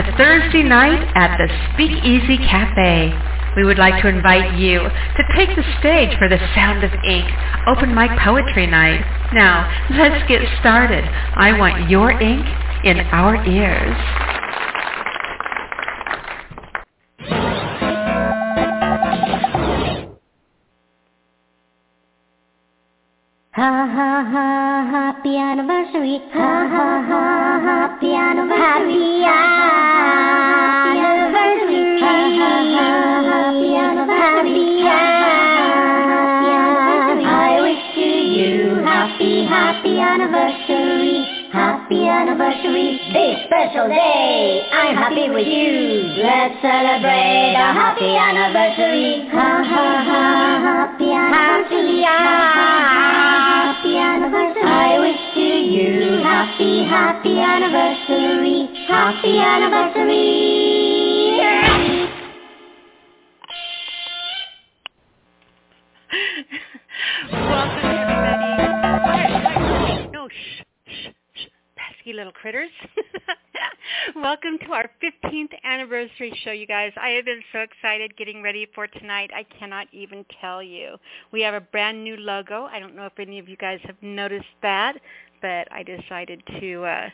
To Thursday night at the Speakeasy Cafe. We would like to invite you to take the stage for the Sound of Ink open mic poetry night. Now, let's get started. I want your ink in our ears. Ha ha ha happy anniversary. Ha ha ha happy anniversary. Happy anniversary. Ha ha ha happy anniversary. I wish to you happy happy anniversary. Happy anniversary, this special day. I'm happy with you. Let's celebrate a happy anniversary. Ha ha ha happy anniversary. Happy anniversary. I wish to you happy happy anniversary. Happy anniversary. Welcome, everybody. No, shh, shh, shh, pesky little critters. Welcome to our 15th anniversary show, you guys. I have been so excited getting ready for tonight. I cannot even tell you. We have a brand new logo. I don't know if any of you guys have noticed that, but I decided to uh,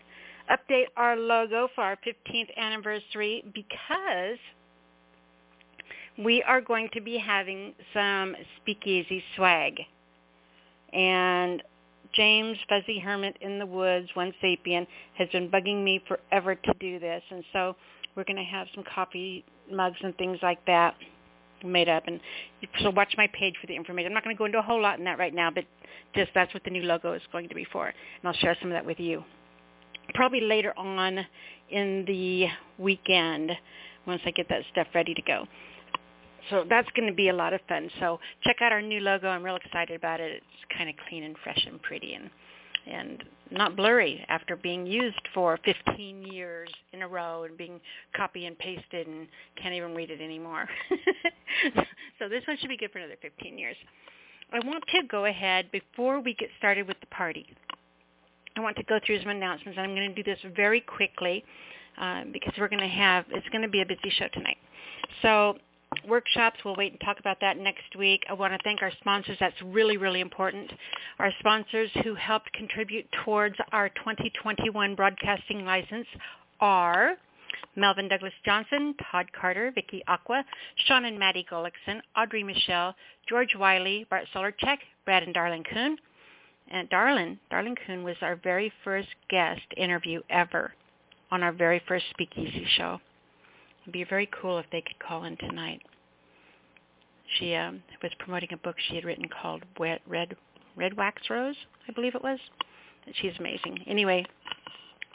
update our logo for our 15th anniversary because we are going to be having some speakeasy swag. And James Fuzzy Hermit in the Woods, One Sapien, has been bugging me forever to do this. And so we're going to have some coffee mugs and things like that made up. And so watch my page for the information. I'm not going to go into a whole lot in that right now, but just that's what the new logo is going to be for. And I'll share some of that with you. Probably later on in the weekend once I get that stuff ready to go so that's going to be a lot of fun. So check out our new logo. I'm real excited about it. It's kind of clean and fresh and pretty and and not blurry after being used for 15 years in a row and being copy and pasted and can't even read it anymore. so this one should be good for another 15 years. I want to go ahead before we get started with the party. I want to go through some announcements. I'm going to do this very quickly uh, because we're going to have, it's going to be a busy show tonight. So workshops. We'll wait and talk about that next week. I want to thank our sponsors. That's really, really important. Our sponsors who helped contribute towards our 2021 broadcasting license are Melvin Douglas Johnson, Todd Carter, Vicky Aqua, Sean and Maddie Gullickson, Audrey Michelle, George Wiley, Bart Solarchek, Brad and Darlene Kuhn. And Darlene, Darlene Kuhn was our very first guest interview ever on our very first Speakeasy show. It'd be very cool if they could call in tonight. She um, was promoting a book she had written called Red Red Wax Rose, I believe it was. She's amazing. Anyway,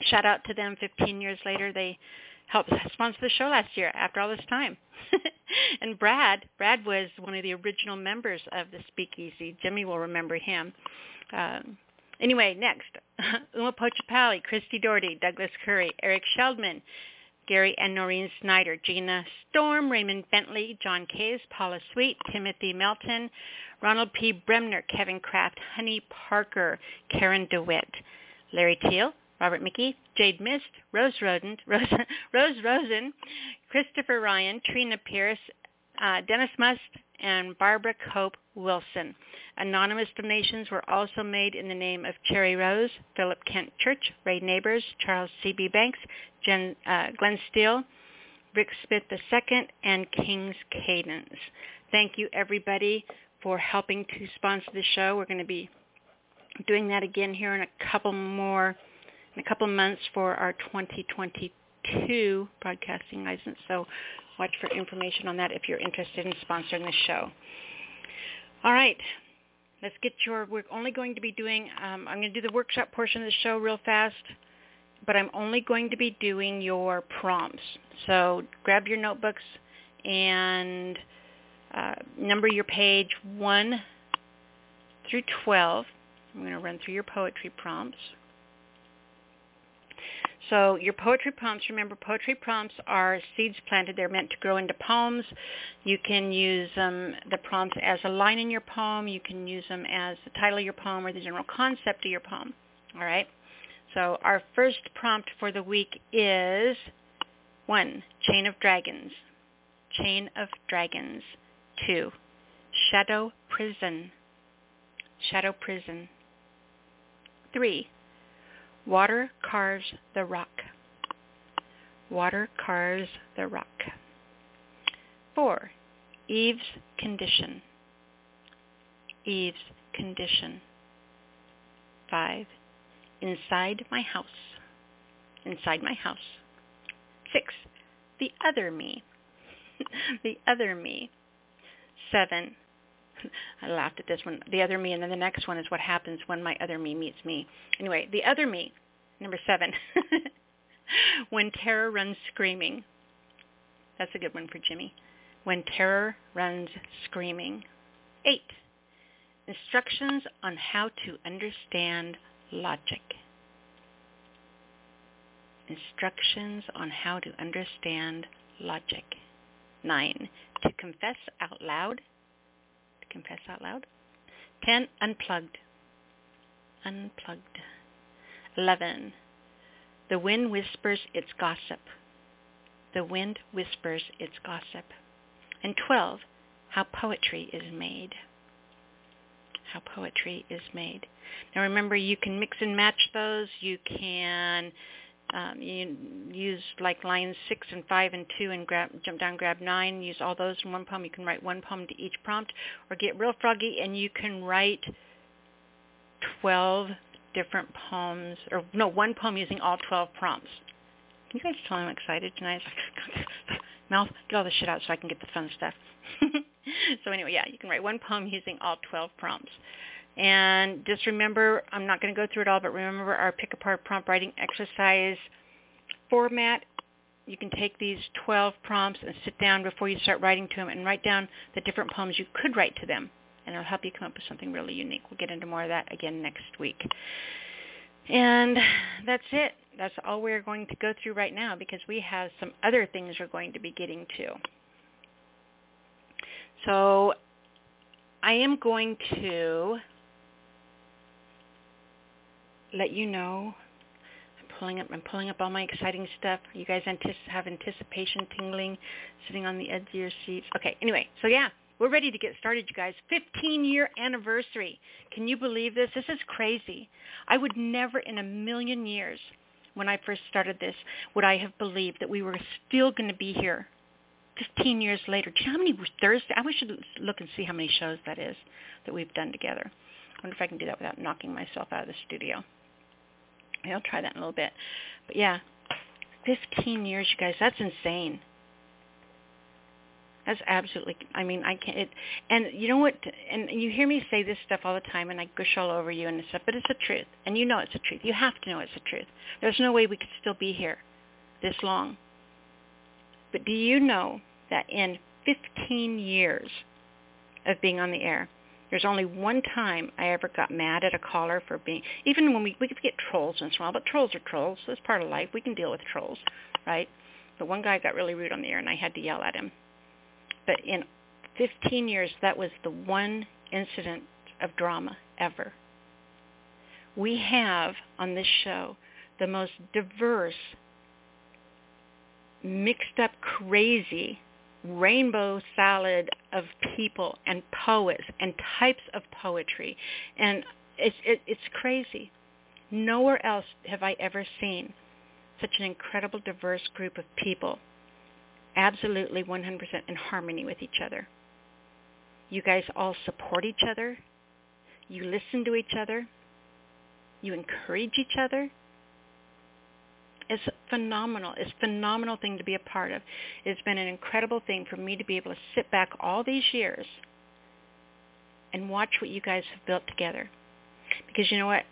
shout out to them. 15 years later, they helped sponsor the show last year. After all this time, and Brad, Brad was one of the original members of the Speakeasy. Jimmy will remember him. Um, anyway, next, Uma Pochapali, Christy Doherty, Douglas Curry, Eric Sheldman, Gary and Noreen Snyder, Gina Storm, Raymond Bentley, John Case, Paula Sweet, Timothy Melton, Ronald P. Bremner, Kevin Kraft, Honey Parker, Karen DeWitt, Larry Teal, Robert Mickey, Jade Mist, Rose Roden, Rose, Rose Rosen, Christopher Ryan, Trina Pierce, uh, Dennis Must, and Barbara Cope Wilson. Anonymous donations were also made in the name of Cherry Rose, Philip Kent Church, Ray Neighbors, Charles C.B. Banks, Jen, uh, Glenn Steele, Rick Smith II, and King's Cadence. Thank you, everybody, for helping to sponsor the show. We're going to be doing that again here in a couple more, in a couple months for our 2022 broadcasting license. So watch for information on that if you're interested in sponsoring the show. All right. Let's get your, we're only going to be doing, um, I'm going to do the workshop portion of the show real fast, but I'm only going to be doing your prompts. So grab your notebooks and uh, number your page 1 through 12. I'm going to run through your poetry prompts. So your poetry prompts, remember poetry prompts are seeds planted. They're meant to grow into poems. You can use um, the prompts as a line in your poem. You can use them as the title of your poem or the general concept of your poem. All right? So our first prompt for the week is one, Chain of Dragons. Chain of Dragons. Two, Shadow Prison. Shadow Prison. Three, Water carves the rock. Water carves the rock. Four, Eve's condition. Eve's condition. Five, inside my house. Inside my house. Six, the other me. the other me. Seven, I laughed at this one. The other me, and then the next one is what happens when my other me meets me. Anyway, the other me, number seven. when terror runs screaming. That's a good one for Jimmy. When terror runs screaming. Eight. Instructions on how to understand logic. Instructions on how to understand logic. Nine. To confess out loud confess out loud. 10. Unplugged. Unplugged. 11. The wind whispers its gossip. The wind whispers its gossip. And 12. How poetry is made. How poetry is made. Now remember, you can mix and match those. You can um, you use like lines six and five and two and grab, jump down, grab nine. Use all those in one poem. You can write one poem to each prompt, or get real froggy and you can write twelve different poems, or no, one poem using all twelve prompts. Can you guys tell I'm excited tonight? mouth, get all the shit out so I can get the fun stuff. so anyway, yeah, you can write one poem using all 12 prompts. And just remember, I'm not going to go through it all, but remember our pick apart prompt writing exercise format. You can take these 12 prompts and sit down before you start writing to them and write down the different poems you could write to them. And it'll help you come up with something really unique. We'll get into more of that again next week. And that's it. That's all we're going to go through right now because we have some other things we're going to be getting to. So I am going to let you know. I'm pulling up. I'm pulling up all my exciting stuff. You guys antici- have anticipation tingling, sitting on the edge of your seats. Okay. Anyway, so yeah, we're ready to get started, you guys. 15 year anniversary. Can you believe this? This is crazy. I would never in a million years, when I first started this, would I have believed that we were still going to be here 15 years later. Do you know how many Thursday? I wish should look and see how many shows that is that we've done together. I wonder if I can do that without knocking myself out of the studio. I'll try that in a little bit. But yeah, 15 years, you guys. That's insane. That's absolutely. I mean, I can't. It, and you know what? And you hear me say this stuff all the time, and I gush all over you and stuff. But it's the truth, and you know it's the truth. You have to know it's the truth. There's no way we could still be here this long. But do you know that in 15 years of being on the air, there's only one time I ever got mad at a caller for being, even when we, we get trolls once in but trolls are trolls. It's part of life. We can deal with trolls, right? But one guy got really rude on the air and I had to yell at him. But in 15 years, that was the one incident of drama ever. We have on this show the most diverse, mixed up, crazy rainbow salad of people and poets and types of poetry. And it's, it, it's crazy. Nowhere else have I ever seen such an incredible diverse group of people absolutely 100% in harmony with each other. You guys all support each other. You listen to each other. You encourage each other. It's phenomenal. It's a phenomenal thing to be a part of. It's been an incredible thing for me to be able to sit back all these years and watch what you guys have built together. Because you know what?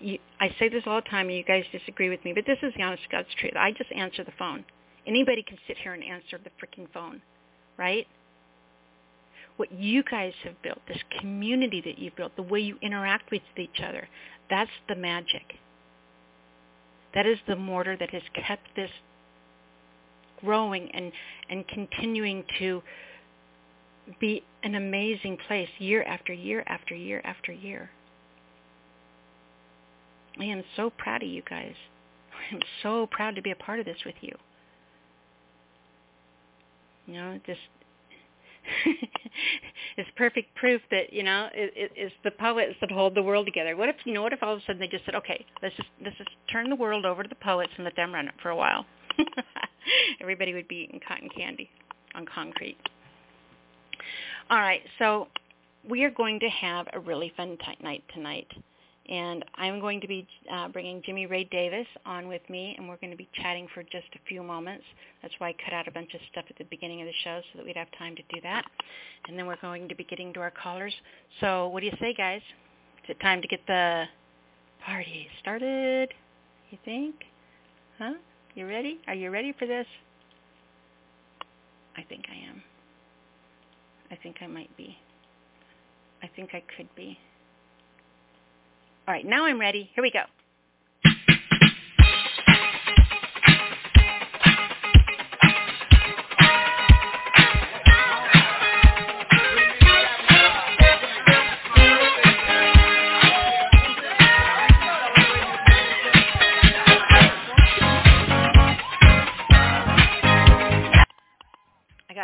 You, I say this all the time and you guys disagree with me, but this is the honest God's truth. I just answer the phone. Anybody can sit here and answer the freaking phone, right? What you guys have built, this community that you've built, the way you interact with each other, that's the magic. That is the mortar that has kept this growing and, and continuing to be an amazing place year after year after year after year. I am so proud of you guys. I'm so proud to be a part of this with you. You know, just it's perfect proof that you know it, it, it's the poets that hold the world together. What if you know? What if all of a sudden they just said, "Okay, let's just let's just turn the world over to the poets and let them run it for a while." Everybody would be eating cotton candy on concrete. All right, so we are going to have a really fun t- night tonight and I'm going to be uh, bringing Jimmy Ray Davis on with me, and we're going to be chatting for just a few moments. That's why I cut out a bunch of stuff at the beginning of the show so that we'd have time to do that. And then we're going to be getting to our callers. So what do you say, guys? Is it time to get the party started? You think? Huh? You ready? Are you ready for this? I think I am. I think I might be. I think I could be. All right, now I'm ready. Here we go.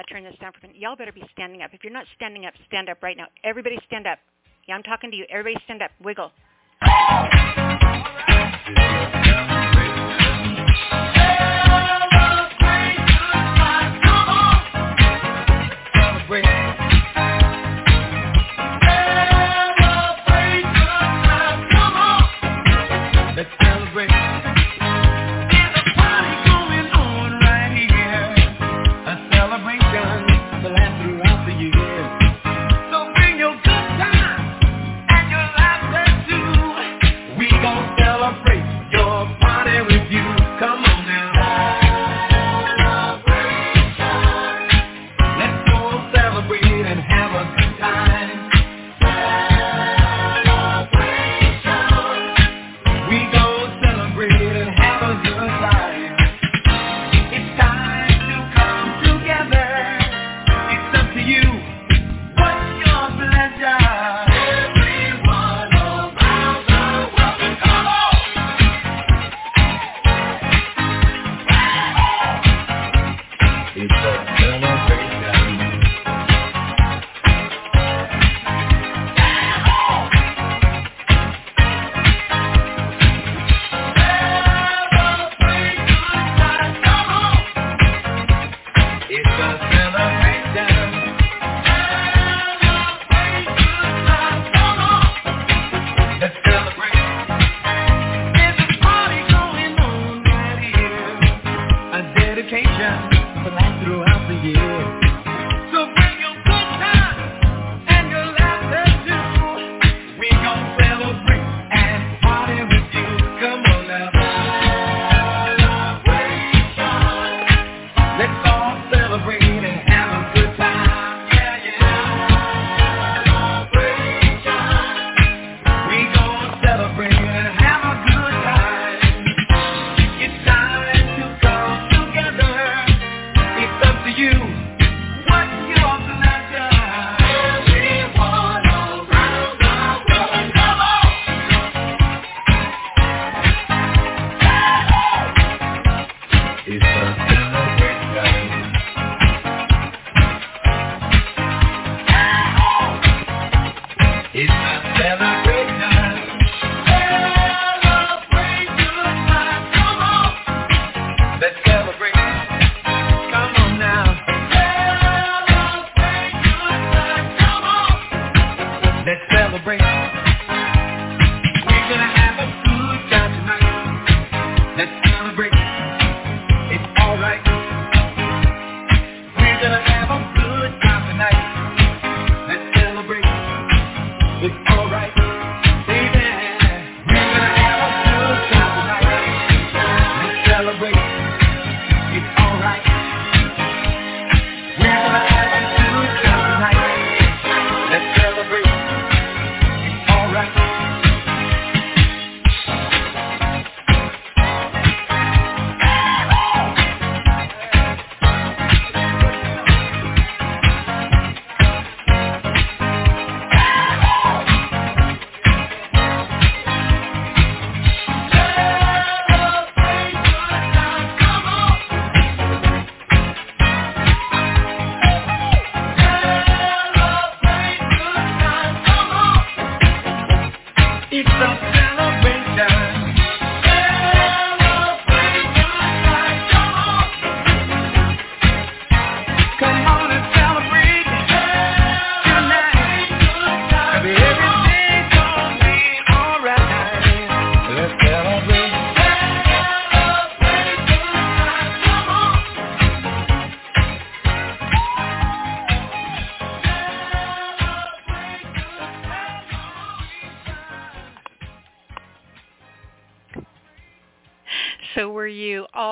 Turn this down for a minute. Y'all better be standing up. If you're not standing up, stand up right now. Everybody stand up. Yeah, I'm talking to you. Everybody stand up. Wiggle. Were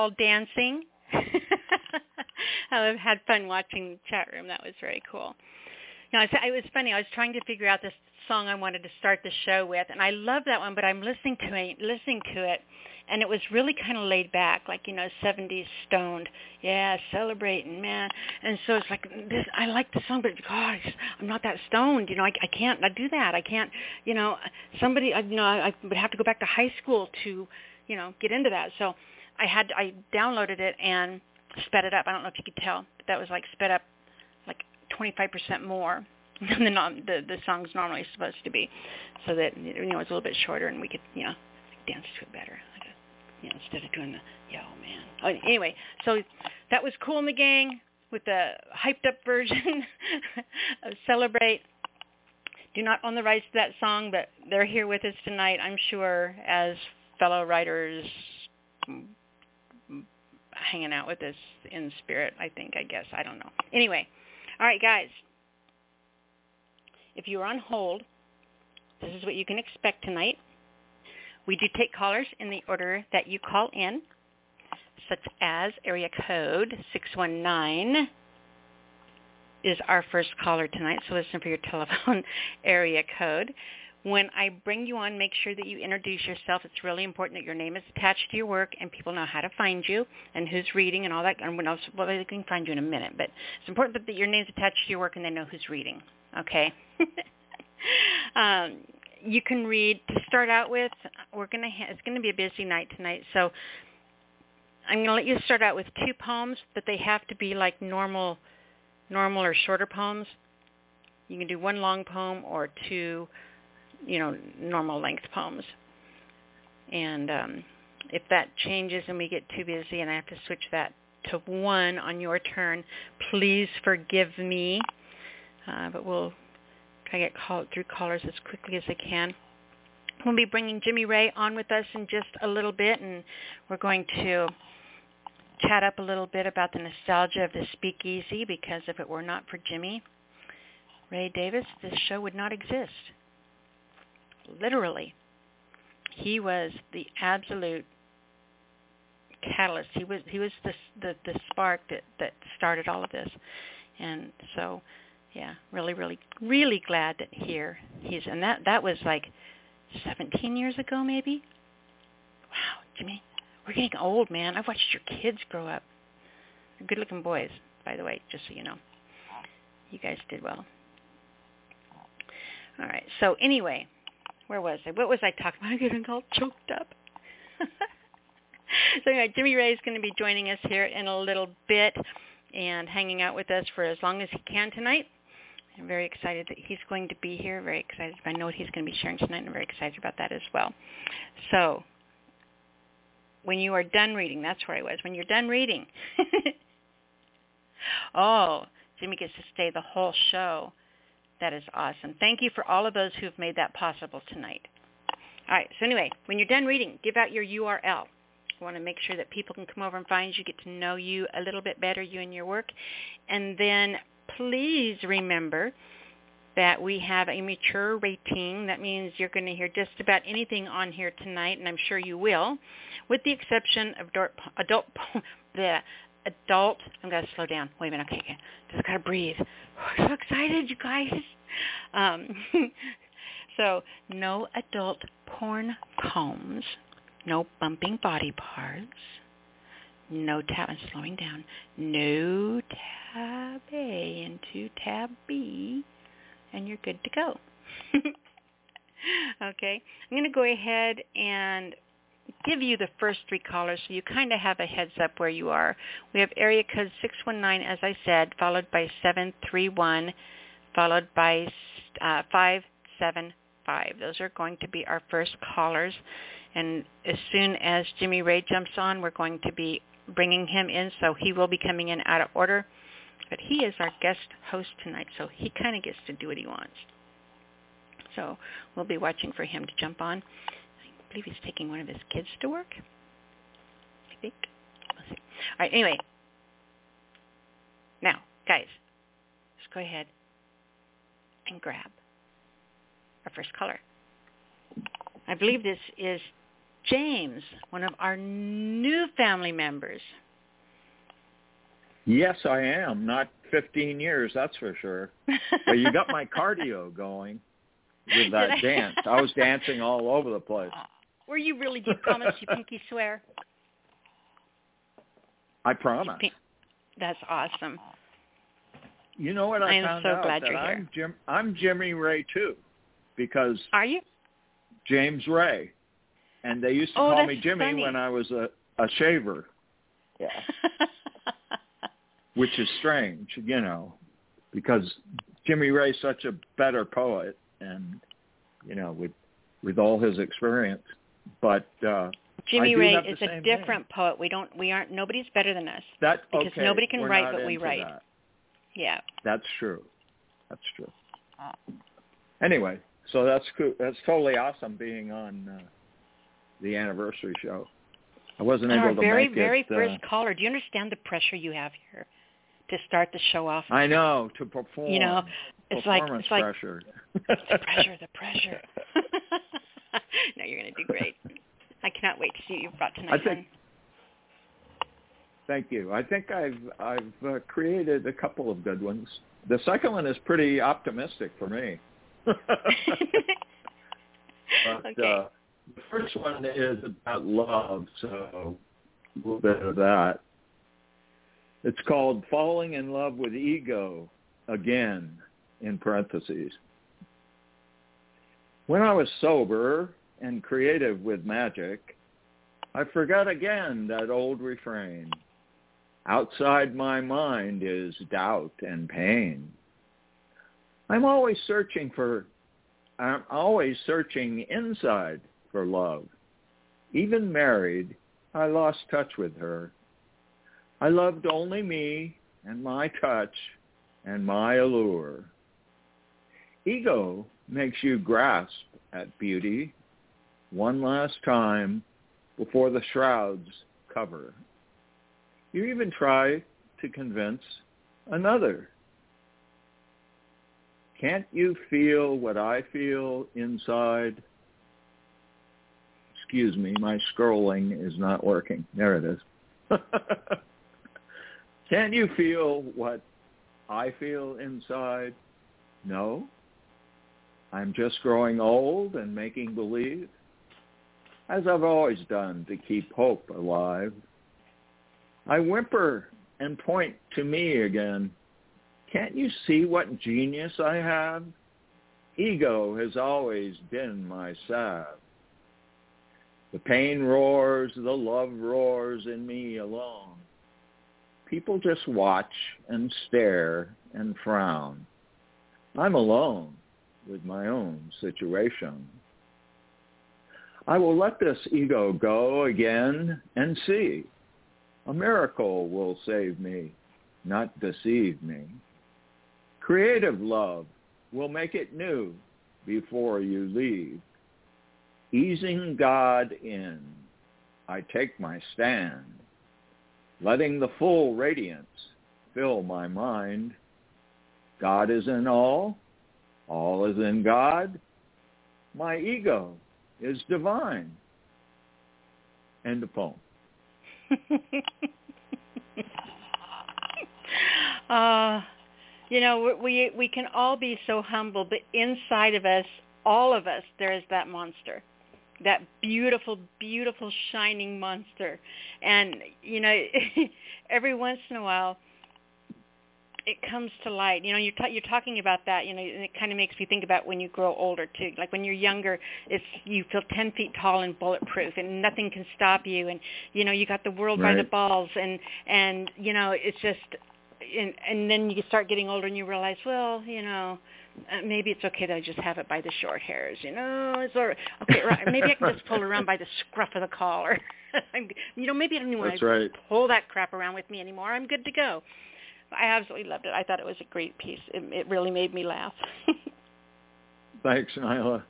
all dancing? I've had fun watching the chat room. That was very cool. You know, it was funny. I was trying to figure out this song I wanted to start the show with, and I love that one. But I'm listening to it, listening to it, and it was really kind of laid back, like you know, 70s stoned. Yeah, celebrating, man. And so it's like this. I like the song, but God, I'm not that stoned. You know, I, I can't. I do that. I can't. You know, somebody. I, you know, I, I would have to go back to high school to, you know, get into that. So I had. I downloaded it and sped it up. I don't know if you could tell, but that was like sped up like 25% more than the, the the song's normally supposed to be, so that you know it's a little bit shorter and we could you know dance to it better. Like a, you know, instead of doing the yo man. Oh, anyway, so that was Kool and the Gang with the hyped up version of Celebrate. Do not own the rights to that song, but they're here with us tonight, I'm sure, as fellow writers hanging out with us in spirit, I think, I guess. I don't know. Anyway, all right, guys. If you're on hold, this is what you can expect tonight. We do take callers in the order that you call in, such as area code 619 is our first caller tonight, so listen for your telephone area code. When I bring you on, make sure that you introduce yourself. It's really important that your name is attached to your work and people know how to find you and who's reading and all that. And when else, well, they can find you in a minute, but it's important that your name is attached to your work and they know who's reading. Okay. um, you can read to start out with. We're gonna. Ha- it's gonna be a busy night tonight, so I'm gonna let you start out with two poems, but they have to be like normal, normal or shorter poems. You can do one long poem or two you know, normal length poems. And um, if that changes and we get too busy and I have to switch that to one on your turn, please forgive me. Uh, but we'll try to get call- through callers as quickly as I can. We'll be bringing Jimmy Ray on with us in just a little bit, and we're going to chat up a little bit about the nostalgia of the speakeasy because if it were not for Jimmy Ray Davis, this show would not exist literally. He was the absolute catalyst. He was he was the the, the spark that that started all of this, and so yeah, really really really glad that here he's and that that was like 17 years ago maybe. Wow, Jimmy, we're getting old, man. I've watched your kids grow up. They're good-looking boys, by the way, just so you know. You guys did well. All right. So anyway, where was I? What was I talking about? I'm getting all choked up. so anyway, Jimmy Ray is going to be joining us here in a little bit and hanging out with us for as long as he can tonight. I'm very excited that he's going to be here. Very excited. I know what he's going to be sharing tonight. I'm very excited about that as well. So when you are done reading, that's where I was. When you're done reading, oh, Jimmy gets to stay the whole show. That is awesome. Thank you for all of those who have made that possible tonight. All right. So anyway, when you're done reading, give out your URL. I want to make sure that people can come over and find you, get to know you a little bit better, you and your work. And then please remember that we have a mature rating. That means you're going to hear just about anything on here tonight, and I'm sure you will, with the exception of adult, adult the adult. I'm to slow down. Wait a minute. Okay, okay. just got to breathe. I'm so excited, you guys. Um, so no adult porn combs, no bumping body parts, no tab. I'm slowing down. No tab A into tab B, and you're good to go. okay, I'm to go ahead and give you the first three callers so you kind of have a heads up where you are. We have area code 619, as I said, followed by 731, followed by uh, 575. Those are going to be our first callers. And as soon as Jimmy Ray jumps on, we're going to be bringing him in, so he will be coming in out of order. But he is our guest host tonight, so he kind of gets to do what he wants. So we'll be watching for him to jump on believe he's taking one of his kids to work. I think. We'll see. All right. Anyway, now, guys, let's go ahead and grab our first color. I believe this is James, one of our new family members. Yes, I am. Not 15 years, that's for sure. but you got my cardio going with that dance. I was dancing all over the place. Were you really? You promise you pinky swear? I promise. Pin- That's awesome. You know what I, I am found so out? glad that you're I'm here. Jim. I'm Jimmy Ray too, because Are you? James Ray, and they used to Oh, call me Jimmy funny. when I was a a shaver. Yeah. which is strange, you know, because Jimmy Ray's such a better poet, and you know, with with all his experience. But uh, Jimmy Ray is a same different poet. We don't. We aren't. Nobody's better than us. that Because okay, nobody can we're write what we write. that. Yeah. That's true. That's true. Anyway, so that's cool. That's totally awesome being on uh, the anniversary show. I wasn't And able our to very, make very it. uh, first caller. Do you understand the pressure you have here to start the show off? I know to perform. You know, it's like performance it's like pressure. the pressure, the pressure. no, you're going to do great. I cannot wait to see what you've brought tonight. I think- Thank you. I think I've I've uh, created a couple of good ones. The second one is pretty optimistic for me. But okay. uh, the first one is about love, so a little bit of that. It's called Falling in Love with Ego Again, in parentheses. When I was sober and creative with magic, I forgot again that old refrain. Outside my mind is doubt and pain. I'm always searching for I'm always searching inside for love. Even married, I lost touch with her. I loved only me and my touch and my allure. Ego makes you grasp at beauty one last time before the shrouds cover. You even try to convince another can't you feel what I feel inside? Excuse me, my scrolling is not working. There it is. Can't you feel what I feel inside? No. I'm just growing old and making believe, as I've always done to keep hope alive. I whimper and point to me again. Can't you see what genius I have? Ego has always been my salve. The pain roars, the love roars in me alone. People just watch and stare and frown. I'm alone with my own situation. I will let this ego go again and see. A miracle will save me, not deceive me. Creative love will make it new before you leave. Easing God in, I take my stand, letting the full radiance fill my mind. God is in all, all is in God. My ego is divine. End of poem. uh, you know, we we can all be so humble, but inside of us, all of us, there is that monster, that beautiful, beautiful, shining monster. And you know, every once in a while, it comes to light. You know, you're ta- you're talking about that. You know, and it kind of makes me think about when you grow older too. Like when you're younger, it's you feel ten feet tall and bulletproof, and nothing can stop you. And you know, you got the world by the balls, and and you know, it's just. And, and then you start getting older, and you realize, well, you know, uh, maybe it's okay that I just have it by the short hairs. You know, it's all right. Okay, right. Maybe I can just pull it around by the scruff of the collar. I'm, you know, maybe I don't even want to right. pull that crap around with me anymore. I'm good to go. I absolutely loved it. I thought it was a great piece. It, it really made me laugh. Thanks, Nyla.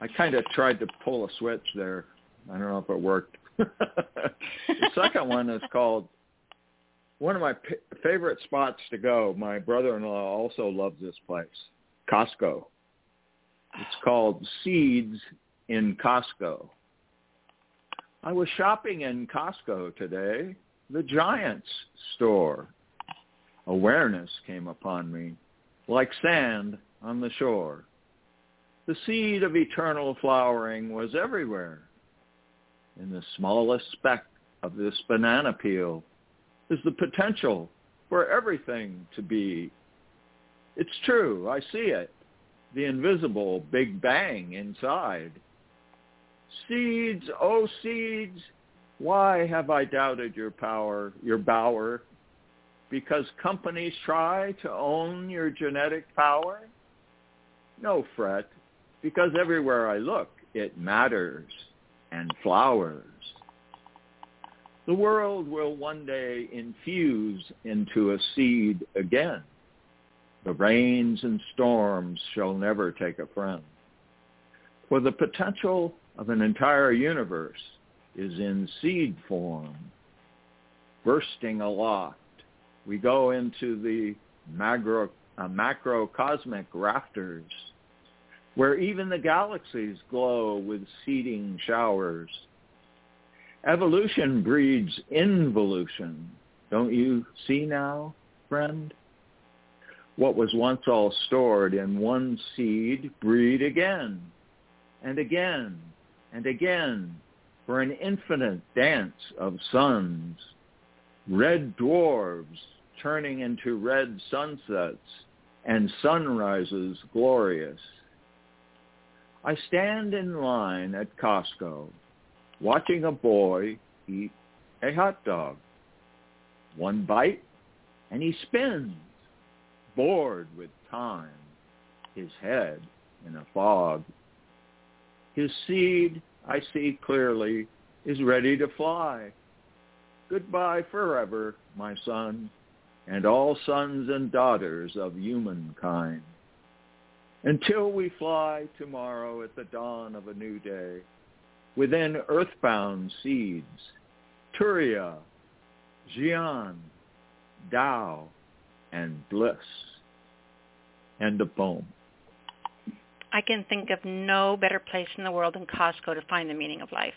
I kind of tried to pull a switch there. I don't know if it worked. the second one is called one of my p- favorite spots to go. My brother-in-law also loves this place, Costco. It's called Seeds in Costco. I was shopping in Costco today, the Giants store. Awareness came upon me, like sand on the shore. The seed of eternal flowering was everywhere. In the smallest speck of this banana peel is the potential for everything to be. It's true, I see it, the invisible Big Bang inside. Seeds, oh seeds, why have I doubted your power, your bower? Because companies try to own your genetic power? No fret, because everywhere I look, it matters and flowers. The world will one day infuse into a seed again. The rains and storms shall never take a friend. For the potential of an entire universe is in seed form. Bursting aloft, we go into the macro, uh, macrocosmic rafters, where even the galaxies glow with seeding showers. Evolution breeds involution. Don't you see now, friend? What was once all stored in one seed breed again and again and again for an infinite dance of suns, red dwarves turning into red sunsets and sunrises glorious. I stand in line at Costco watching a boy eat a hot dog. One bite and he spins, bored with time, his head in a fog. His seed, I see clearly, is ready to fly. Goodbye forever, my son, and all sons and daughters of humankind. Until we fly tomorrow at the dawn of a new day, within earthbound seeds, Turiya, Xian, Tao, and Bliss. End of poem. I can think of no better place in the world than Costco to find the meaning of life.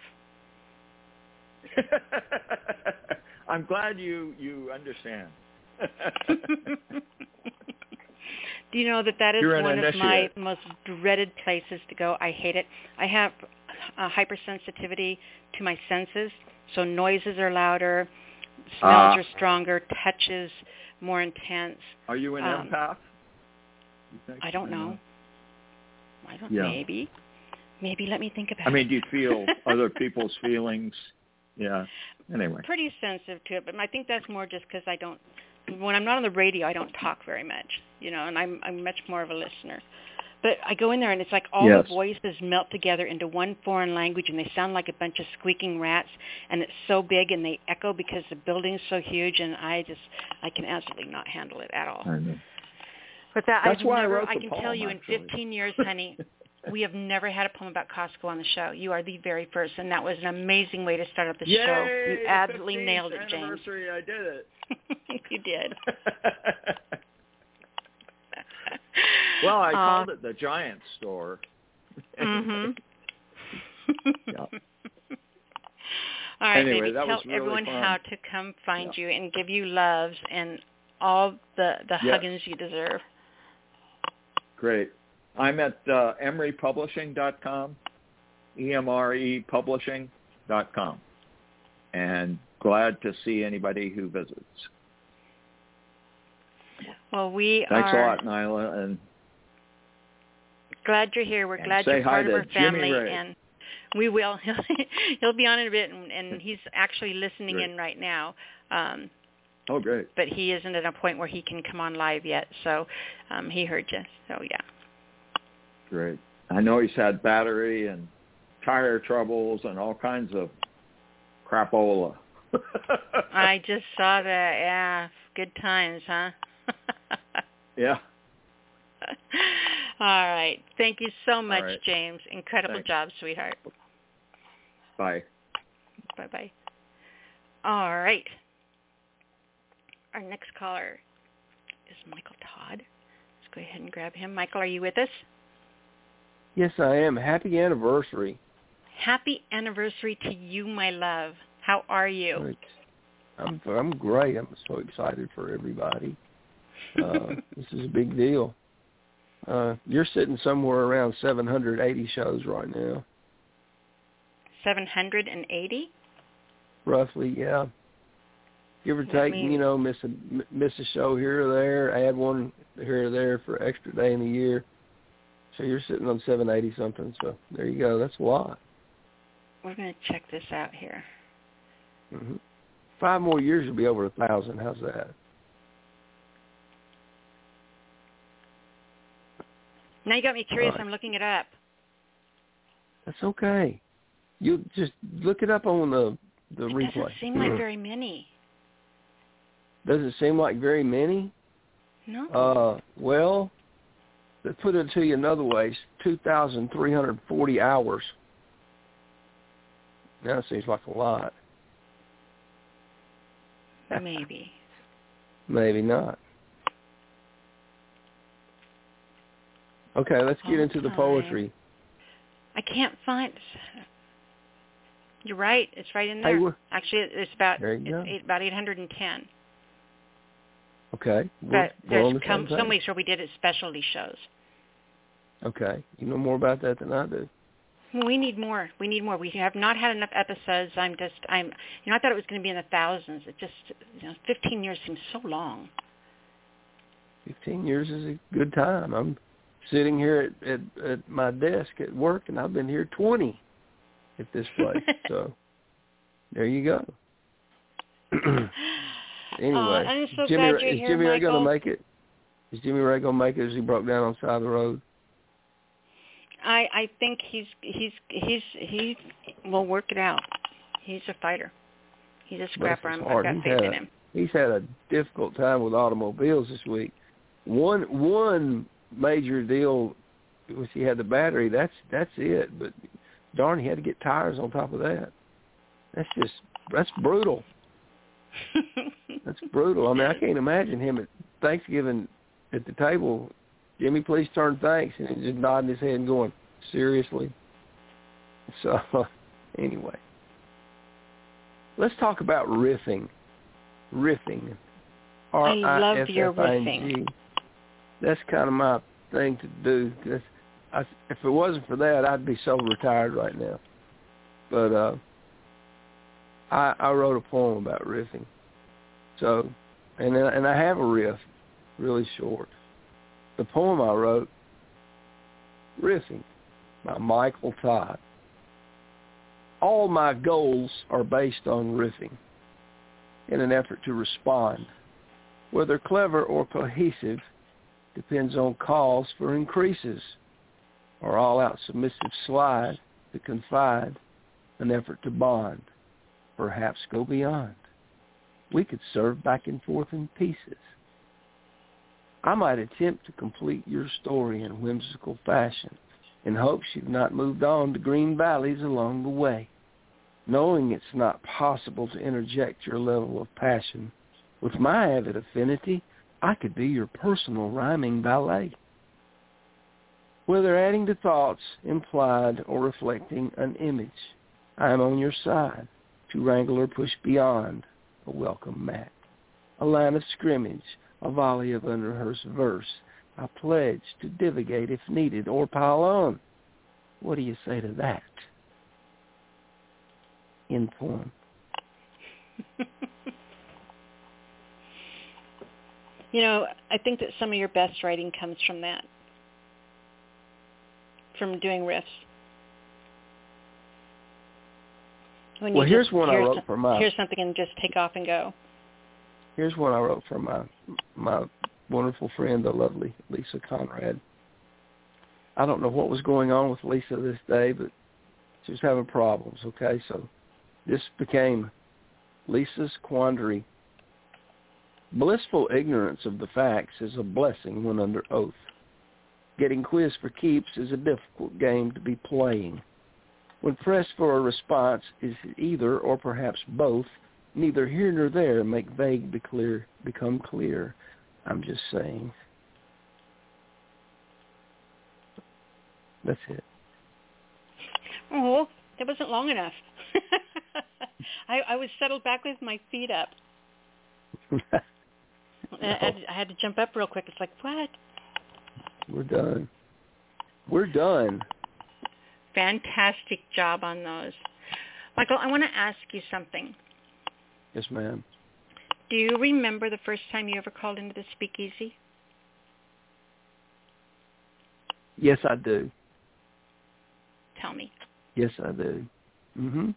I'm glad you you understand. Do you know that that is one of my most dreaded places to go? I hate it. I have uh, hypersensitivity to my senses, so noises are louder, smells Ah. are stronger, touches more intense. Are you an Um, empath? You? I don't know. I don't. Yeah. Maybe. Maybe. Let me think about it. I mean, do you feel other people's feelings? Yeah. Anyway. pretty sensitive to it, but I think that's more just because I don't. When I'm not on the radio, I don't talk very much, you know, and I'm I'm much more of a listener. But I go in there and it's like all Yes. the voices melt together into one foreign language, and they sound like a bunch of squeaking rats, and it's so big and they echo because the building's so huge, and I just I can absolutely not handle it at all. I know. But that That's I've why I never, wrote I the can poem, tell you actually. in 15 years, honey, we have never had a poem about Costco on the show. You are the very first, and that was an amazing way to start up the Yay, show. You absolutely nailed it, James. Anniversary, I did it. you did. well, I Uh, called it the Giant Store. Mhm. Yeah. All right, Anyway, baby. that Tell was really everyone fun. how to come find you and give you loves and all the the Yes. huggins you deserve. Great. I'm at uh, emrepublishing.com, E-M-R-E publishing.com, and glad to see anybody who visits. Well, we Thanks are a lot, Nyla, and glad you're here. We're glad you're part of our family, and we will. He'll be on in a bit, and, and he's actually listening Great. in right now. Um, oh, great. but he isn't at a point where he can come on live yet. So um, he heard you. So yeah. Great. I know he's had battery and tire troubles and all kinds of crapola. I just saw that. Yeah, good times, huh? yeah. All right. Thank you so much, right. James. Incredible Thanks. job, sweetheart. Bye. Bye-bye. All right. Our next caller is Michael Todd. Let's go ahead and grab him. Michael, are you with us? Yes, I am. Happy anniversary. Happy anniversary to you, my love. How are you? I'm I'm great. I'm so excited for everybody. Uh, this is a big deal. Uh, you're sitting somewhere around 780 shows right now. 780? Roughly, yeah. Give or take, you know, miss a miss a show here or there, add one here or there for extra day in the year. So you're sitting on 780 something. So there you go. That's a lot. We're going to check this out here. hmm Five more years you'll be over a thousand. How's that? Now you got me curious. Right. I'm looking it up. That's okay. You just look it up on the the It replay. doesn't seem like very many. Does it seem like very many? No. Uh, well, to put it to you another way, it's 2,340 hours. That seems like a lot. Maybe. Maybe not. Okay, let's get into the poetry. I can't find. You're right. It's right in there. Actually, it's about it's eight, about 810. Okay. we're- But there's come, some weeks where we did it specialty shows. Okay. You know more about that than I do. Well, we need more. We need more. We have not had enough episodes. I'm just, I'm, you know, I thought it was going to be in the thousands. It just, you know, 15 years seems so long. 15 years is a good time. I'm sitting here at, at, at my desk at work, and I've been here 20 at this place. so there you go. anyway, Uh, I'm so Jimmy, glad you're is here, Jimmy Ray going to make it? Is Jimmy Ray going to make it as he broke down on the side of the road? I, I think he's, he's, he's, he will work it out. He's a fighter. He's a scrapper. I'm, I've got He's faith in a- him. He's had a difficult time with automobiles this week. One one major deal was he had the battery. That's that's it. But darn, he had to get tires on top of that. That's just that's brutal. That's brutal. I mean, I can't imagine him at Thanksgiving at the table. Jimmy, please turn thanks, and he's just nodding his head and going, seriously. So, anyway, let's talk about riffing. Riffing. I love your R-I-F-F-I-N-G. That's kind of my thing to do. 'cause I, if it wasn't for that, I'd be so retired right now. But uh, I, I wrote a poem about riffing. So, and and I have a riff, really short. The poem I wrote, Riffing, by Michael Todd. All my goals are based on riffing in an effort to respond. Whether clever or cohesive depends on calls for increases or all-out submissive slide to confide, an effort to bond, perhaps go beyond. We could serve back and forth in pieces. I might attempt to complete your story in whimsical fashion in hopes you've not moved on to green valleys along the way. Knowing it's not possible to interject your level of passion, with my avid affinity, I could be your personal rhyming ballet. Whether adding to thoughts implied or reflecting an image, I am on your side to wrangle or push beyond a welcome mat. A line of scrimmage, a volley of unrehearsed verse. I pledge to divagate if needed or pile on. What do you say to that? End poem. you know, I think that some of your best writing comes from that, from doing riffs. When Well, here's just one I wrote some- for my Hear something and just take off and go. Here's one I wrote for my my wonderful friend, the lovely Lisa Conrad. I don't know what was going on with Lisa this day, but she was having problems. Okay, so this became Lisa's quandary. Blissful ignorance of the facts is a blessing when under oath. Getting quizzed for keeps is a difficult game to be playing. When pressed for a response, is it either or perhaps both neither here nor there make vague be clear, become clear. I'm just saying. That's it. Oh, that wasn't long enough. I, I was settled back with my feet up. I, I, I had to jump up real quick. It's like, what? We're done. We're done. Fantastic job on those. Michael, I want to ask you something. Yes, ma'am. Do you remember the first time you ever called into the speakeasy? Yes, I do. Tell me. Yes, I do. Mhm.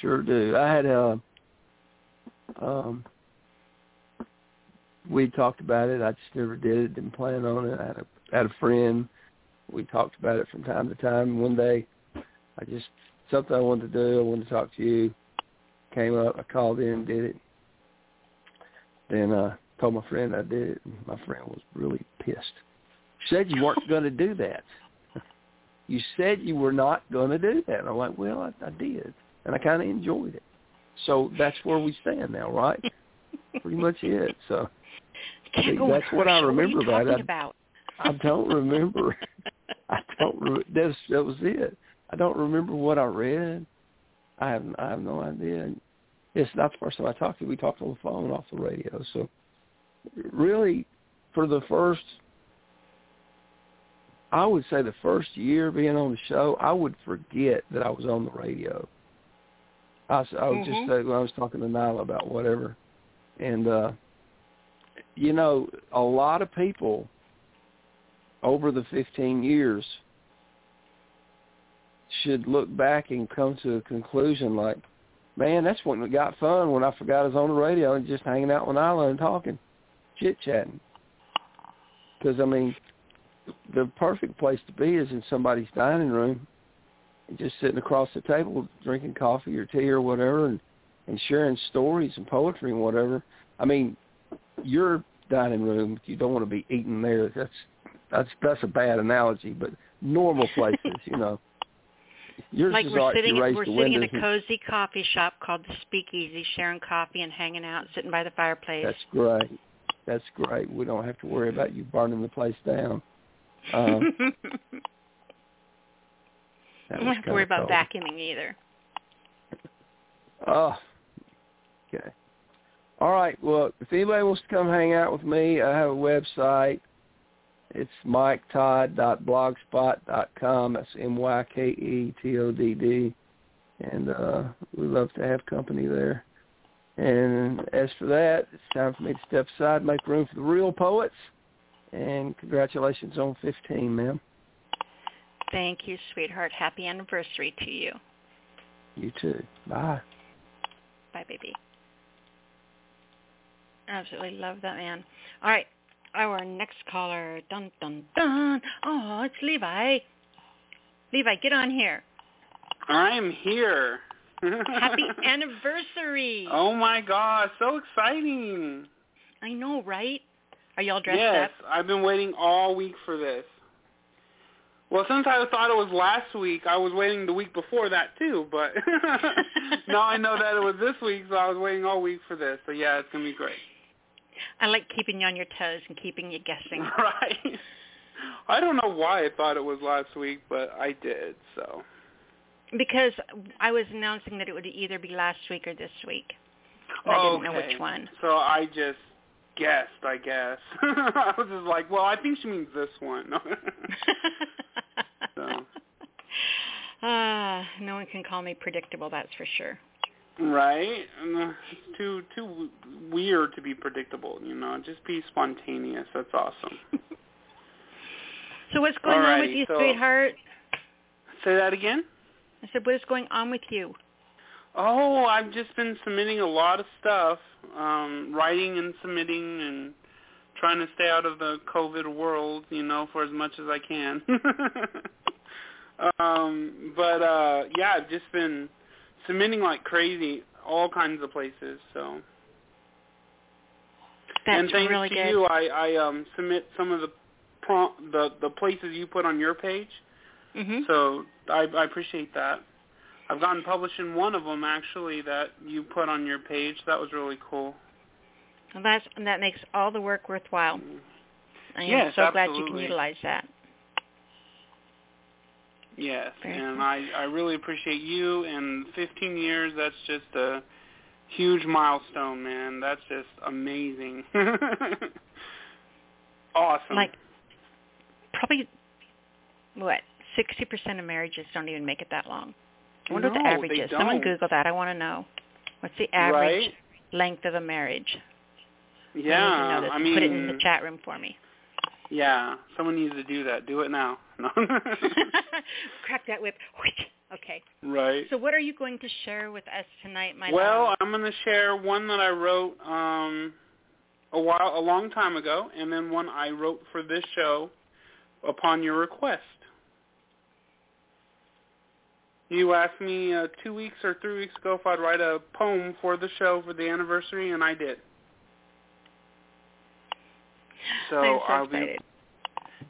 Sure do. I had a um we talked about it. I just never did it. Didn't plan on it. I had a had a friend. We talked about it from time to time. One day, I just something I wanted to do. I wanted to talk to you. Came up. I called in, did it. Then uh told my friend I did it. And my friend was really pissed. Said you weren't going to do that. You said you were not going to do that. And I'm like, well, I, I did, and I kind of enjoyed it. So that's where we stand now, right? Pretty much it. So Can't that's what I remember what about it. about. I don't remember. I don't. Re- that's that was it. I don't remember what I read. I have I have no idea. It's not the first time I talked to you. We talked on the phone, off the radio. So really, for the first, I would say the first year being on the show, I would forget that I was on the radio. I, I would Mhm. just say when I was talking to Nyla about whatever, and uh you know, a lot of people over the 15 years should look back and come to a conclusion like, man, that's when it got fun when I forgot I was on the radio and just hanging out with Nyla and talking, chit-chatting. Because, I mean, the perfect place to be is in somebody's dining room and just sitting across the table drinking coffee or tea or whatever and, and sharing stories and poetry and whatever. I mean, your dining room, you don't want to be eating there. That's that's that's a bad analogy, but normal places, you know. Yours like we're sitting we're sitting in a cozy coffee shop called the Speakeasy, sharing coffee and hanging out, sitting by the fireplace. That's great. That's great. We don't have to worry about you burning the place down. Uh, that don't have to worry about cool. vacuuming either. Oh, okay. All right. Well, if anybody wants to come hang out with me, I have a website. It's myketodd.blogspot.com. That's M-Y-K-E-T-O-D-D. And uh, we love to have company there. And as for that, it's time for me to step aside make room for the real poets. And congratulations on 15, ma'am. Thank you, sweetheart. Happy anniversary to you. You too. Bye. Bye, baby. Absolutely love that man. All right, our next caller. Dun dun dun. Oh, it's Levi. Levi, get on here. I'm here. Happy anniversary. Oh my gosh, so exciting. I know, right? Are y'all dressed yes, up? I've been waiting all week for this. Well, since I thought it was last week, I was waiting the week before that too, but now I know that it was this week, so I was waiting all week for this. So yeah, it's going to be great. I like keeping you on your toes and keeping you guessing. Right. I don't know why I thought it was last week, but I did, so. Because I was announcing that it would either be last week or this week. And I didn't know which one. So I just guessed, I guess. I was just like, well, I think she means this one. so, Ah, no one can call me predictable, that's for sure. Right? And, uh, It's too too weird to be predictable, you know. Just be spontaneous. That's awesome. So what's going on with you, so- sweetheart? Say that again? I said, what is going on with you? Oh, I've just been submitting a lot of stuff, um, writing and submitting and trying to stay out of the COVID world, you know, for as much as I can. um, but uh yeah, I've just been submitting like crazy all kinds of places, so That's and thanks really to good. you, I, I um submit some of the prom- the the places you put on your page. hmm So I, I appreciate that. I've gotten published in one of them actually that you put on your page. That was really cool. Well, that's, that makes all the work worthwhile. I am Yes, so glad you can utilize that. Yes, Very and cool. I I really appreciate you. And 15 years, that's just a huge milestone, man. That's just amazing. awesome. Like probably what sixty percent of marriages don't even make it that long. I wonder what No, the average is. Someone don't. Google that. I want to know. What's the average Right? length of a marriage? yeah, I need to know this. I mean, put it in the chat room for me. yeah, someone needs to do that. Do it now. Crack that whip. Okay. right. So what are you going to share with us tonight, my Well, love? I'm going to share one that I wrote um a while a long time ago and then one I wrote for this show upon your request. You asked me uh, 2 weeks or 3 weeks ago if I'd write a poem for the show for the anniversary and I did. So so I'll excited. be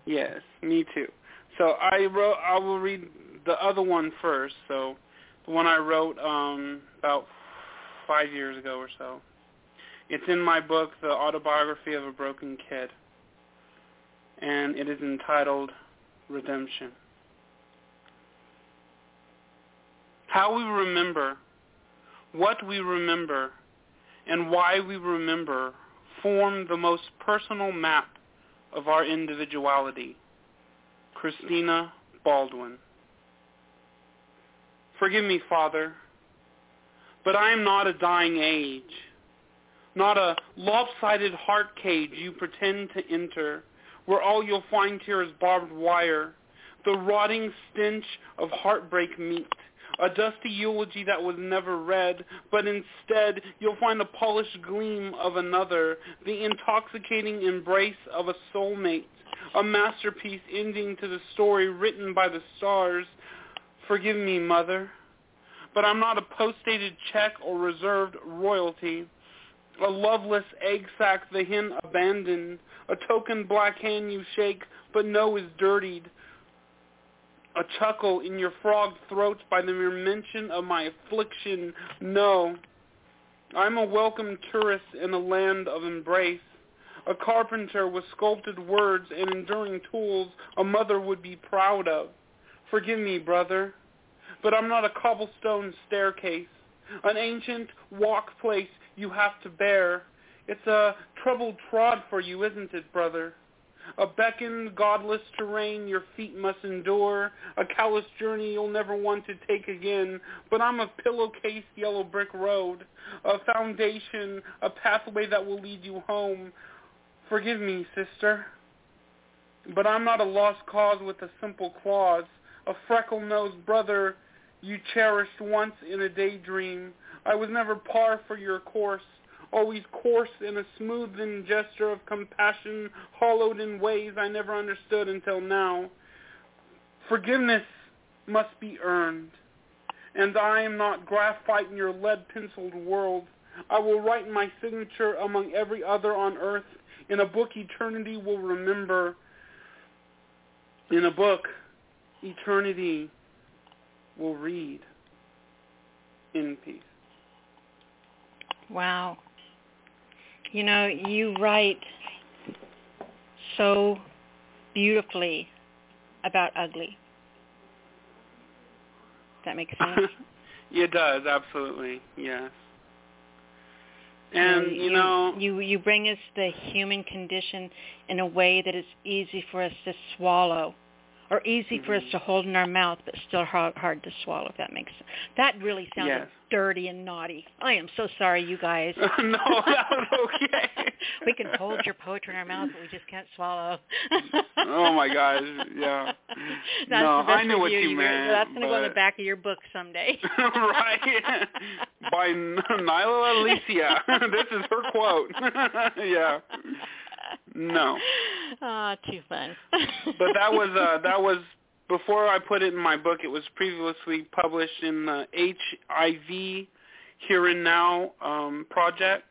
Yes, me too. So I wrote I will read the other one first. So the one I wrote um about 5 years ago or so. It's in my book The Autobiography of a Broken Kid. And it is entitled Redemption. How we remember, what we remember, and why we remember form the most personal map of our individuality. Christina Baldwin. Forgive me, Father, but I am not a dying age, not a lopsided heart cage you pretend to enter, where all you'll find here is barbed wire, the rotting stench of heartbreak meat, a dusty eulogy that was never read, but instead you'll find the polished gleam of another, the intoxicating embrace of a soulmate, a masterpiece ending to the story written by the stars. Forgive me, Mother, but I'm not a post-dated check or reserved royalty, a loveless egg sack the hen abandoned, a token black hand you shake but know is dirtied, a chuckle in your frog throats by the mere mention of my affliction. No, I'm a welcome tourist in a land of embrace, a carpenter with sculpted words and enduring tools a mother would be proud of. Forgive me, brother, but I'm not a cobblestone staircase, an ancient walk place you have to bear. It's a troubled trod for you, isn't it, brother? A beckoned, godless terrain your feet must endure, a callous journey you'll never want to take again. But I'm a pillowcase yellow brick road, a foundation, a pathway that will lead you home. Forgive me, sister, but I'm not a lost cause with a simple clause, a freckle-nosed brother you cherished once in a daydream. I was never par for your course, always coarse in a smoothened gesture of compassion, hollowed in ways I never understood until now. Forgiveness must be earned, and I am not graphite in your lead-penciled world. I will write my signature among every other on earth in a book eternity will remember. In a book eternity will read in peace. Wow. You know, you write so beautifully about ugly. Does that make sense? it does, absolutely, yes. And you, know, you you bring us the human condition in a way that is easy for us to swallow, or easy mm-hmm. for us to hold in our mouth, but still hard, hard to swallow. If that makes sense. That really sounded Yes. dirty and naughty. I am so sorry, you guys. no, that was okay. we can hold your poetry in our mouth, but we just can't swallow. oh my gosh, yeah. That's no, I knew what you wrote. meant. That's going to go in the back of your book someday. right. By N- Nyla Alisia. this is her quote. yeah. No. Ah, too fun. But that was uh that was before I put it in my book. It was previously published in the HIV Here and Now um, project,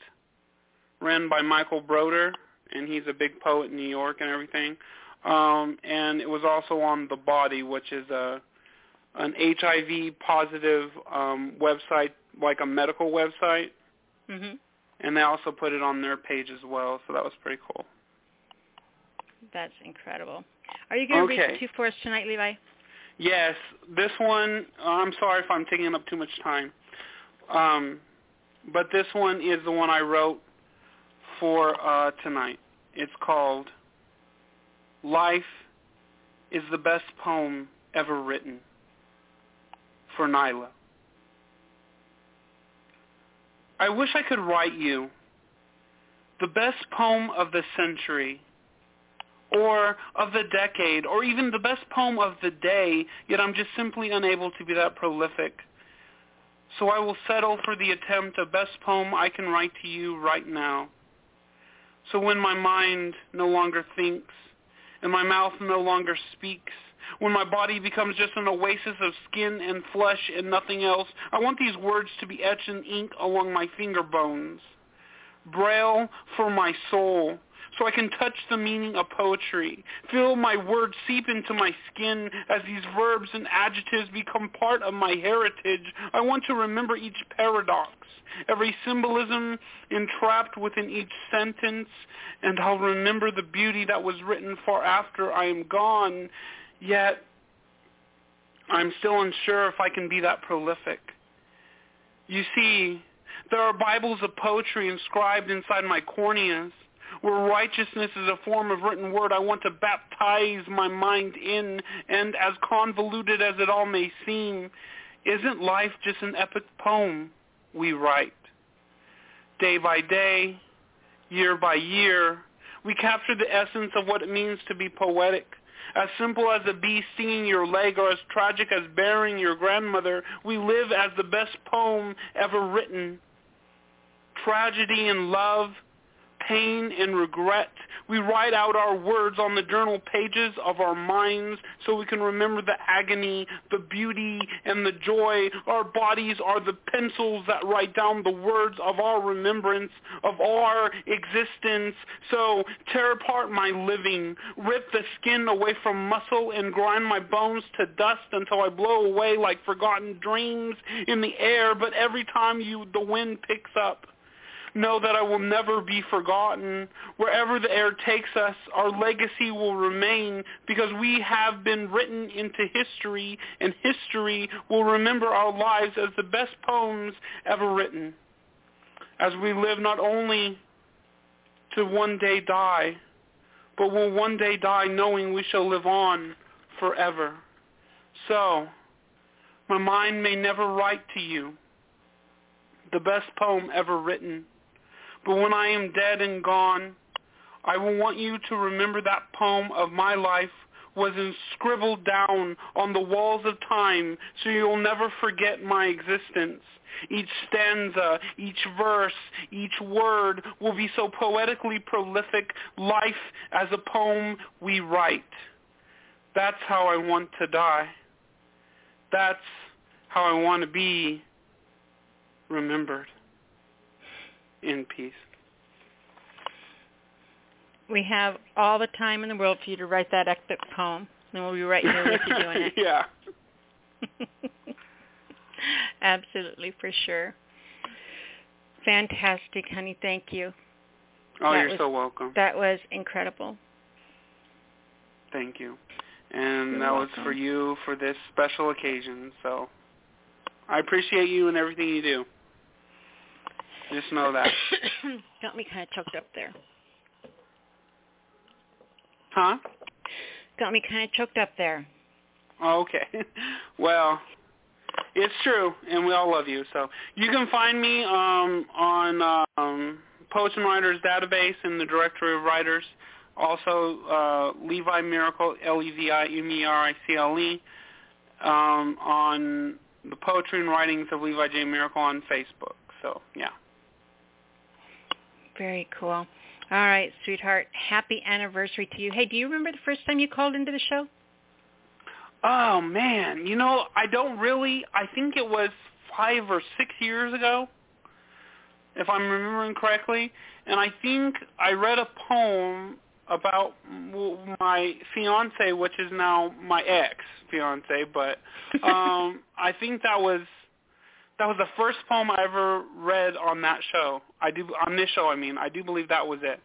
ran by Michael Broder, and he's a big poet in New York and everything. Um, and it was also on the Body, which is a an HIV positive um, website, like a medical website, mhm. and they also put it on their page as well. So that was pretty cool. That's incredible. Are you going to Okay. read two for us tonight, Levi? Yes, this one. I'm sorry if I'm taking up too much time, um, but this one is the one I wrote for uh, tonight. It's called "Life is the Best Poem Ever Written" for Nyla. I wish I could write you the best poem of the century or of the decade or even the best poem of the day, yet I'm just simply unable to be that prolific. So I will settle for the attempt of best poem I can write to you right now. So when my mind no longer thinks and my mouth no longer speaks, when my body becomes just an oasis of skin and flesh and nothing else, I want these words to be etched in ink along my finger bones. Braille for my soul, so I can touch the meaning of poetry. Feel my words seep into my skin as these verbs and adjectives become part of my heritage. I want to remember each paradox, every symbolism entrapped within each sentence, and I'll remember the beauty that was written far after I am gone. Yet, I'm still unsure if I can be that prolific. You see, there are Bibles of poetry inscribed inside my corneas where righteousness is a form of written word I want to baptize my mind in, and as convoluted as it all may seem, isn't life just an epic poem we write? Day by day, year by year, we capture the essence of what it means to be poetic. As simple as a bee stinging your leg or as tragic as burying your grandmother, we live as the best poem ever written. Tragedy and love, pain and regret. We write out our words on the journal pages of our minds so we can remember the agony, the beauty, and the joy. Our bodies are the pencils that write down the words of our remembrance, of our existence. So tear apart my living, rip the skin away from muscle, and grind my bones to dust until I blow away like forgotten dreams in the air. But every time you, the wind picks up, know that I will never be forgotten. Wherever the air takes us, our legacy will remain because we have been written into history, and history will remember our lives as the best poems ever written. As we live not only to one day die, but will one day die knowing we shall live on forever. So, my mind may never write to you the best poem ever written. But when I am dead and gone, I will want you to remember that poem of my life was scribbled down on the walls of time so you'll never forget my existence. Each stanza, each verse, each word will be so poetically prolific, life as a poem we write. That's how I want to die. That's how I want to be remembered in peace. We have all the time in the world for you to write that epic poem, and we'll be right here with you doing it. yeah. Absolutely, for sure. Fantastic, honey. Thank you. Oh, That you're was- so welcome. That was incredible. Thank you. And You're that was for you for this special occasion. So I appreciate you and everything you do. Just know that. Got me kind of choked up there. Huh? Got me kind of choked up there. Oh, okay. well, it's true, and we all love you. So you can find me um, on um, Poets and Writers database in the directory of writers. Also, uh, Levi Meracle, L-E-V-I-M-E-R-I-C-L-E, um, on the Poetry and Writings of Levi J. Meracle on Facebook. So, yeah. Very cool. All right, sweetheart. Happy anniversary to you. Hey, do you remember the first time you called into the show? Oh man, you know, I don't really. I think it was five or six years ago, if I'm remembering correctly. And I think I read a poem about my fiance, which is now my ex fiance. But um, I think that was that was the first poem I ever read on that show. I do on this show. I mean, I do believe that was it.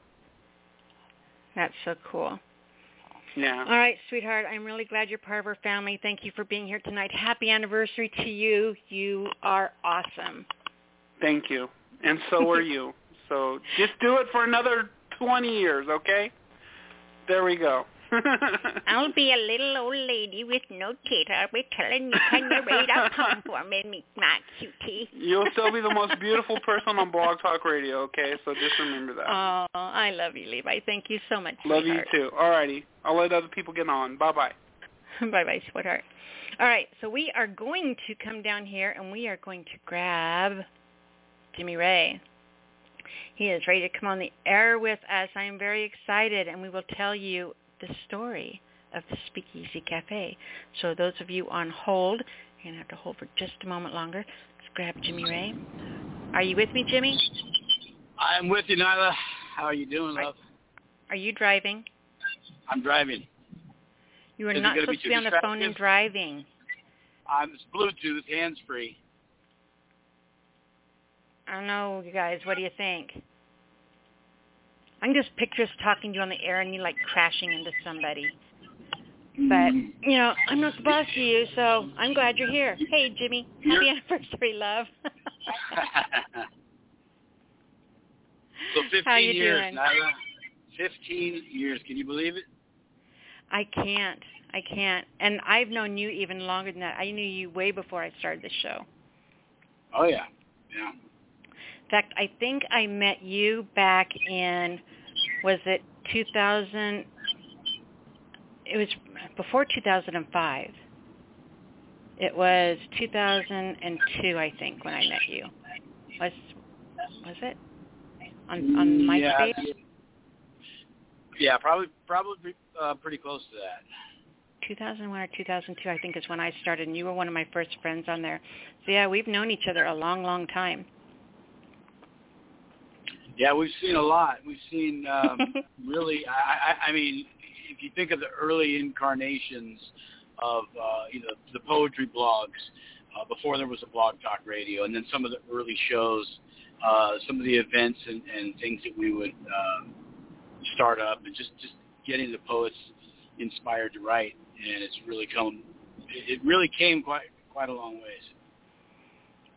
That's so cool. Yeah. All right, sweetheart. I'm really glad you're part of our family. Thank you for being here tonight. Happy anniversary to you. You are awesome. Thank you. And so are you. So just do it for another 20 years, okay? There we go. I'll be a little old lady with no teeth. I'll be telling you, can you read a poem for me, my cutie? You'll still be the most beautiful person on Blog Talk Radio, okay? So just remember that. Oh, I love you, Levi. Thank you so much, Love sweetheart. you too. Alrighty. I'll let other people get on. Bye-bye. Bye-bye, sweetheart. All right, so we are going to come down here and we are going to grab Jimmy Ray. He is ready to come on the air with us. I am very excited, and we will tell you the story of the Speakeasy Cafe. So those of you on hold, you're going to have to hold for just a moment longer. Let's grab Jimmy Ray. Are you with me, Jimmy? I'm with you, Nyla. How are you doing, love? Are you driving? I'm driving. You are Is not supposed to be on the phone and driving. I'm Bluetooth, hands-free. I don't know, you guys. What do you think? I can just picture us talking to you on the air and you like crashing into somebody. Mm-hmm. But, you know, I'm not the boss of you, so I'm glad you're here. Hey, Jimmy. Happy anniversary, love. so 15 How you years, doing? Nyla. 15 years. Can you believe it? I can't. I can't. And I've known you even longer than that. I knew you way before I started the show. Oh yeah, yeah. In fact, I think I met you back in, was it 2000? It was before 2005. It was 2002, I think, when I met you. Was was it on on MySpace? Yeah, yeah probably probably uh, pretty close to that. 2001 or 2002, I think, is when I started, and you were one of my first friends on there. So yeah, we've known each other a long, long time. Yeah, we've seen a lot. We've seen um, really. I, I, I mean, if you think of the early incarnations of uh, you know the poetry blogs uh, before there was a blog talk radio, and then some of the early shows, uh, some of the events and, and things that we would uh, start up, and just just getting the poets inspired to write, and it's really come. It it really came quite quite a long ways.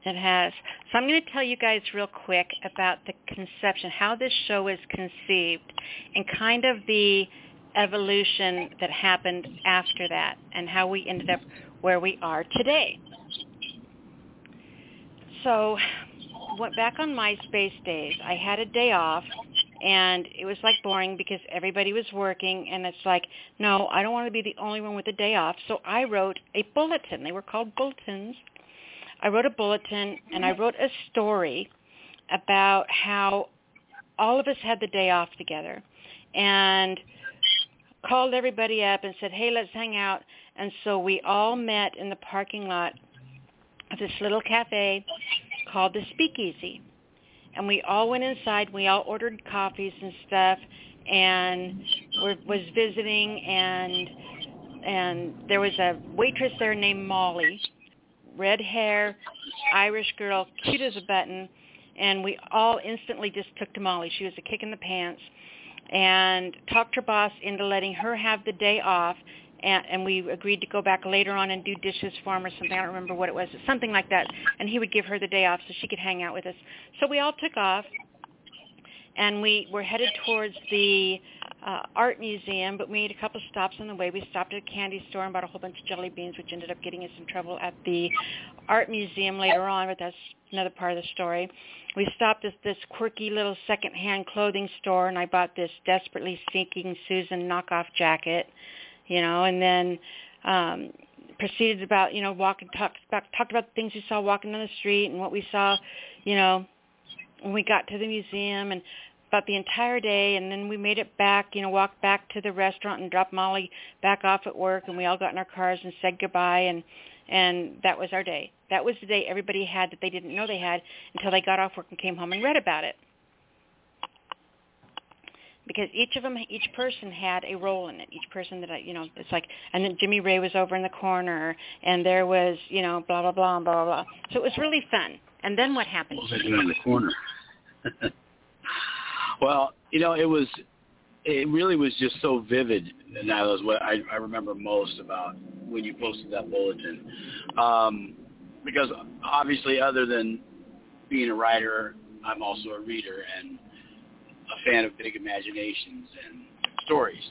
It has. So I'm going to tell you guys real quick about the conception, how this show was conceived, and kind of the evolution that happened after that, and how we ended up where we are today. So, went back on MySpace days. I had a day off, and it was like boring because everybody was working, and it's like, no, I don't want to be the only one with a day off. So I wrote a bulletin. They were called bulletins. I wrote a bulletin, and I wrote a story about how all of us had the day off together, and called everybody up and said, hey, let's hang out. And so we all met in the parking lot of this little cafe called the Speakeasy. And we all went inside. We all ordered coffees and stuff, and were, was visiting. And and there was a waitress there named Molly, red hair, Irish girl, cute as a button. And we all instantly just took to Molly. She was a kick in the pants, and talked her boss into letting her have the day off and, and we agreed to go back later on and do dishes for him or something. I don't remember what it was, something like that. And he would give her the day off so she could hang out with us. So we all took off, and we were headed towards the uh, art museum, but we made a couple stops on the way. We stopped at a candy store and bought a whole bunch of jelly beans, which ended up getting us in trouble at the art museum later on, but that's another part of the story. We stopped at this quirky little second-hand clothing store, and I bought this desperately seeking Susan knockoff jacket you know, and then um proceeded about, you know, walking talked about talked about the things we saw walking down the street and what we saw, you know, when we got to the museum and about the entire day and then we made it back, you know, walked back to the restaurant and dropped Molly back off at work and we all got in our cars and said goodbye and and that was our day. That was the day everybody had that they didn't know they had until they got off work and came home and read about it because each of them, each person had a role in it. Each person that I, you know, it's like, and then Jimmy Ray was over in the corner, and there was, you know, blah blah blah blah blah. So it was really fun. And then what happened? I in the corner? well, you know, it was it really was just so vivid, and that was what I, I remember most about when you posted that bulletin. Um, because obviously, other than being a writer, I'm also a reader and a fan of big imaginations and stories.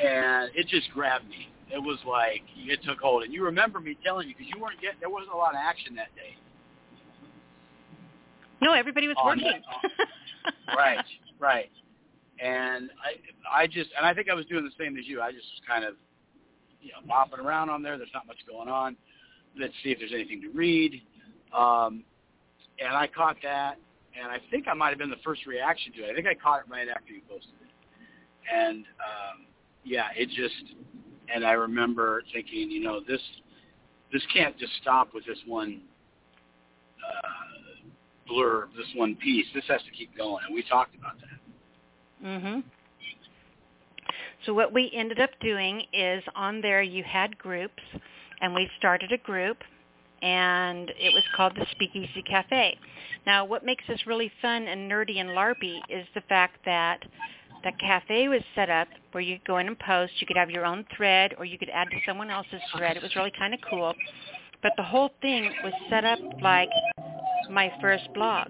And it just grabbed me. It was like it took hold. And you remember me telling you because you weren't getting there wasn't a lot of action that day. No, everybody was On working. that- right, right. And I, I just, and I think I was doing the same as you. I just was kind of, you know, bopping around on there. There's not much going on. Let's see if there's anything to read. Um, and I caught that, and I think I might have been the first reaction to it. I think I caught it right after you posted it. And um, yeah, it just, and I remember thinking, you know, this, this can't just stop with this one uh, blurb, this one piece. This has to keep going, and we talked about that. Mhm. So what we ended up doing is on there you had groups and we started a group and it was called the Speakeasy Cafe. Now what makes this really fun and nerdy and larpy is the fact that the cafe was set up where you could go in and post, you could have your own thread or you could add to someone else's thread. It was really kind of cool. But the whole thing was set up like my first blog.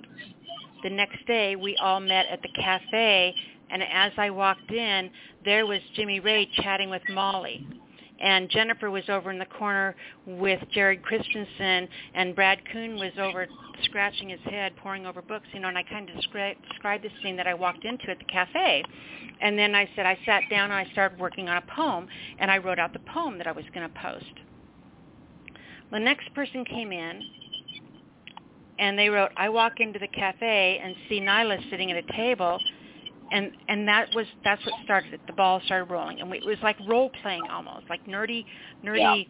The next day we all met at the cafe and as I walked in, there was Jimmy Ray chatting with Molly. And Jennifer was over in the corner with Jared Christensen, and Brad Kuhn was over scratching his head, poring over books, you know, and I kind of described, described the scene that I walked into at the cafe. And then I said I sat down and I started working on a poem, and I wrote out the poem that I was going to post. The next person came in, and they wrote, I walk into the cafe and see Nyla sitting at a table, and and that was that's what started it. The ball started rolling, and we, it was like role playing almost, like nerdy, nerdy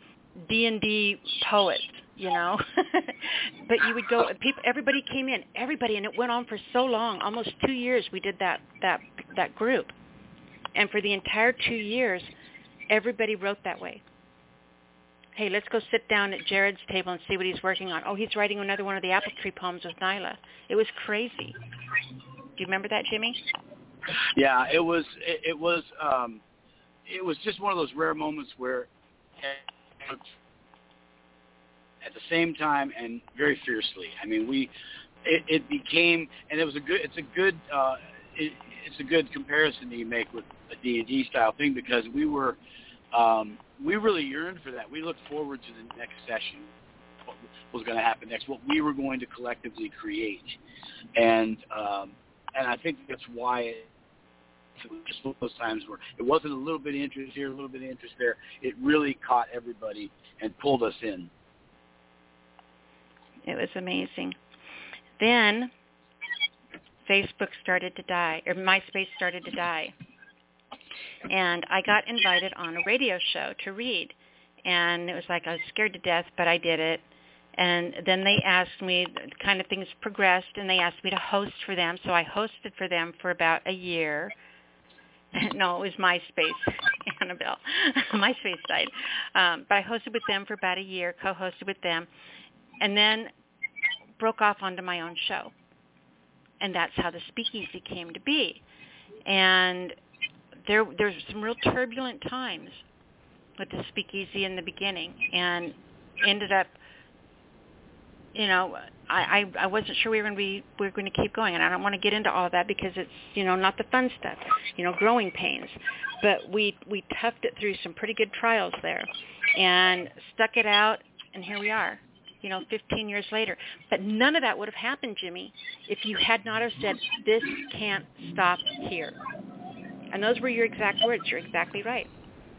D and D poets, you know. but you would go, people, everybody came in, everybody, and it went on for so long, almost two years. We did that that that group, and for the entire two years, everybody wrote that way. Hey, let's go sit down at Jared's table and see what he's working on. Oh, he's writing another one of the apple tree poems with Nyla. It was crazy. Do you remember that, Jimmy? Yeah, it was. It, it was. um It was just one of those rare moments where, at the same time and very fiercely. I mean, we. It, it became, and it was a good. It's a good. uh it, It's a good comparison that you make with a D and D style thing because we were. Um We really yearned for that. We looked forward to the next session. What was going to happen next? What we were going to collectively create, and. um and I think that's why it, was just those times where it wasn't a little bit of interest here, a little bit of interest there. It really caught everybody and pulled us in. It was amazing. Then Facebook started to die, or MySpace started to die. And I got invited on a radio show to read. And it was like I was scared to death, but I did it. And then they asked me kind of things progressed and they asked me to host for them. So i hosted for them for about a year. No it was myspace annabelle myspace site. um, but i hosted with them for about a year co-hosted with them and then broke off onto my own show. And that's how the speakeasy came to be. And there there's some real turbulent times with the speakeasy in the beginning and ended up you know, I, I I wasn't sure we were going to be we were going to keep going, and I don't want to get into all that because it's you know not the fun stuff, you know, growing pains. But we we toughed it through some pretty good trials there, and stuck it out, and here we are, you know, 15 years later. But none of that would have happened, Jimmy, if you had not have said this can't stop here. And those were your exact words. You're exactly right.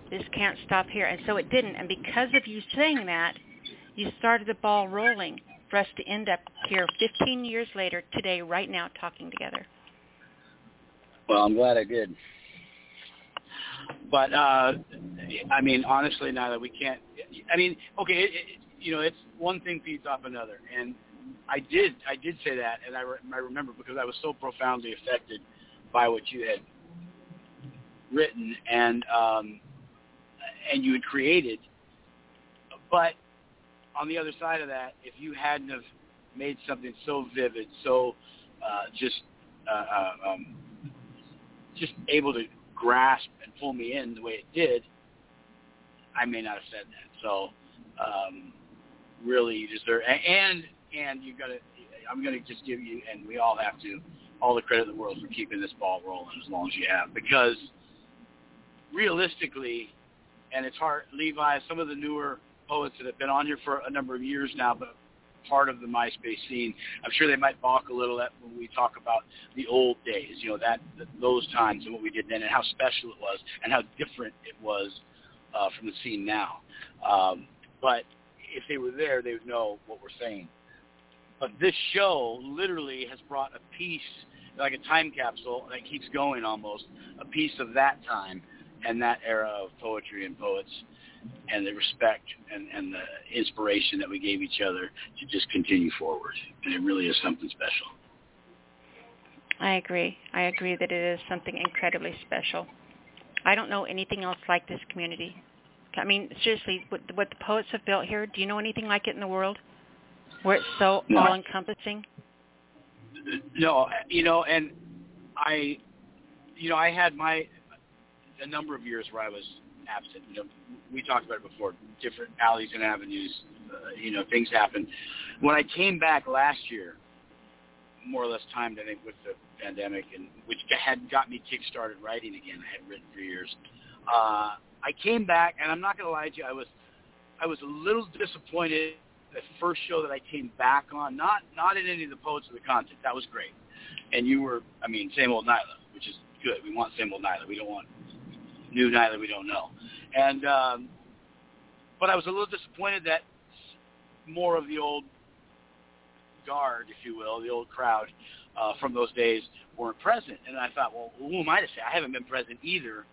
This can't stop here, and so it didn't. And because of you saying that, you started the ball rolling for us to end up here 15 years later, today, right now, talking together. Well, I'm glad I did. But uh I mean, honestly, now that we can't, I mean, okay, it, it, you know, it's one thing feeds off another, and I did, I did say that, and I, re- I remember because I was so profoundly affected by what you had written and um and you had created. But on the other side of that, if you hadn't have made something so vivid, so uh, just uh, uh, um, just able to grasp and pull me in the way it did, I may not have said that. So um, really, you deserve and and you got to. I'm going to just give you, and we all have to, all the credit in the world for keeping this ball rolling as long as you have, because realistically, and it's hard. Levi, some of the newer poets that have been on here for a number of years now, but part of the MySpace scene. I'm sure they might balk a little at when we talk about the old days, you know, that those times and what we did then, and how special it was, and how different it was uh, from the scene now. Um, but if they were there, they would know what we're saying. But this show literally has brought a piece, like a time capsule that keeps going almost, a piece of that time and that era of poetry and poets and the respect and, and the inspiration that we gave each other to just continue forward. And it really is something special. I agree. I agree that it is something incredibly special. I don't know anything else like this community. I mean, seriously, what, what the poets have built here, do you know anything like it in the world? Where it's so No. all-encompassing? No, you know, and I, you know, I had my a number of years where I was absent. You know, we talked about it before. Different alleys and avenues. Uh, you know, things happen. When I came back last year, more or less timed, I think, with the pandemic, and which had got me kick-started writing again. I had written for years. Uh, I came back, and I'm not going to lie to you, I was, I was a little disappointed. The first show that I came back on, not not in any of the poets or the content, that was great. And you were, I mean, same old Nyla, which is good. We want same old Nyla. We don't want new Nyla we don't know. And um, but I was a little disappointed that more of the old guard, if you will, the old crowd uh, from those days weren't present. And I thought, well, who am I to say? I haven't been present either.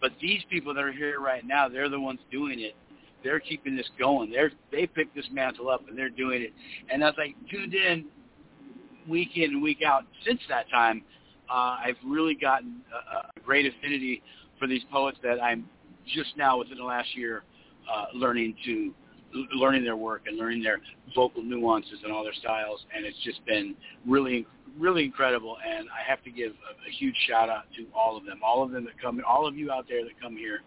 But these people that are here right now, they're the ones doing it. They're keeping this going. They're they picked this mantle up and they're doing it. And as I tuned in week in and week out since that time, uh, I've really gotten a, a great affinity for these poets that I'm just now within the last year uh, learning to learning their work and learning their vocal nuances and all their styles, and it's just been really, really incredible. And I have to give a, a huge shout out to all of them, all of them that come, all of you out there that come here,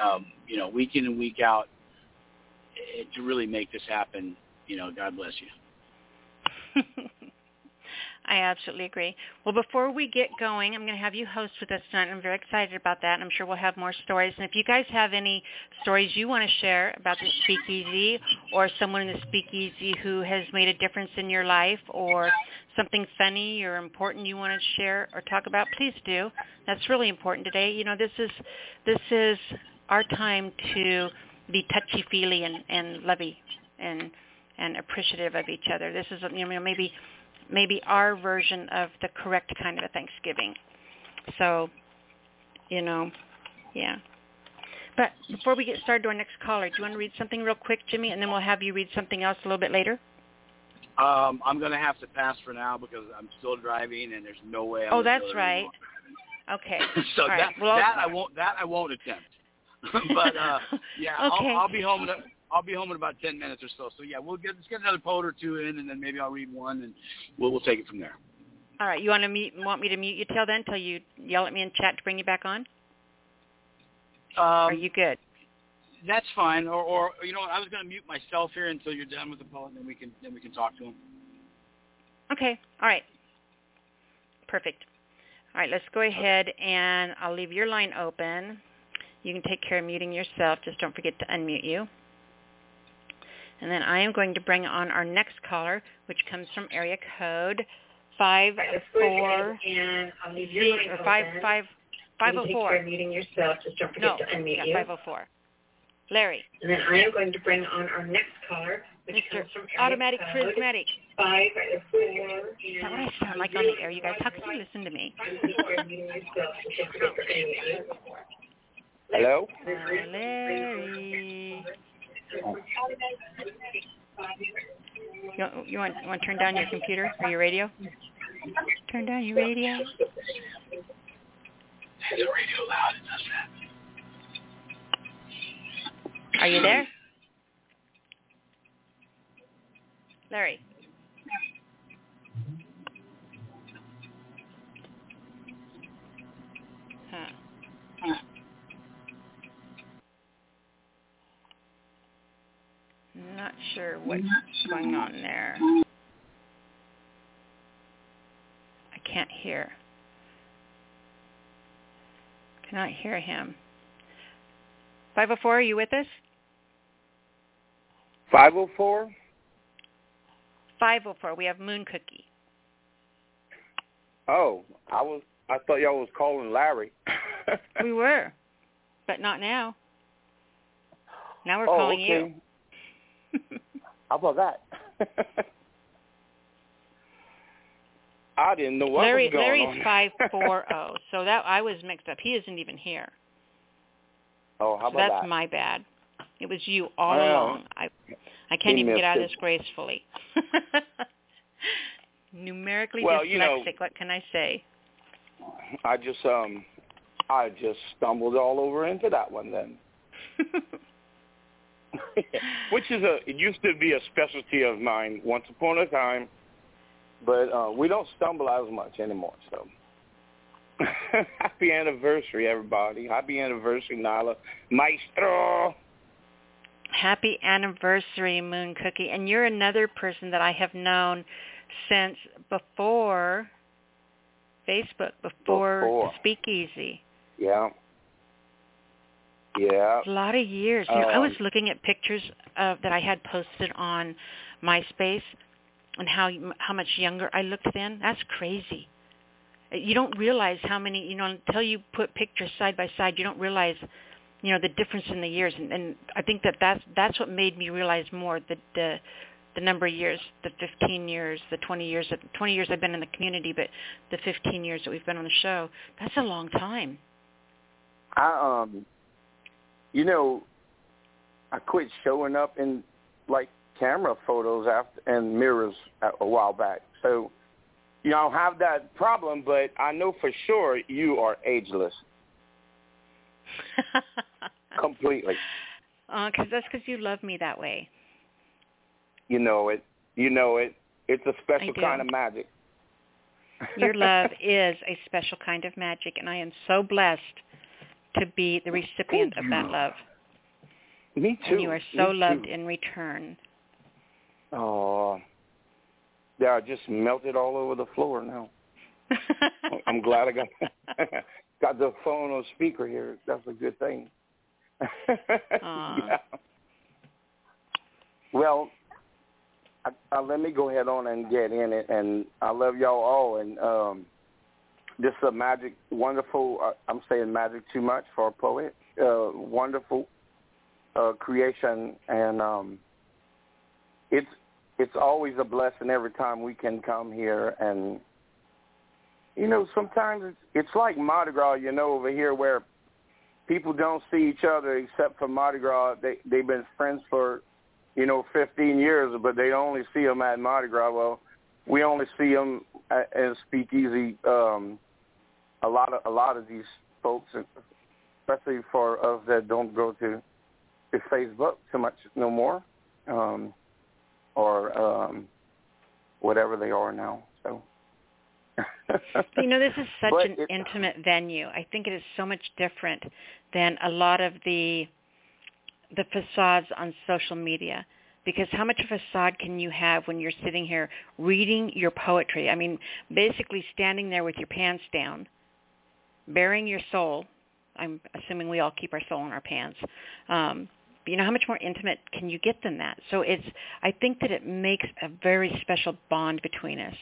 um, you know, week in and week out, eh, to really make this happen. You know, God bless you. I absolutely agree. Well, before we get going, I'm going to have you host with us tonight. I'm very excited about that. I'm sure we'll have more stories. And if you guys have any stories you want to share about the speakeasy or someone in the speakeasy who has made a difference in your life or something funny or important you want to share or talk about, please do. That's really important today. You know, this is this is our time to be touchy-feely and, and lovey and and appreciative of each other. This is you know maybe maybe our version of the correct kind of a Thanksgiving. So, you know, yeah. But before we get started to our next caller, do you want to read something real quick, Jimmy, and then we'll have you read something else a little bit later? Um, I'm going to have to pass for now because I'm still driving and there's no way. I'm Oh, that's right. Okay. so All right. that Well, that I won't that I won't attempt. but uh, yeah, Okay. I'll, I'll be home in a, I'll be home in about ten minutes or so. So yeah, we'll get let's get another poet or two in, and then maybe I'll read one, and we'll we'll take it from there. All right. You want to mute, want me to mute you till then, till you yell at me in chat to bring you back on? Um, Are you good? That's fine. Or, or you know, what, I was going to mute myself here until you're done with the poet, and then we can then we can talk to him. Okay. All right. Perfect. All right. Let's go ahead and I'll leave your line open. You can take care of muting yourself. Just don't forget to unmute you. And then I am going to bring on our next caller, which comes from area code five four and I'll leave Z- your line or five open. five five You oh take care four. of muting yourself. Just don't forget No, to unmute yeah, you. five oh four. Larry, And then I am going to bring on our next caller, which Mr. comes from area Automatic code Prismatic. five four. Is that what I sound like on the air, you guys? How can you listen to me? Hello? Uh, Larry. You, you want you want to turn down your computer or your radio? Turn down your radio. Is the radio loud? Are you there? Larry. Not sure what's going on there. I can't hear. Cannot hear him. 504, are you with us? 504? 504. We have Moon Cookie. Oh, I was I thought y'all was calling Larry. we were, but not now. Now we're oh, calling okay. you. How about that? I didn't know what Larry was going Larry's on. five four zero. So that I was mixed up. He isn't even here. oh, how so about that's that? That's my bad. It was you all Well, along. I I can't he even get missed out of this gracefully. Numerically Well, you know- dyslexic. what can I say? I just um I just stumbled all over into that one then. Which is a it used to be a specialty of mine once upon a time, but uh we don't stumble as much anymore, so Happy anniversary, everybody. Happy anniversary, Nyla Maestro. Happy anniversary, Moon Cookie. And you're another person that I have known since before Facebook, before, Before. Speakeasy. Yeah. Yeah. A lot of years. You know, I was Um, looking at pictures of that I had posted on MySpace and how how much younger I looked then. That's crazy. You don't realize how many, you know, until you put pictures side by side, you don't realize, you know, the difference in the years. And, and I think that that's that's what made me realize more the the the number of years, the 15 years, the 20 years, that 20 years I've been in the community, but the 15 years that we've been on the show, that's a long time. I um you know I quit showing up in like camera photos after and mirrors a, a while back. So you know, I don't have that problem, but I know for sure you are ageless completely. Uh, because that's because you love me that way. You know it. You know it. It's a special kind of magic. Your love is a special kind of magic, and I am so blessed to be the recipient of that love. Me too. And you are so loved in return. Oh, yeah, I just melted all over the floor now. I'm glad I got got the phone on speaker here. That's a good thing. yeah. Well, I, I, let me go ahead on and get in it, and I love y'all all. And um, this is a magic, wonderful. Uh, I'm saying magic too much for a poet. Uh, wonderful uh, creation, and um, it's it's always a blessing every time we can come here and you know sometimes it's it's like Mardi Gras you know over here where people don't see each other except for Mardi Gras they they've been friends for you know 15 years but they only see them at Mardi Gras well we only see them at Speakeasy um a lot of a lot of these folks especially for us that don't go to to Facebook too much no more um or um whatever they are now. So you know, this is such But an it- intimate venue. I think it is so much different than a lot of the the facades on social media. Because how much of a facade can you have when you're sitting here reading your poetry? I mean, basically standing there with your pants down, bearing your soul. I'm assuming we all keep our soul in our pants. Um, you know, how much more intimate can you get than that? So it's, I think that it makes a very special bond between us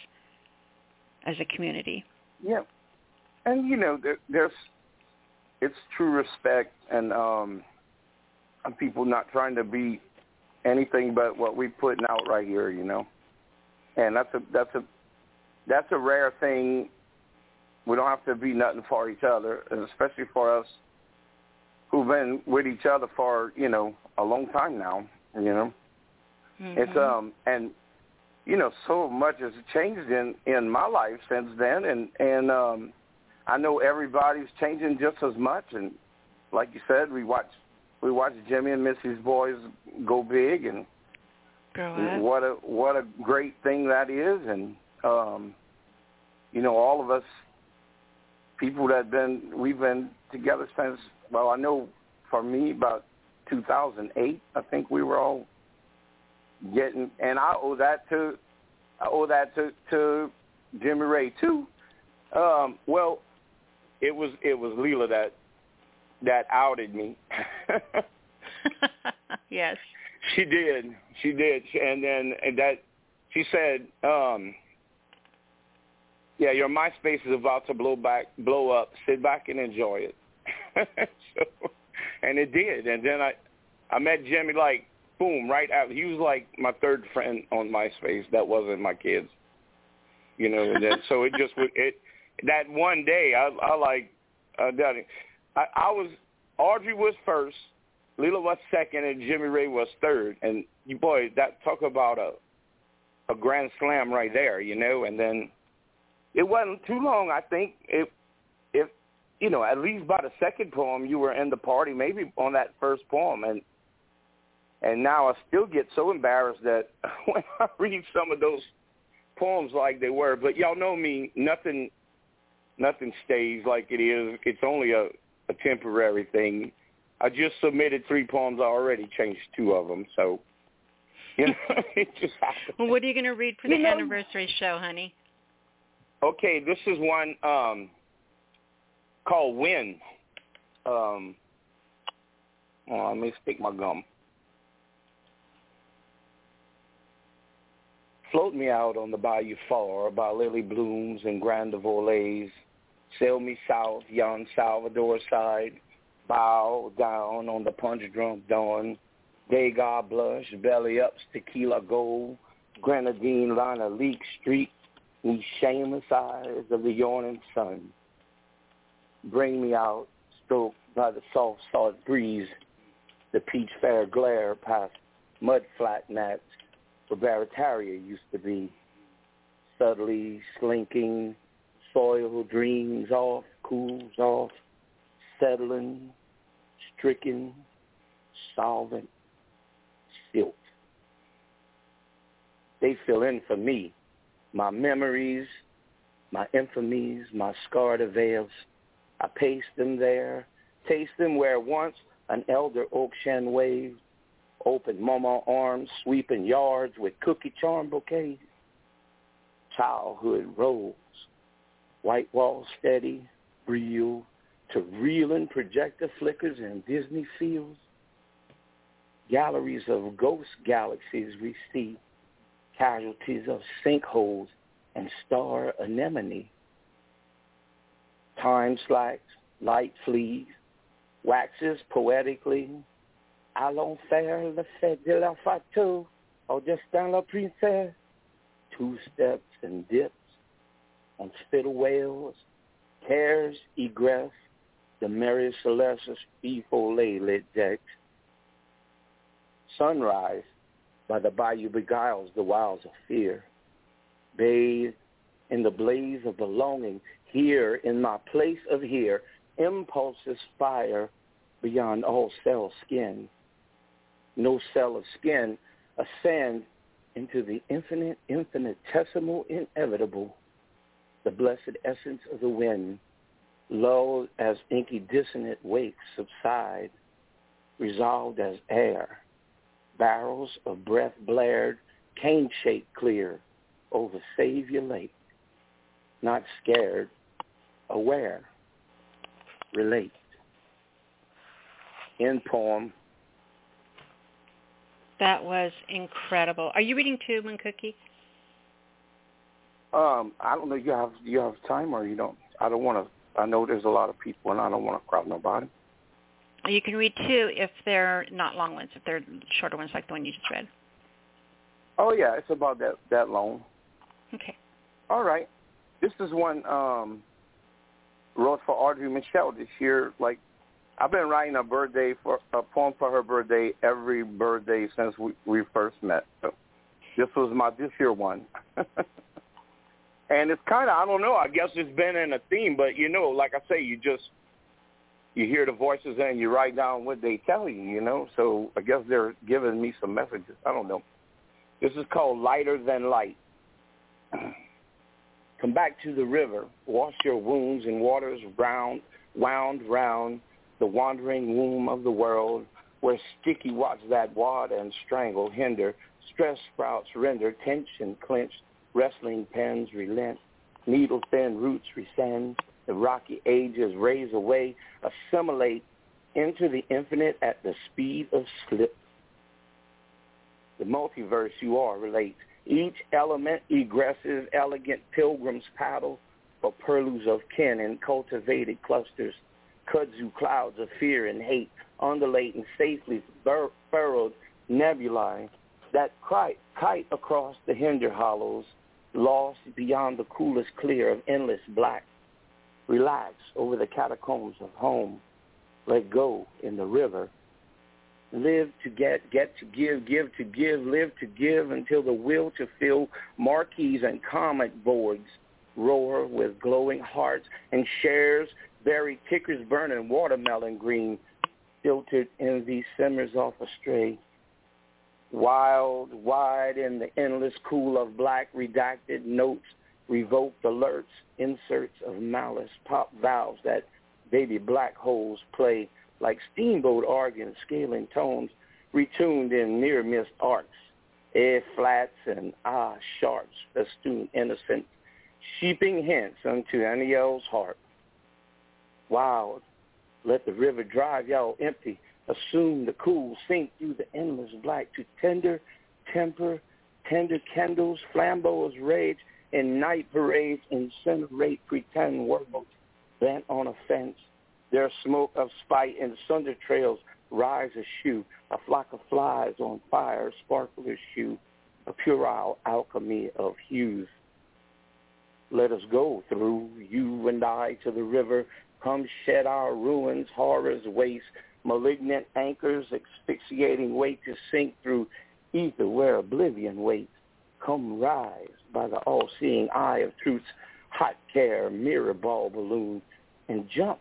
as a community. yeah, and you know there, there's it's true respect and um and people not trying to be anything but what we putting out right here, you know. And that's a that's a that's a rare thing. We don't have to be nothing for each other, and especially for us who've been with each other for you know a long time now. You know, it's Mhm. um and you know so much has changed in in my life since then, and and um I know everybody's changing just as much. And like you said, we watch we watch Jimmy and Missy's boys go big, and what a what a great thing that is and um you know all of us people that been we've been together since well I know for me about 2008 I think we were all getting and I owe that to I owe that to to Jimmy Ray too. Um, well, it was it was Leela that that outed me. yes. She did. She did. And then and that she said, um, "Yeah, your MySpace is about to blow back, blow up. Sit back and enjoy it." so, and it did. And then I, I met Jimmy like boom right out. He was like my third friend on MySpace. That wasn't my kids, you know. And then so it just it that one day I, I like uh. I, I was Audrey was first, Leela was second, and Jimmy Ray was third. And you boy, that talk about a a grand slam right there, you know. And then it wasn't too long. I think if if you know at least by the second poem you were in the party, maybe on that first poem, and and now I still get so embarrassed that when I read some of those poems like they were, but y'all know me, nothing nothing stays like it is. It's only a, a temporary thing. I just submitted three poems. I already changed two of them, so you know it just happened. Well, what are you going to read for the You know- anniversary show, honey? Okay, this is one um, called "Win." Um, oh, let me stick my gum. Float me out on the bayou far by lily blooms and grand volets. Sail me south, yon Salvador side. Bow down on the punch drunk dawn. Degas blush, belly ups, tequila gold. Grenadine line a leak streak. These shameless eyes of the yawning sun. Bring me out, stroked by the soft salt breeze. The peach fair glare past mud flat mats where Barataria used to be. Subtly slinking, soil dreams off, cools off, settling, stricken, solvent, silt. They fill in for me, my memories, my infamies, my scarred avails. I paste them there, taste them where once an elder oak shen waved, open mama arms, sweeping yards with cookie charm bouquets. Childhood rolls, white walls steady, real, to reeling projector flickers in Disney fields. Galleries of ghost galaxies we see, casualties of sinkholes and star anemone. Time slacks, light flees, waxes poetically, Allons faire le fête de la fatou au destin la princesse. Two steps and dips on spittle whales, cares egress, the Mary Celeste before lit decks. Sunrise by the bayou beguiles the wilds of fear. Bathed in the blaze of belonging, here in my place of here, impulses fire beyond all cell skin no cell of skin, ascend into the infinite, infinitesimal, inevitable, the blessed essence of the wind, lulled as inky dissonant wakes subside, resolved as air, barrels of breath blared, cane shake clear over Savior Lake, not scared, aware, relate. End poem That was incredible. Are you reading too, Moon Cookie? Um, I don't know. You have you have time or you don't? I don't want to. I know there's a lot of people, and I don't want to crowd nobody. You can read two if they're not long ones, if they're shorter ones like the one you just read. Oh yeah, it's about that that long. Okay. All right. This is one um wrote for Audrey Michelle this year. Like I've been writing a birthday for a poem for her birthday every birthday since we we first met. So this was my this year one. and it's kind of I don't know. I guess it's been in a theme, but you know, like I say, you just you hear the voices and you write down what they tell you. You know, so I guess they're giving me some messages. I don't know. This is called Lighter Than Light. Come back to the river, wash your wounds in waters round, wound round the wandering womb of the world, where sticky watch that wad and strangle, hinder, stress sprouts render, tension clenched, wrestling pens relent, needle thin roots rescend, the rocky ages raise away, assimilate into the infinite at the speed of slip. The multiverse you are relates. Each element egresses elegant pilgrims paddle for purlieus of kin in cultivated clusters, kudzu clouds of fear and hate, undulating safely furrowed nebulae that kite across the hinder hollows, lost beyond the coolest clear of endless black. Relax over the catacombs of home. Let go in the river. Live to get, get to give, give to give, live to give until the will to fill marquees and comic boards roar with glowing hearts and shares bury tickers burning watermelon green filtered envy simmers off a astray wild wide in the endless cool of black redacted notes revoked alerts inserts of malice pop valves that baby black holes play like steamboat organs scaling tones retuned in near missed arcs air flats and ah sharps festoon innocent sheeping hints unto Aniel's heart. Wild, let the river drive y'all empty. Assume the cool sink through the endless black to tender temper, tender candles, flambeaus rage, in night parades, incinerate pretend worlds bent on a fence. Their smoke of spite and sunder trails rise a shoe, a flock of flies on fire, sparkler shoe, a puerile alchemy of hues. Let us go through you and I to the river. Come shed our ruins, horrors waste, malignant anchors, asphyxiating weight to sink through ether where oblivion waits. Come rise by the all-seeing eye of truth's hot care mirror ball balloon and jump,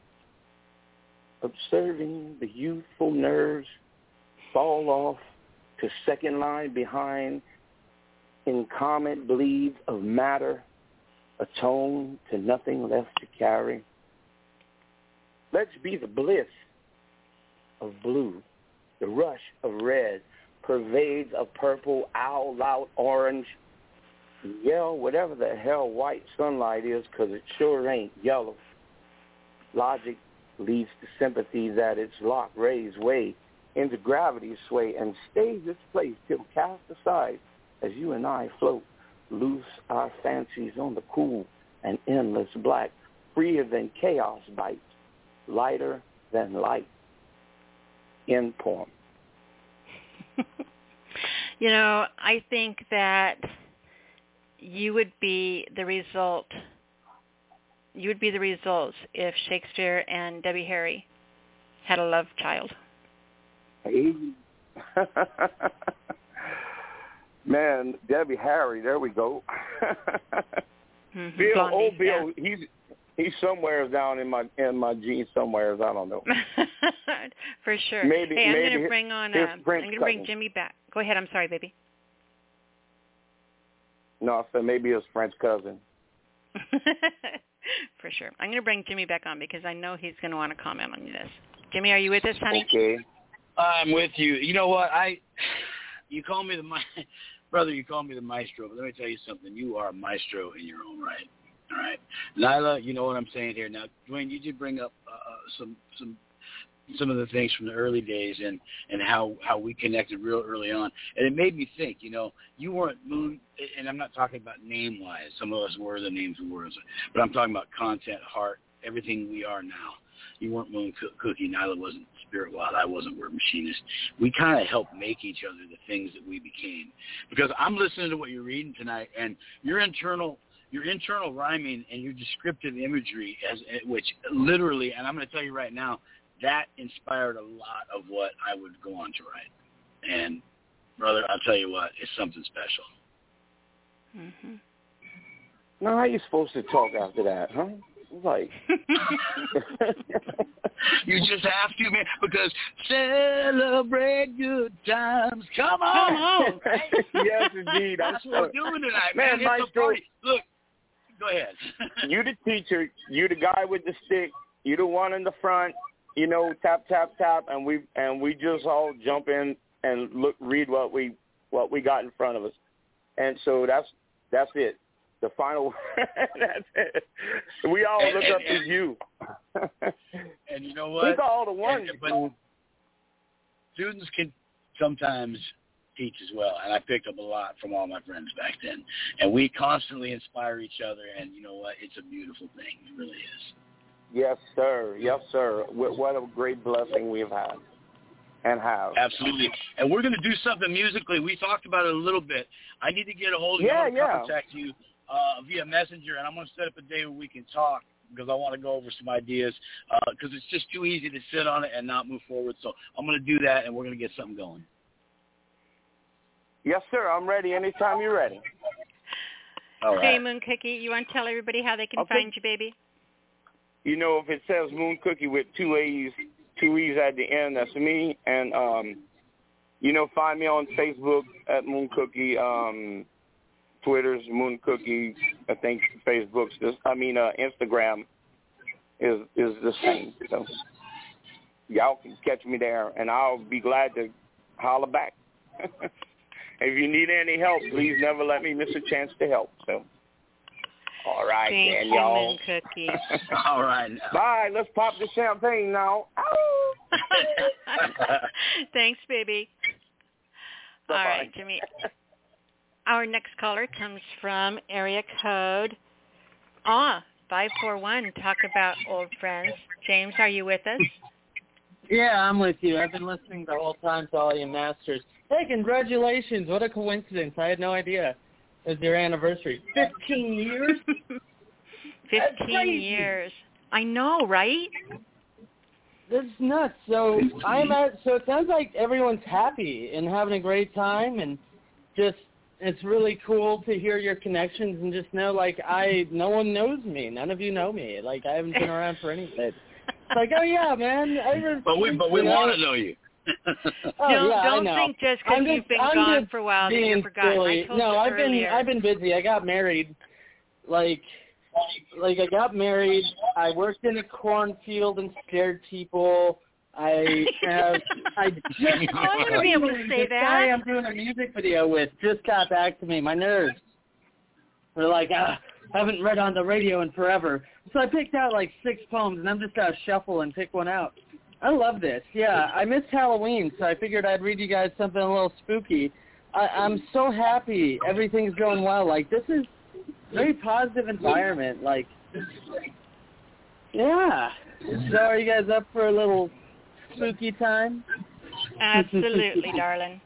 observing the youthful nerves fall off to second line behind in comet bleed of matter atone to nothing left to carry. Let's be the bliss of blue, the rush of red, pervades of purple, owl loud orange, yellow, whatever the hell white sunlight is, because it sure ain't yellow. Logic leads to sympathy that its lock rays way into gravity's sway and stays its place till cast aside as you and I float loose our fancies on the cool and endless black, freer than chaos bites, lighter than light. End poem. you know, I think that you would be the result. You would be the results if Shakespeare and Debbie Harry had a love child. Hey. Man, Debbie Harry, there we go. mm-hmm. Bill, Blondie, old Bill, yeah. he's he's somewhere down in my in my jeans somewhere. I don't know. For sure. Maybe- hey, I'm maybe gonna his- bring on. Uh, I'm gonna bring. Jimmy back. Go ahead. I'm sorry, baby. No, I said maybe his French cousin. For sure. I'm gonna bring Jimmy back on because I know he's gonna want to comment on this. Jimmy, are you with us, honey? Okay. I'm with you. You know what? I you call me the mi- brother. You call me the maestro, but let me tell you something. You are a maestro in your own right. All right, Nyla. You know what I'm saying here. Now, Dwayne, you did bring up uh, uh, some some some of the things from the early days and and how how we connected real early on, and it made me think. You know, you weren't Moon, and I'm not talking about name wise. Some of us were the names we were, but I'm talking about content, heart, everything we are now. You weren't Moon Cook- Cookie. Nyla wasn't Spirit Wild. I wasn't Word Machinist. We kind of helped make each other the things that we became. Because I'm listening to what you're reading tonight, and your internal your internal rhyming and your descriptive imagery, as which literally, and I'm going to tell you right now, that inspired a lot of what I would go on to write. And brother, I'll tell you what, it's something special. hmm Now, how are you supposed to talk after that, huh? Like, You just have to, man, because celebrate good times. Come on. Come on. yes, indeed. I'm That's what we're doing tonight, Man, man. It's a party. Look, Go ahead. you the teacher, you the guy with the stick, you the one in the front, you know, tap tap tap, and we and we just all jump in and look read what we what we got in front of us, and so that's that's it. The final, that's it. We all And- look and- up to you. And you know what? At all the ones. And- but students can sometimes teach as well, and I picked up a lot from all my friends back then. And we constantly inspire each other, and you know what? It's a beautiful thing. It really is. Yes, sir. Yes, sir. What a great blessing we've had and have. Absolutely. And we're going to do something musically. We talked about it a little bit. I need to get a hold of you. Yeah, to yeah. contact you uh, via messenger, and I'm going to set up a day where we can talk because I want to go over some ideas because it's just too easy to sit on it and not move forward. So I'm going to do that, and we're going to get something going. Yes, sir. I'm ready. Anytime you're ready. All right. Hey, Moon Cookie, you want to tell everybody how they can Okay. find you, baby? You know, if it says Moon Cookie with two A's, two E's at the end, that's me. And um, you know, find me on Facebook at Moon Cookie. Um, Twitter's Moon Cookie. I think Facebook's just. I mean, uh, Instagram is is the same. So y'all can catch me there, and I'll be glad to holler back. if you need any help, please never let me miss a chance to help. So, all right, Thank then, you, y'all. Cookie. All right. Bye. Let's pop the champagne now. Thanks, baby. All Bye-bye. right, Jimmy. Our next caller comes from area code ah five four one. Talk about old friends. James, are you with us? Yeah, I'm with you. I've been listening the whole time to all you masters. Hey, congratulations. What a coincidence. I had no idea it was your anniversary. 15 years? Fifteen years. I know, right? This is nuts. So I'm at. So it sounds like everyone's happy and having a great time, and just it's really cool to hear your connections and just know like I no one knows me. None of you know me. Like I haven't been around for anything. It's like oh yeah, man. I remember, But we but we you know, want to know you. Oh, don't yeah, don't think just because you've been I'm gone for a while that you're forgotten. I no, I've been earlier. I've been busy. I got married. Like like I got married. I worked in a cornfield and scared people. I have I just Oh, I wanna be able to say this guy that. I'm doing a music video with just got back to me. My nerves. They're like, ah, haven't read on the radio in forever. So I picked out like six poems and I'm just gonna shuffle and pick one out. I love this. Yeah, I missed Halloween, so I figured I'd read you guys something a little spooky. I, I'm so happy everything's going well. Like this is very positive environment. Like, yeah. So are you guys up for a little spooky time? Absolutely, darling.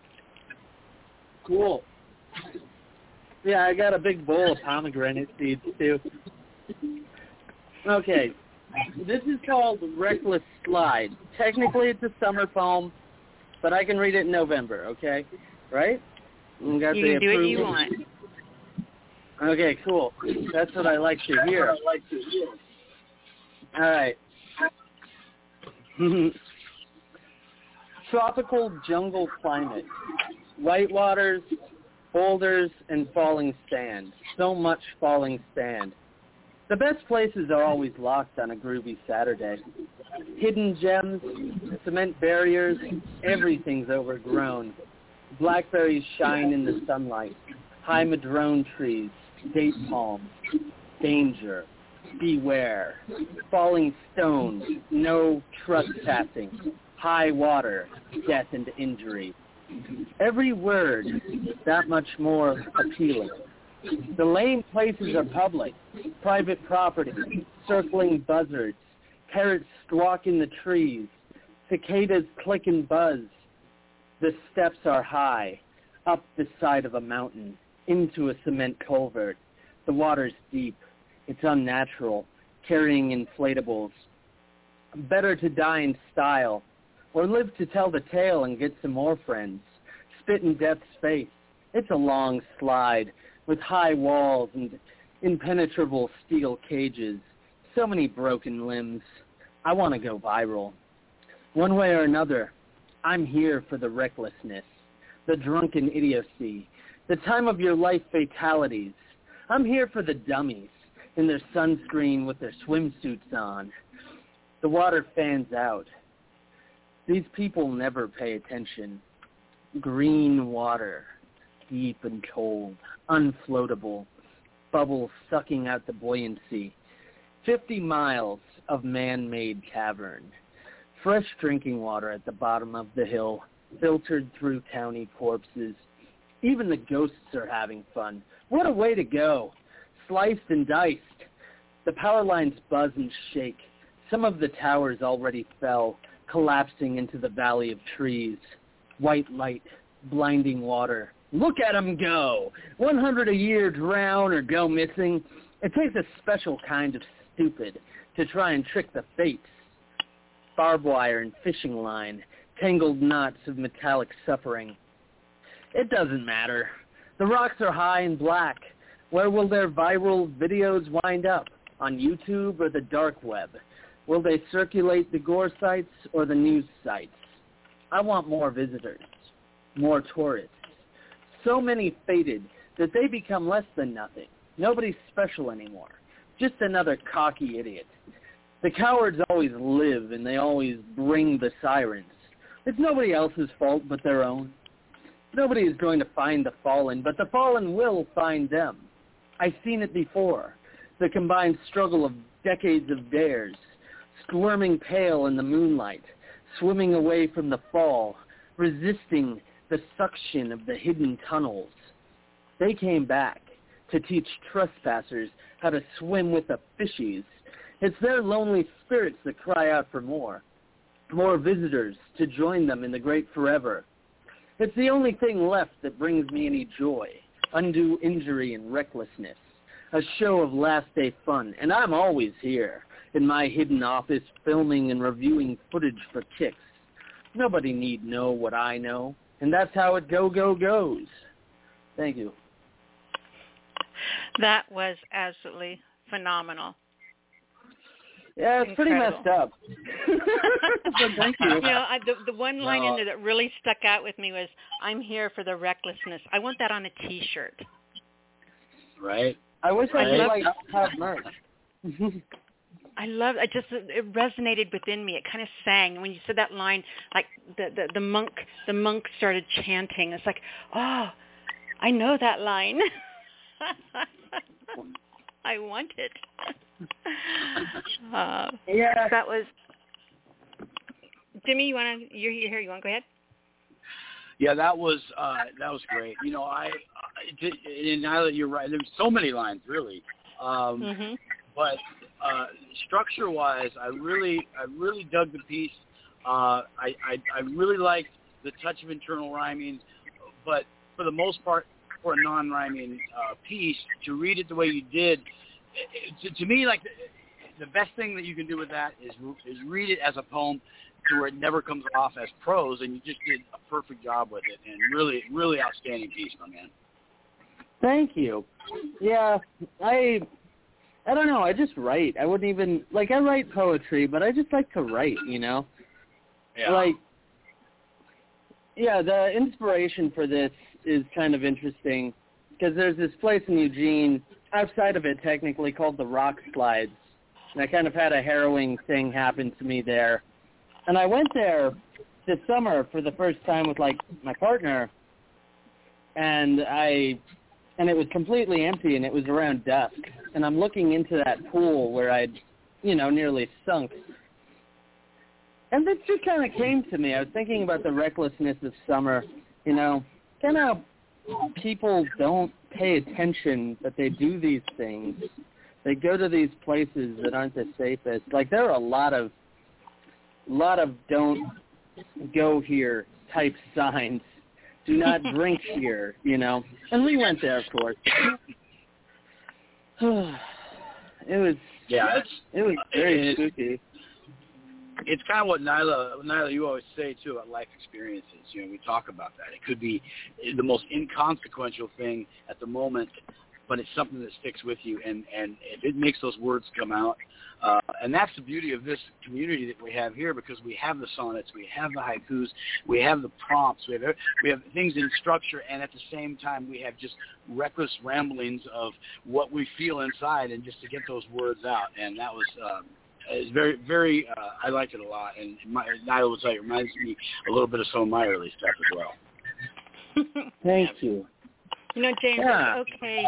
Cool. Yeah, I got a big bowl of pomegranate seeds too. Okay. This is called Reckless Slide. Technically it's a summer poem, but I can read it in November, okay? Right? We got You can do what you want. Okay, cool. That's what I like to hear. All right. Tropical jungle climate. white waters, boulders, and falling sand. So much falling sand. The best places are always locked on a groovy Saturday. Hidden gems, cement barriers, everything's overgrown. Blackberries shine in the sunlight. High madrone trees, date palms. Danger. Beware. Falling stones. No trespassing. High water. Death and injury. Every word that much more appealing. The lame places are public, private property, circling buzzards, parrots squawk in the trees, cicadas click and buzz. The steps are high, up the side of a mountain, into a cement culvert. The water's deep. It's unnatural, carrying inflatables. Better to die in style, or live to tell the tale and get some more friends. Spit in death's face. It's a long slide with high walls and impenetrable steel cages. So many broken limbs. I want to go viral. One way or another, I'm here for the recklessness, the drunken idiocy, the time of your life fatalities. I'm here for the dummies, in their sunscreen with their swimsuits on. The water fans out. These people never pay attention. Green water, deep and cold, unfloatable, bubbles sucking out the buoyancy. Fifty miles of man-made cavern. Fresh drinking water at the bottom of the hill, filtered through towny corpses. Even the ghosts are having fun. What a way to go! Sliced and diced. The power lines buzz and shake. Some of the towers already fell, collapsing into the valley of trees. White light, blinding water. Look at 'em go! 100 a year drown or go missing. It takes a special kind of stupid to try and trick the fates. Barbed wire and fishing line, tangled knots of metallic suffering. It doesn't matter. The rocks are high and black. Where will their viral videos wind up? On YouTube or the dark web? Will they circulate the gore sites or the news sites? I want more visitors, more tourists. So many faded that they become less than nothing. Nobody's special anymore. Just another cocky idiot. The cowards always live and they always bring the sirens. It's nobody else's fault but their own. Nobody is going to find the fallen, but the fallen will find them. I've seen it before. The combined struggle of decades of dares, squirming pale in the moonlight, swimming away from the fall, resisting the suction of the hidden tunnels. They came back to teach trespassers how to swim with the fishies. It's their lonely spirits that cry out for more, more visitors to join them in the great forever. It's the only thing left that brings me any joy, undue injury and recklessness, a show of last day fun, and I'm always here in my hidden office filming and reviewing footage for kicks. Nobody need know what I know, and that's how it go go goes. Thank you. That was absolutely phenomenal. Yeah, it's Incredible. pretty messed up. thank you. You know, I, the the one line in there that really stuck out with me was, "I'm here for the recklessness." I want that on a T-shirt. Right? I wish I I could like have merch. I love. I just it resonated within me. It kind of sang when you said that line. Like the the, the monk the monk started chanting. It's like, oh, I know that line. I want it. uh, Yeah. that was. Jimmy, you want to? You're here. You want to go ahead? Yeah, that was uh, that was great. You know, I, I did, and now that you're right, there's so many lines really, um, Mhm. but uh, structure-wise, I really I really dug the piece. Uh, I, I I really liked the touch of internal rhyming, but for the most part, for a non-rhyming uh, piece, to read it the way you did, it, to, to me, like the, the best thing that you can do with that is is read it as a poem to where it never comes off as prose, and you just did a perfect job with it, and really, really outstanding piece, my man. Thank you. Yeah, I I don't know. I just write. I wouldn't even like I write poetry, but I just like to write. You know, Yeah. like yeah. The inspiration for this is kind of interesting because there's this place in Eugene outside of it, technically called the Rock Slides, and I kind of had a harrowing thing happen to me there. And I went there this summer for the first time with like my partner, and I and it was completely empty and it was around dusk. And I'm looking into that pool where I'd you know nearly sunk. And this just kind of came to me. I was thinking about the recklessness of summer you know. Kind of people don't pay attention but they do these things. They go to these places that aren't the safest. Like there are a lot of lot of don't go here type signs do not drink here, you know. And we went there, of course. it was Yeah, it was very it- spooky. it's kind of what Nyla, Nyla, you always say too about life experiences. You know, we talk about that. It could be the most inconsequential thing at the moment, but it's something that sticks with you, and and it makes those words come out, uh, and that's the beauty of this community that we have here because we have the sonnets, we have the haikus, we have the prompts, we have we have things in structure, and at the same time we have just reckless ramblings of what we feel inside, and just to get those words out, and that was. Um, it's very, very. Uh, I like it a lot, and my, I will tell you, it reminds me a little bit of some of my early stuff as well. Thank you. You know, James, Yeah. it's okay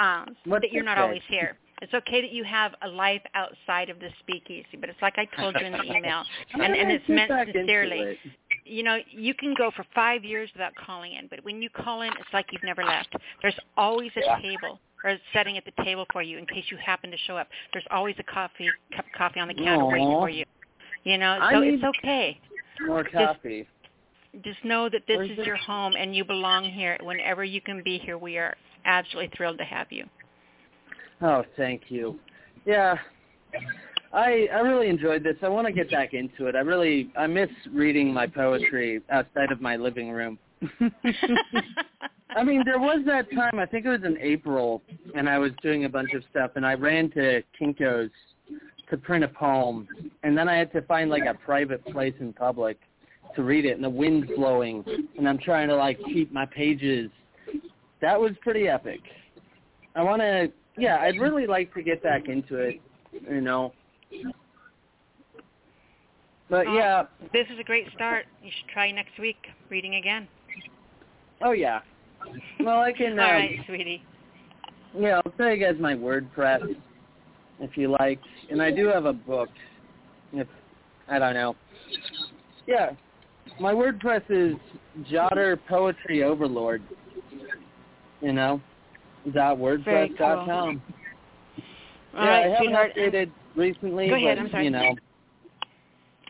um, What's that you're not always here. It's okay that you have a life outside of the speakeasy, but it's like I told you in the email, and, and it's meant sincerely. You know, you can go for five years without calling in, but when you call in, it's like you've never left. There's always a Yeah. table or a setting at the table for you in case you happen to show up. There's always a coffee cup of coffee on the counter waiting for you. You know, I so it's okay. More coffee. Just know that this Where's is it? your home and you belong here. Whenever you can be here, we are absolutely thrilled to have you. Oh, thank you. Yeah, I I really enjoyed this. I want to get back into it. I really I miss reading my poetry outside of my living room. I mean, there was that time. I think it was in April, and I was doing a bunch of stuff, and I ran to Kinko's to print a poem, and then I had to find like a private place in public to read it, and the wind's blowing, and I'm trying to like keep my pages. That was pretty epic. I want to, yeah, I'd really like to get back into it, you know. But Oh, yeah, This is a great start. You should try next week reading again. oh yeah. Well, I can. All um, right, sweetie. Yeah, I'll tell you guys my WordPress if you like, and I do have a book. If I don't know. Yeah, my WordPress is Jotter Poetry Overlord. You know, dot WordPress dot com. All yeah, right, I haven't sweetheart. updated recently, Go ahead, but I'm sorry. you know,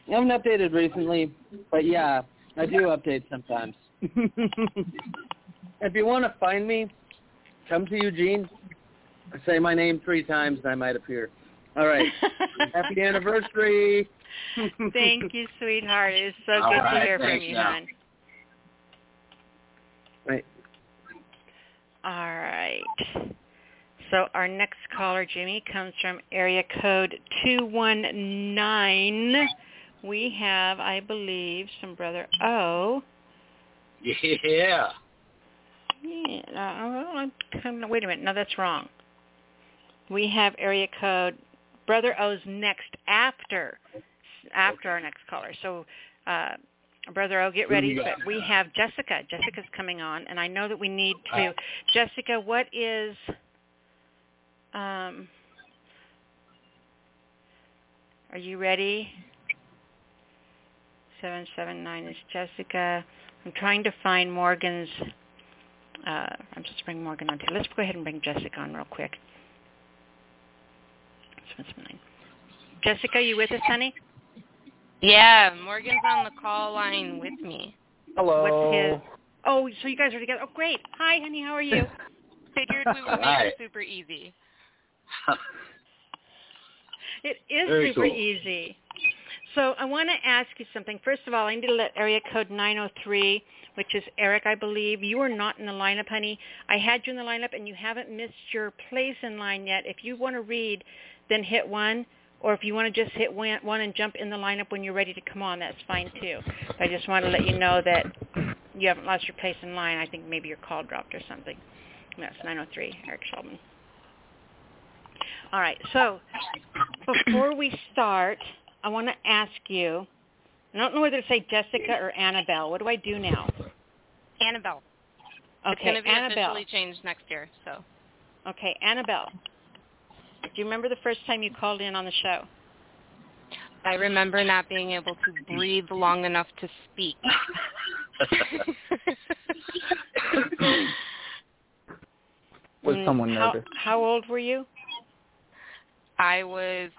I haven't updated recently, but yeah, I do update sometimes. if you want to find me, come to Eugene. Say my name three times, and I might appear. All right. Happy anniversary. Thank you, sweetheart. It is so All good to right, hear from you, now. hon. Right. All right. So our next caller, Jimmy, comes from area code 219. We have, I believe, some brother O. Yeah. Yeah, uh, wait a minute. No, that's wrong. We have area code brother O's next after after our next caller. So uh brother O, get ready. But we have Jessica. Jessica's coming on, and I know that we need to. Jessica, what is um Are you ready? 779 is Jessica. I'm trying to find Morgan's uh, I'm just bring Morgan on too. Let's go ahead and bring Jessica on real quick. 779. Jessica, you with us, honey? Yeah, Morgan's on the call line with me. Hello. What's his? Oh, so you guys are together. Oh, great. Hi, honey. How are you? Figured we would make it super easy. It is Very super cool. easy. So I want to ask you something. First of all, I need to let area code 903, which is Eric, I believe. You are not in the lineup, honey. I had you in the lineup, and you haven't missed your place in line yet. If you want to read, then hit 1. Or if you want to just hit one, one and jump in the lineup when you're ready to come on, that's fine too. But I just want to let you know that you haven't lost your place in line. I think maybe your call dropped or something. That's 903, Eric Sheldon. All right, so before we start, I want to ask you, I don't know whether to say Jessica or Annabelle. What do I do now? Annabelle. Okay, it's going to be Annabelle. officially changed next year, so. Okay, Annabelle. Do you remember the first time you called in on the show? I remember not being able to breathe long enough to speak. Was someone how, nervous? How old were you? I was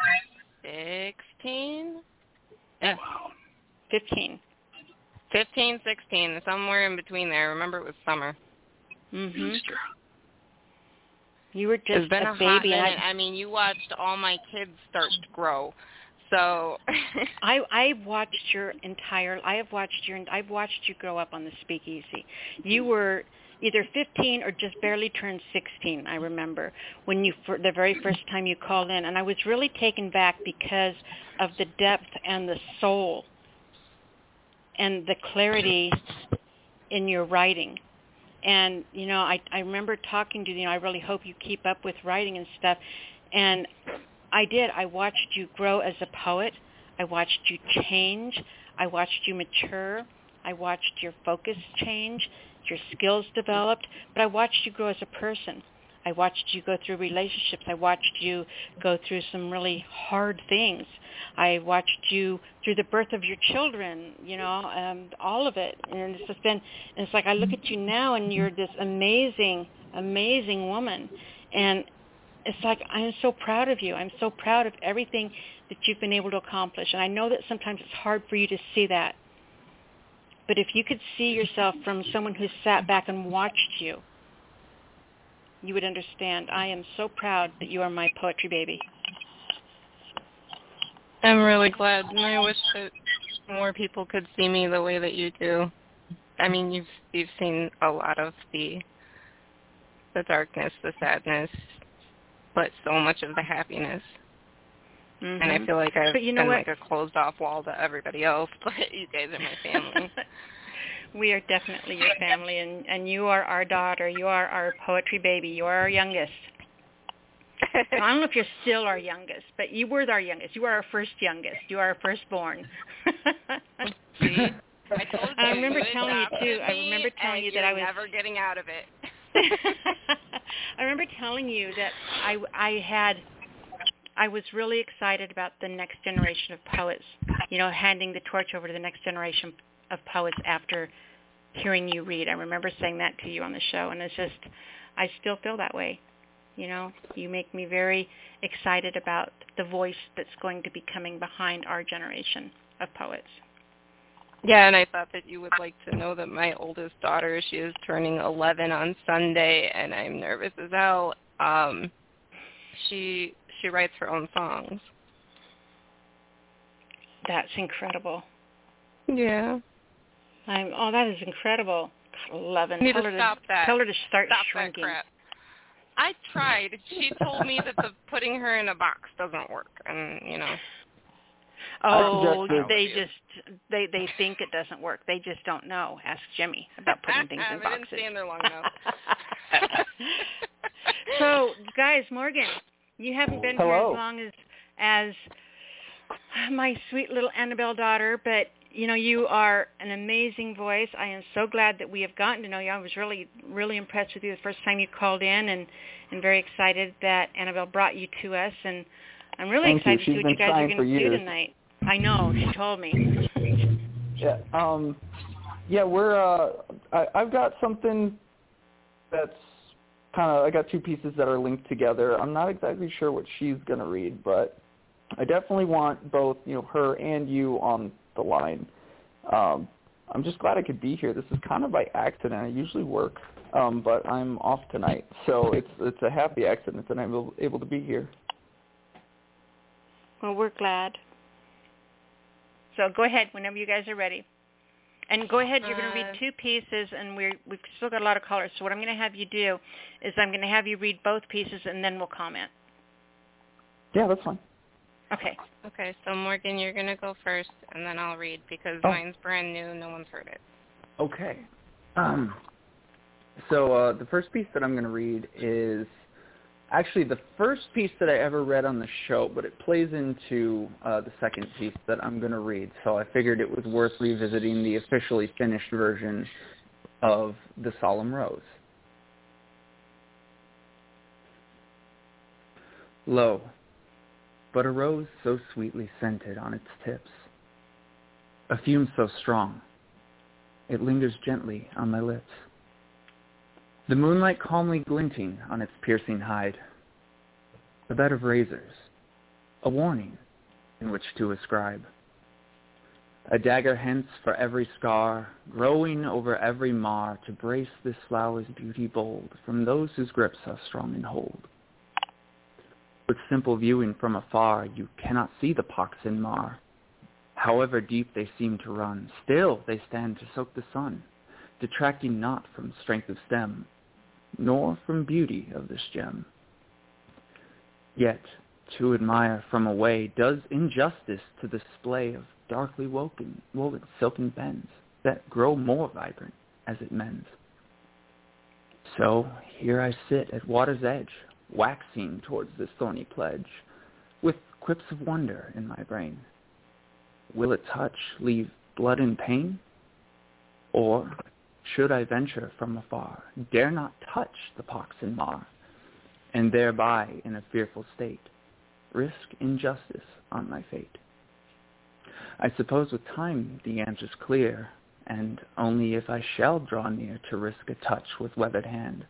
16? Yeah, 15. 15, 16, somewhere in between there. I remember it was summer. Mhm. You were just been a a, baby. and minute. I, I mean, you watched all my kids start to grow. So I I've watched your entire I have watched your I've watched you grow up on the speakeasy. You mm-hmm. were either 15 or just barely turned 16. I remember when you for the very first time you called in, and I was really taken back because of the depth and the soul and the clarity in your writing. And you know, I I remember talking to you. know, I really hope you keep up with writing and stuff. And I did. I watched you grow as a poet. I watched you change. I watched you mature. I watched your focus change, your skills developed, but I watched you grow as a person. I watched you go through relationships. I watched you go through some really hard things. I watched you through the birth of your children, you know, um, all of it. And it's just been, and it's like I look at you now and you're this amazing, amazing woman. And it's like I'm so proud of you. I'm so proud of everything that you've been able to accomplish. And I know that sometimes it's hard for you to see that. But if you could see yourself from someone who sat back and watched you, you would understand. I am so proud that you are my poetry baby. I'm really glad, and I wish that more people could see me the way that you do. I mean, you've you've seen a lot of the the darkness, the sadness, but so much of the happiness. Mm-hmm. And I feel like I've but you know been what? like a closed off wall to everybody else, but you guys are my family. we are definitely your family, and and you are our daughter. You are our poetry baby. You are our youngest. I don't know if you're still our youngest, but you were our youngest. You are our first youngest. You are our firstborn. See? I told you. I remember you telling you too. I remember telling you that I was never getting out of it. I remember telling you that I I had I was really excited about the next generation of poets. You know, handing the torch over to the next generation of poets after hearing you read. I remember saying that to you on the show, and it's just I still feel that way. You know, you make me very excited about the voice that's going to be coming behind our generation of poets. Yeah, and I thought that you would like to know that my oldest daughter, she is turning 11 on Sunday, and I'm nervous as hell. Um, she she writes her own songs. That's incredible. Yeah. I'm. Oh, that is incredible. Eleven. You need tell to her stop to, that. Tell her to start Stop shrinking. that crap. I tried. She told me that the putting her in a box doesn't work, and you know. Oh, they just they they think it doesn't work. They just don't know. Ask Jimmy about putting things in boxes. I boxes. didn't stand there long enough. so, guys, Morgan, you haven't been here as long as as my sweet little Annabelle daughter, but you know you are an amazing voice. I am so glad that we have gotten to know you. I was really really impressed with you the first time you called in, and and very excited that Annabelle brought you to us. And I'm really Thank you. excited to see what you guys are going to do tonight. I know she told me. Yeah. Um yeah, we're uh I I've got something that's kind of I got two pieces that are linked together. I'm not exactly sure what she's going to read, but I definitely want both, you know, her and you on the line. Um I'm just glad I could be here. This is kind of by accident. I usually work um but I'm off tonight. So it's it's a happy accident that I'm able, able to be here. Well, we're glad. So go ahead whenever you guys are ready. And go ahead, you're going to Uh, read two pieces, and we're, we've still got a lot of callers. So what I'm going to have you do is I'm going to have you read both pieces, and then we'll comment. Yeah, that's fine. Okay. Okay, so Morgan, you're gonna go first, and then I'll read because Oh. mine's brand new. No one's heard it. Okay. Um, so uh, the first piece that I'm going to read is actually the first piece that I ever read on the show, but it plays into uh, the second piece that I'm going to read. So I figured it was worth revisiting the officially finished version of The Solemn Rose. Lo, but a rose so sweetly scented on its tips, a fume so strong, it lingers gently on my lips. The moonlight calmly glinting on its piercing hide. A bed of razors, a warning in which to ascribe. A dagger hence for every scar, growing over every mar, to brace this flower's beauty bold from those whose grips are strong and hold. With simple viewing from afar, you cannot see the pox and mar. However deep they seem to run, still they stand to soak the sun, detracting not from strength of stem, nor from beauty of this gem. Yet to admire from away does injustice to the display of darkly woven, woven silken bends that grow more vibrant as it mends. So here I sit at water's edge, waxing towards this thorny pledge, with quips of wonder in my brain. Will it touch, leave blood and pain? Or should I venture from afar, dare not touch the pox and mar, and thereby in a fearful state risk injustice on my fate? I suppose with time the answer's clear, and only if I shall draw near to risk a touch with weathered hand,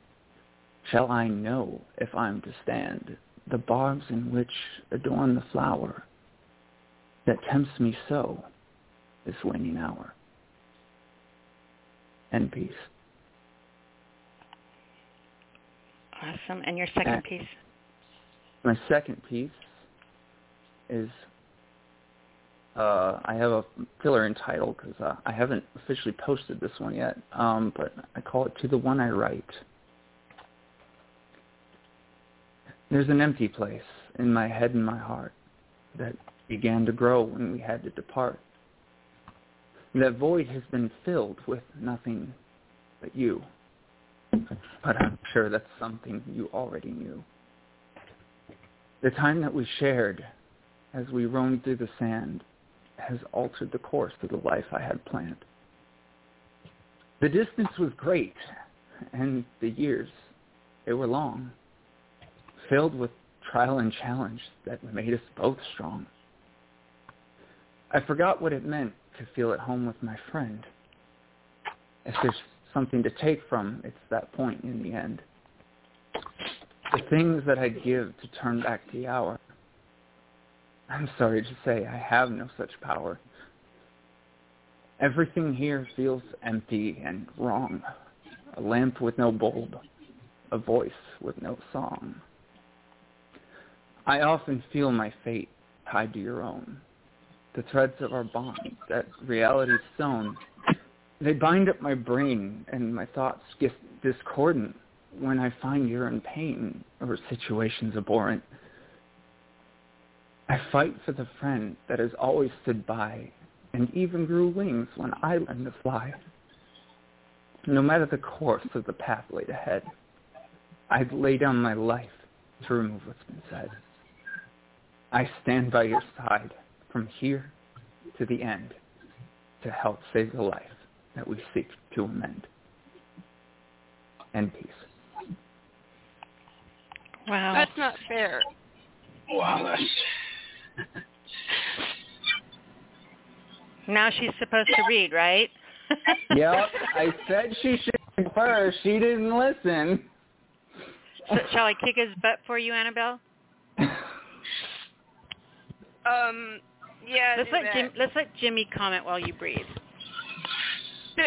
shall I know if I'm to stand the barbs in which adorn the flower that tempts me so this waning hour. And peace. Awesome. And your second piece? My second piece is uh, I have a filler entitled because uh, I haven't officially posted this one yet, um, but I call it "To the One I Write." There's an empty place in my head and my heart that began to grow when we had to depart. That void has been filled with nothing but you. But I'm sure that's something you already knew. The time that we shared as we roamed through the sand has altered the course of the life I had planned. The distance was great, and the years, they were long, filled with trial and challenge that made us both strong. I forgot what it meant to feel at home with my friend. If there's something to take from, it's that point in the end. The things that I'd give to turn back the hour. I'm sorry to say I have no such power. Everything here feels empty and wrong. A lamp with no bulb, a voice with no song. I often feel my fate tied to your own. The threads of our bond that reality sewn, they bind up my brain and my thoughts get discordant when I find you're in pain or situations abhorrent. I fight for the friend that has always stood by and even grew wings when I learned to fly. No matter the course of the path laid ahead, I'd lay down my life to remove what's been said. I stand by your side from here to the end to help save the life that we seek to amend. And peace. Wow. That's not fair. Wow, that's Now she's supposed to read, right? yep, I said she should first. She didn't listen. So, shall I kick his butt for you, Annabelle? Um, yeah. Let's let that. Jim, let's let Jimmy comment while you breathe.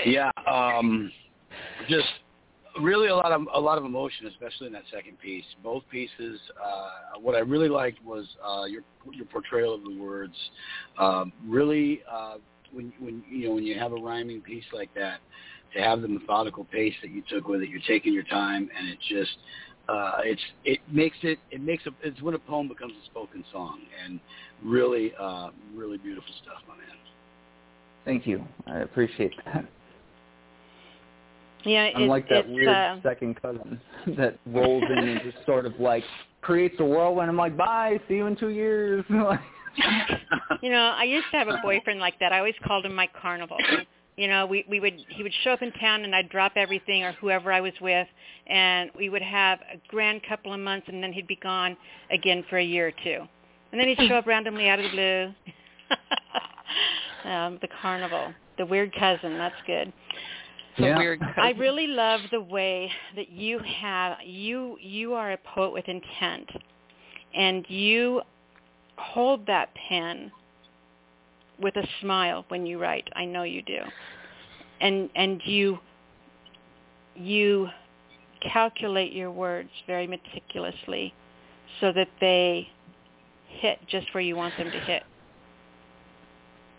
yeah. Um, just really a lot of a lot of emotion, especially in that second piece. Both pieces. Uh, what I really liked was uh, your your portrayal of the words. Um, really, uh, when when you know when you have a rhyming piece like that, to have the methodical pace that you took with it, you're taking your time, and it just uh, it's it makes it it makes a it's when a poem becomes a spoken song, and really uh, really beautiful stuff, my man. Thank you. I appreciate that. Yeah, I'm it, like that it's, weird uh, second cousin that rolls in and just sort of like creates a whirlwind. I'm like, bye, see you in two years. you know, I used to have a boyfriend like that. I always called him my carnival. You know, we we would he would show up in town and I'd drop everything or whoever I was with and we would have a grand couple of months and then he'd be gone again for a year or two. And then he'd show up randomly out of the blue. um, the carnival. The weird cousin, that's good. The Yeah. weird. I really love the way that you have you you are a poet with intent and you hold that pen with a smile when you write. I know you do. And and you you calculate your words very meticulously so that they hit just where you want them to hit.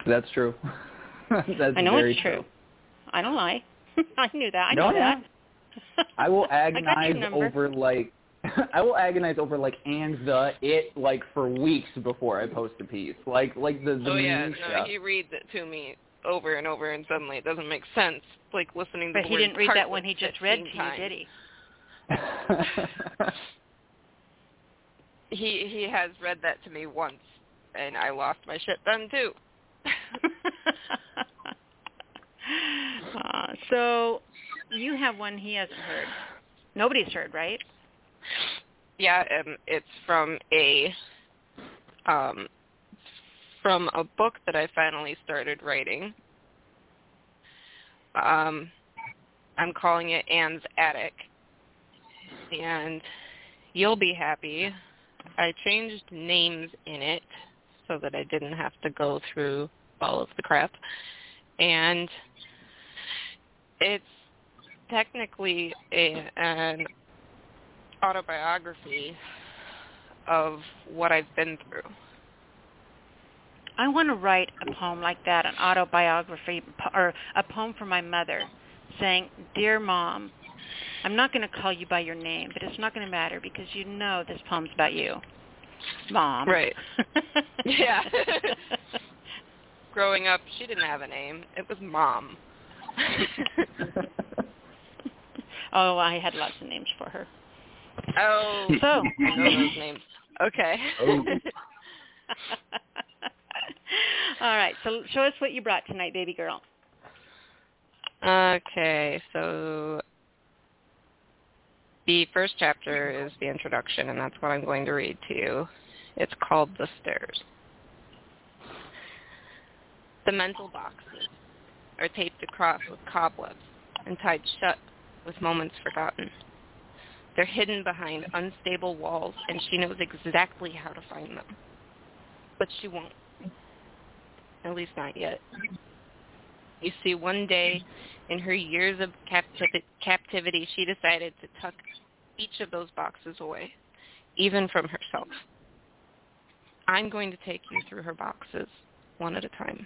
That's true. That's I know it's true. I don't lie. I knew that. I No, know yeah. that. I will I got your agonize over like I will agonize over like and the it like for weeks before I post a piece. Like like the the oh yeah, minutia. no, he reads it to me over and over, and suddenly it doesn't make sense. Like listening to But the he didn't read that one he just read 15 to you, did he? He he has read that to me once, and I lost my shit then too. uh, so you have one he hasn't heard. Nobody's heard, right? Yeah, um, it's from a um from a book that I finally started writing. Um, I'm calling it Anne's Attic, and you'll be happy. I changed names in it so that I didn't have to go through all of the crap, and it's technically a, an autobiography of what I've been through. I want to write a poem like that, an autobiography or a poem for my mother saying, "Dear mom, I'm not going to call you by your name, but it's not going to matter because you know this poem's about you." Mom. Right. Yeah. Growing up, she didn't have a name. It was mom. oh, I had lots of names for her. Oh, So- I know those names. Okay. Oh. All right, so show us what you brought tonight, baby girl. Okay, so the first chapter is the introduction, and that's what I'm going to read to you. It's called The Stairs. The mental boxes are taped across with cobwebs and tied shut with moments forgotten. They're hidden behind unstable walls, and she knows exactly how to find them. But she won't. At least not yet. You see, one day in her years of captiv- captivity, she decided to tuck each of those boxes away, even from herself. I'm going to take you through her boxes, one at a time.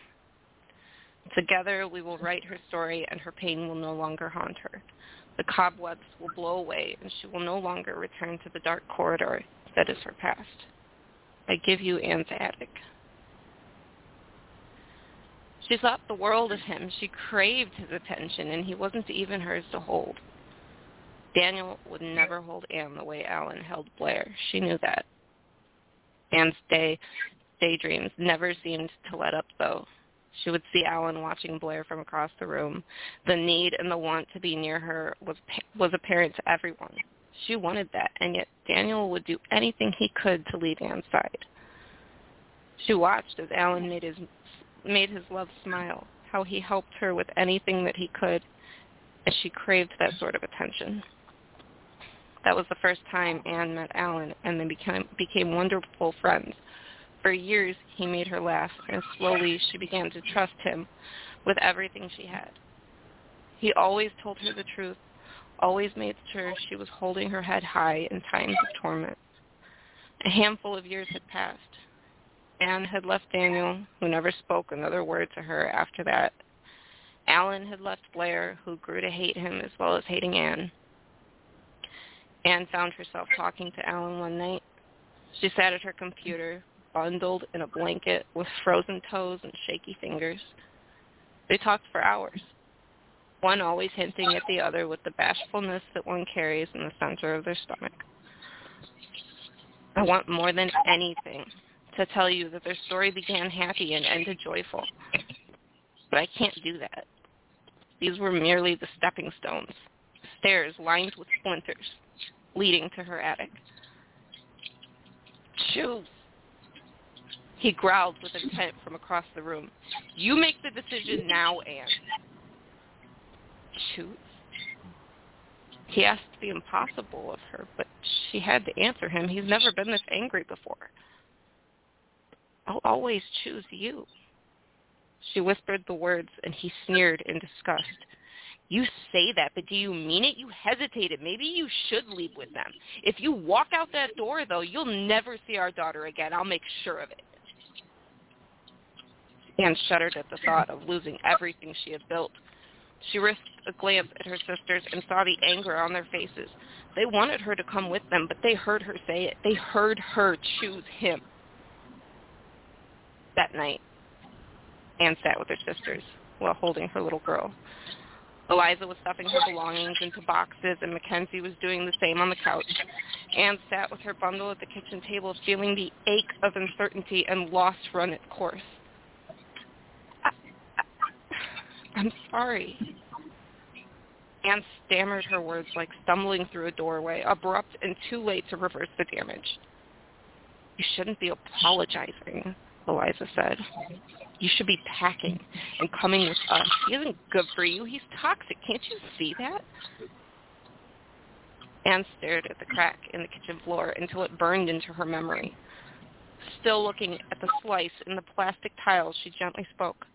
Together, we will write her story, and her pain will no longer haunt her. The cobwebs will blow away, and she will no longer return to the dark corridor that is her past. I give you Anne's attic. She thought the world of him. She craved his attention, and he wasn't even hers to hold. Daniel would never hold Anne the way Alan held Blair. She knew that. Anne's day daydreams never seemed to let up, though. She would see Alan watching Blair from across the room. The need and the want to be near her was was apparent to everyone. She wanted that, and yet Daniel would do anything he could to leave Anne's side. She watched as Alan made his made his love smile, how he helped her with anything that he could, as she craved that sort of attention. That was the first time Anne met Alan, and they became became wonderful friends. For years, he made her laugh, and slowly she began to trust him with everything she had. He always told her the truth, always made sure she was holding her head high in times of torment. A handful of years had passed. Anne had left Daniel, who never spoke another word to her after that. Alan had left Blair, who grew to hate him as well as hating Anne. Anne found herself talking to Alan one night. She sat at her computer, bundled in a blanket with frozen toes and shaky fingers. They talked for hours, one always hinting at the other with the bashfulness that one carries in the center of their stomach. I want more than anything to tell you that their story began happy and ended joyful. But I can't do that. These were merely the stepping stones, stairs lined with splinters, leading to her attic. Choose. He growled with intent from across the room. You make the decision now, Anne. Choose? He asked the impossible of her, but she had to answer him. He's never been this angry before. I'll always choose you. She whispered the words, and he sneered in disgust. You say that, but do you mean it? You hesitated. Maybe you should leave with them. If you walk out that door, though, you'll never see our daughter again. I'll make sure of it. Anne shuddered at the thought of losing everything she had built. She risked a glance at her sisters and saw the anger on their faces. They wanted her to come with them, but they heard her say it. They heard her choose him. That night, Anne sat with her sisters while holding her little girl. Eliza was stuffing her belongings into boxes, and Mackenzie was doing the same on the couch. Anne sat with her bundle at the kitchen table, feeling the ache of uncertainty and loss run its course. I, I, I'm sorry. Anne stammered her words like stumbling through a doorway, abrupt and too late to reverse the damage. You shouldn't be apologizing, Eliza said. You should be packing and coming with us. He isn't good for you. He's toxic. Can't you see that? Anne stared at the crack in the kitchen floor until it burned into her memory. Still looking at the slice in the plastic tiles, she gently spoke.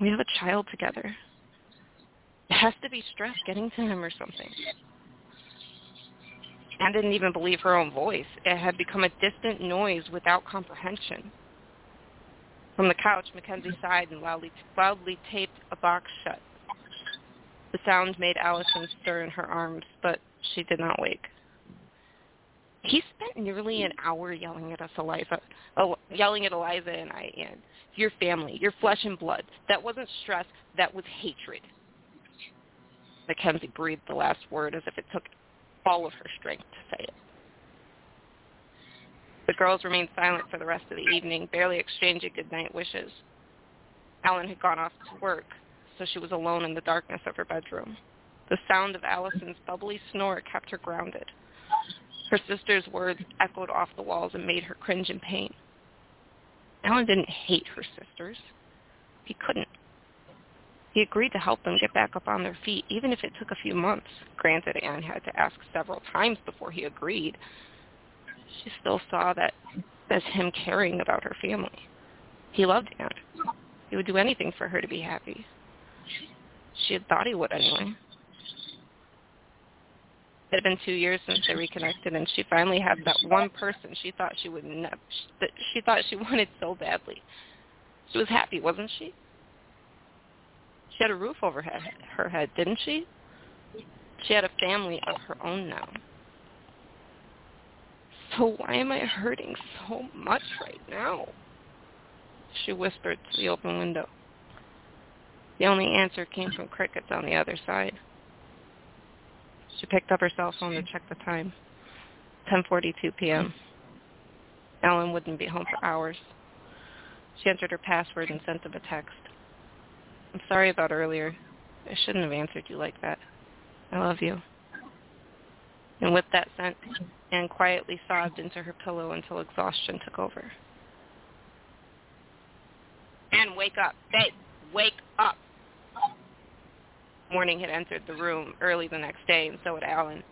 We have a child together. It has to be stress getting to him or something. Anne didn't even believe her own voice. It had become a distant noise without comprehension. From the couch, Mackenzie sighed and loudly, loudly taped a box shut. The sound made Allison stir in her arms, but she did not wake. He spent nearly an hour yelling at us, Eliza, yelling at Eliza and I, and your family, your flesh and blood. That wasn't stress, that was hatred. Mackenzie breathed the last word as if it took all of her strength to say it. The girls remained silent for the rest of the evening, barely exchanging goodnight wishes. Ellen had gone off to work, so she was alone in the darkness of her bedroom. The sound of Allison's bubbly snore kept her grounded. Her sister's words echoed off the walls and made her cringe in pain. Alan didn't hate her sisters. He couldn't. He agreed to help them get back up on their feet, even if it took a few months. Granted, Anne had to ask several times before he agreed, she still saw that as him caring about her family. He loved Anne. He would do anything for her to be happy. She had thought he would anyway. It had been two years since they reconnected, and she finally had that one person she thought she would never, that she thought she wanted so badly. She was happy, wasn't she? She had a roof over her head, didn't she? She had a family of her own now. So why am I hurting so much right now? She whispered to the open window. The only answer came from crickets on the other side. She picked up her cell phone to check the time. 10.42 p.m. Ellen wouldn't be home for hours. She entered her password and sent him a text. I'm sorry about earlier. I shouldn't have answered you like that. I love you. And with that sent, Anne quietly sobbed into her pillow until exhaustion took over. Anne, wake up. Babe, wake up. Morning had entered the room early the next day, and so had Alan.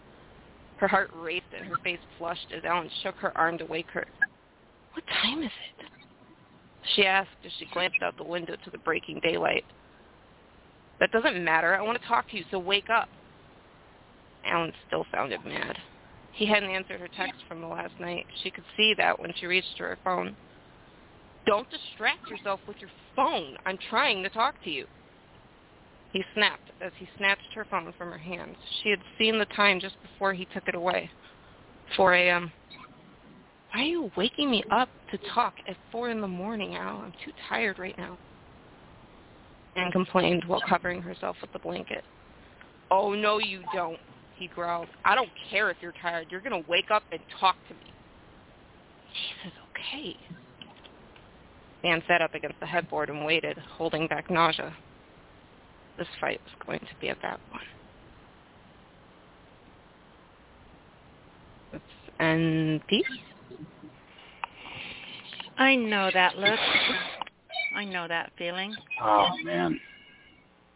Her heart raced and her face flushed as Alan shook her arm to wake her. What time is it? She asked as she glanced out the window to the breaking daylight. That doesn't matter. I want to talk to you, so wake up. Alan still sounded mad. He hadn't answered her text from the last night. She could see that when she reached for her phone. Don't distract yourself with your phone. I'm trying to talk to you. He snapped as he snatched her phone from her hands. She had seen the time just before he took it away. 4 a.m. Why are you waking me up to talk at 4 in the morning, Al? I'm too tired right now. Anne complained while covering herself with the blanket. Oh, no, you don't he growled. I don't care if you're tired. You're going to wake up and talk to me. Jesus, okay. Anne sat up against the headboard and waited, holding back nausea. This fight was going to be a bad one. Let's end peace. I know that look. I know that feeling. Oh, man.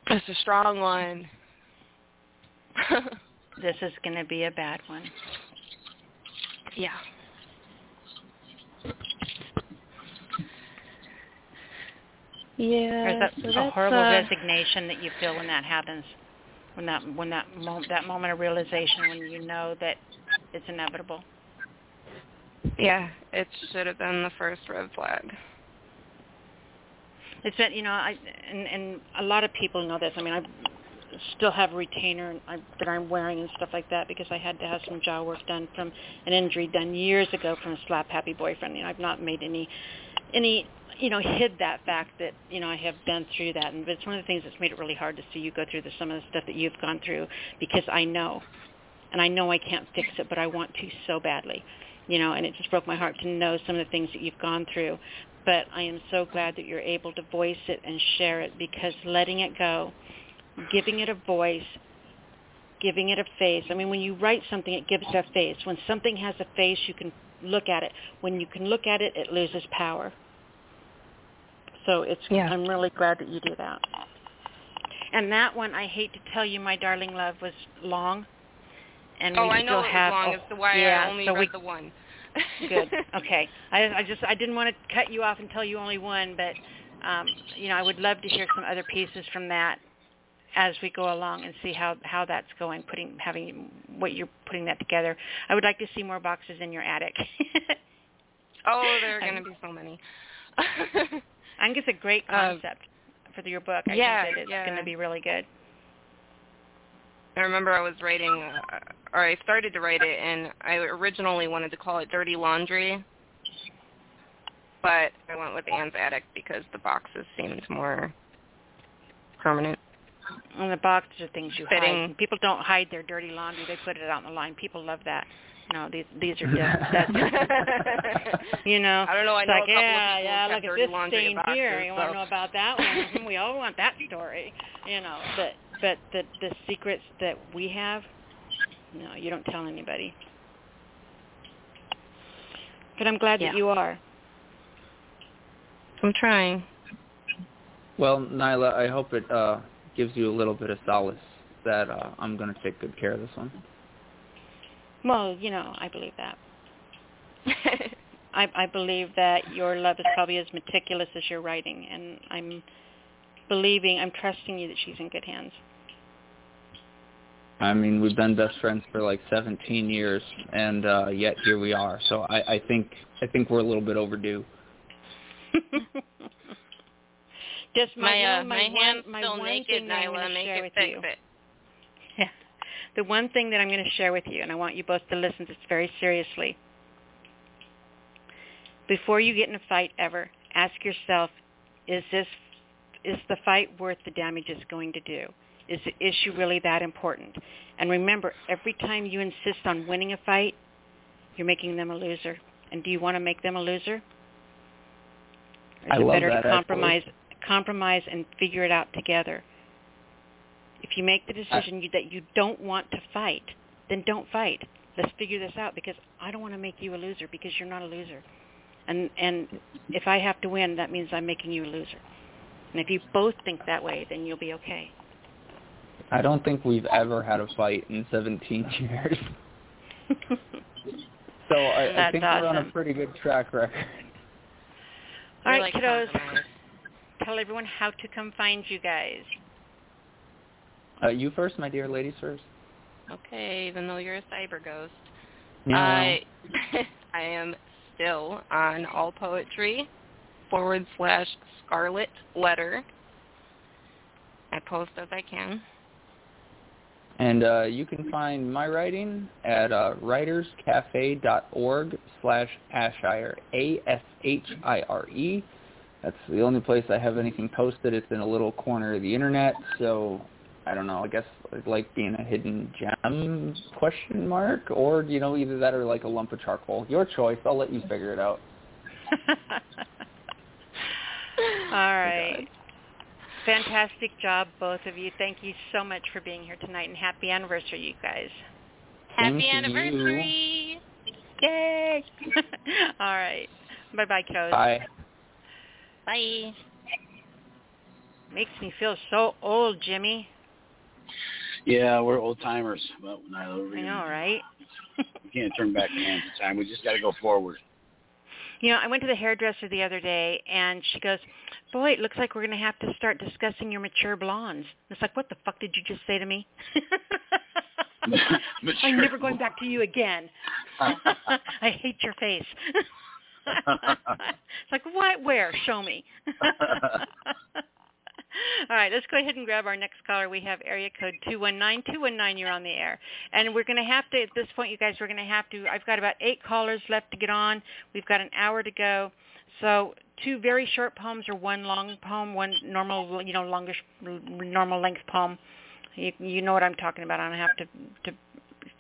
It's a strong one. this is going to be a bad one. Yeah. Yeah. There's that so a horrible uh, resignation that you feel when that happens, when that when that mo- that moment of realization when you know that it's inevitable. Yeah, it should have been the first red flag. It's been, you know, I and and a lot of people know this. I mean, I still have a retainer and I, that I'm wearing and stuff like that because I had to have some jaw work done from an injury done years ago from a slap happy boyfriend. You know, I've not made any any you know hid that fact that you know I have been through that, and it's one of the things that's made it really hard to see you go through the, some of the stuff that you've gone through because I know, and I know I can't fix it, but I want to so badly, you know, and it just broke my heart to know some of the things that you've gone through. But I am so glad that you're able to voice it and share it because letting it go, giving it a voice, giving it a face. I mean, when you write something, it gives it a face. When something has a face, you can look at it. When you can look at it, it loses power. So it's Yeah. I'm really glad that you do that. And that one, I hate to tell you, my darling love, was long. And oh, we I still know it was have long. oh, It's the why yeah, I only so read we, the one. Good. Okay. I, I just I didn't want to cut you off and tell you only one, but um, you know I would love to hear some other pieces from that as we go along and see how how that's going. Putting having what you're putting that together. I would like to see more boxes in your attic. oh, there are going to be so many. I think it's a great Uh, concept for your book. I yeah, think that it's yeah. going to be really good. I remember I was writing, uh, or I started to write it, and I originally wanted to call it Dirty Laundry, but I went with Anne's Attic because the boxes seemed more permanent. And the boxes are things you Fitting. hide. People don't hide their dirty laundry; they put it out in the line. People love that. No, these these are dead. that's you know. I don't know. I it's know like, a couple yeah, of yeah. Look at dirty this laundry stain boxes, here. You want to know about that one? we all want that story. You know, but but the the secrets that we have, no, you don't tell anybody. But I'm glad Yeah. that you are. I'm trying. Well, Nyla, I hope it uh, gives you a little bit of solace that uh, I'm going to take good care of this one. Well, you know, I believe that. I, I believe that your love is probably as meticulous as your writing, and I'm believing, I'm trusting you that she's in good hands. I mean, we've been best friends for like 17 years, and uh, yet here we are. So I, I think I think we're a little bit overdue. Just my, my you know, uh, my, my one, hand's my still one naked, thing that I'm Nyla. going to Make share it with fix it. The one thing that I'm going to share with you, and I want you both to listen to this very seriously. Before you get in a fight ever, ask yourself, is this is the fight worth the damage it's going to do? Is the issue really that important? And remember, every time you insist on winning a fight, you're making them a loser. And do you want to make them a loser? Or is I it love better that, to actually. compromise compromise and figure it out together? If you make the uh, decision you, that you don't want to fight, then don't fight. Let's figure this out because I don't want to make you a loser because you're not a loser. And and if I have to win, that means I'm making you a loser. And if you both think that way, then you'll be okay. I don't think we've ever had a fight in 17 years. So I, I That's think we're on a pretty good track record. All right, like kiddos. compromise. Tell everyone how to come find you guys. Uh, you first, my dear. Ladies first. Okay, even though you're a cyber ghost. I I am still on All Poetry forward slash Scarlet Letter. I post as I can. And uh, you can find my writing at uh, writerscafe.org slash Ashire, A-S-H-I-R-E. That's the only place I have anything posted. It's in a little corner of the internet, so I don't know. I guess it's like being a hidden gem question mark, or you know, either that or like a lump of charcoal. Your choice. I'll let you figure it out. All right. Fantastic job, both of you. Thank you so much for being here tonight, and happy anniversary, you guys. Same Happy to you. anniversary! Yay! All right. Bye-bye, kiddos. Bye. Bye. Makes me feel so old, Jimmy. Yeah, we're old timers. But I I know, right? We can't turn back the hands of time. We just got to go forward. You know, I went to the hairdresser the other day, and she goes, "Boy, it looks like we're going to have to start discussing your mature blondes." And it's like, "What the fuck did you just say to me?" I'm never going back to you again. I hate your face. it's like what? Where? Show me. All right, let's go ahead and grab our next caller. We have area code two one nine two one nine. You're on the air, and we're going to have to at this point, you guys. We're going to have to. I've got about eight callers left to get on. We've got an hour to go. So two very short poems or one long poem, one normal, you know, longish, normal length poem. You, you know what I'm talking about. I don't have to to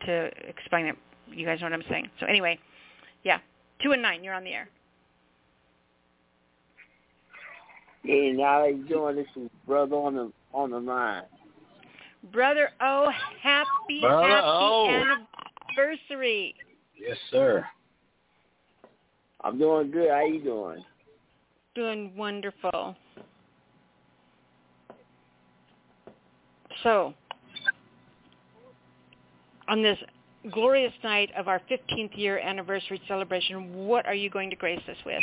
to explain it. You guys know what I'm saying. So anyway, yeah, two and nine. You're on the air. Hey, now how you doing? This is brother on the on the line. Brother O, happy Brother happy O. anniversary. Yes, sir. I'm doing good. How you doing? Doing wonderful. So, on this glorious night of our 15th year anniversary celebration, what are you going to grace us with?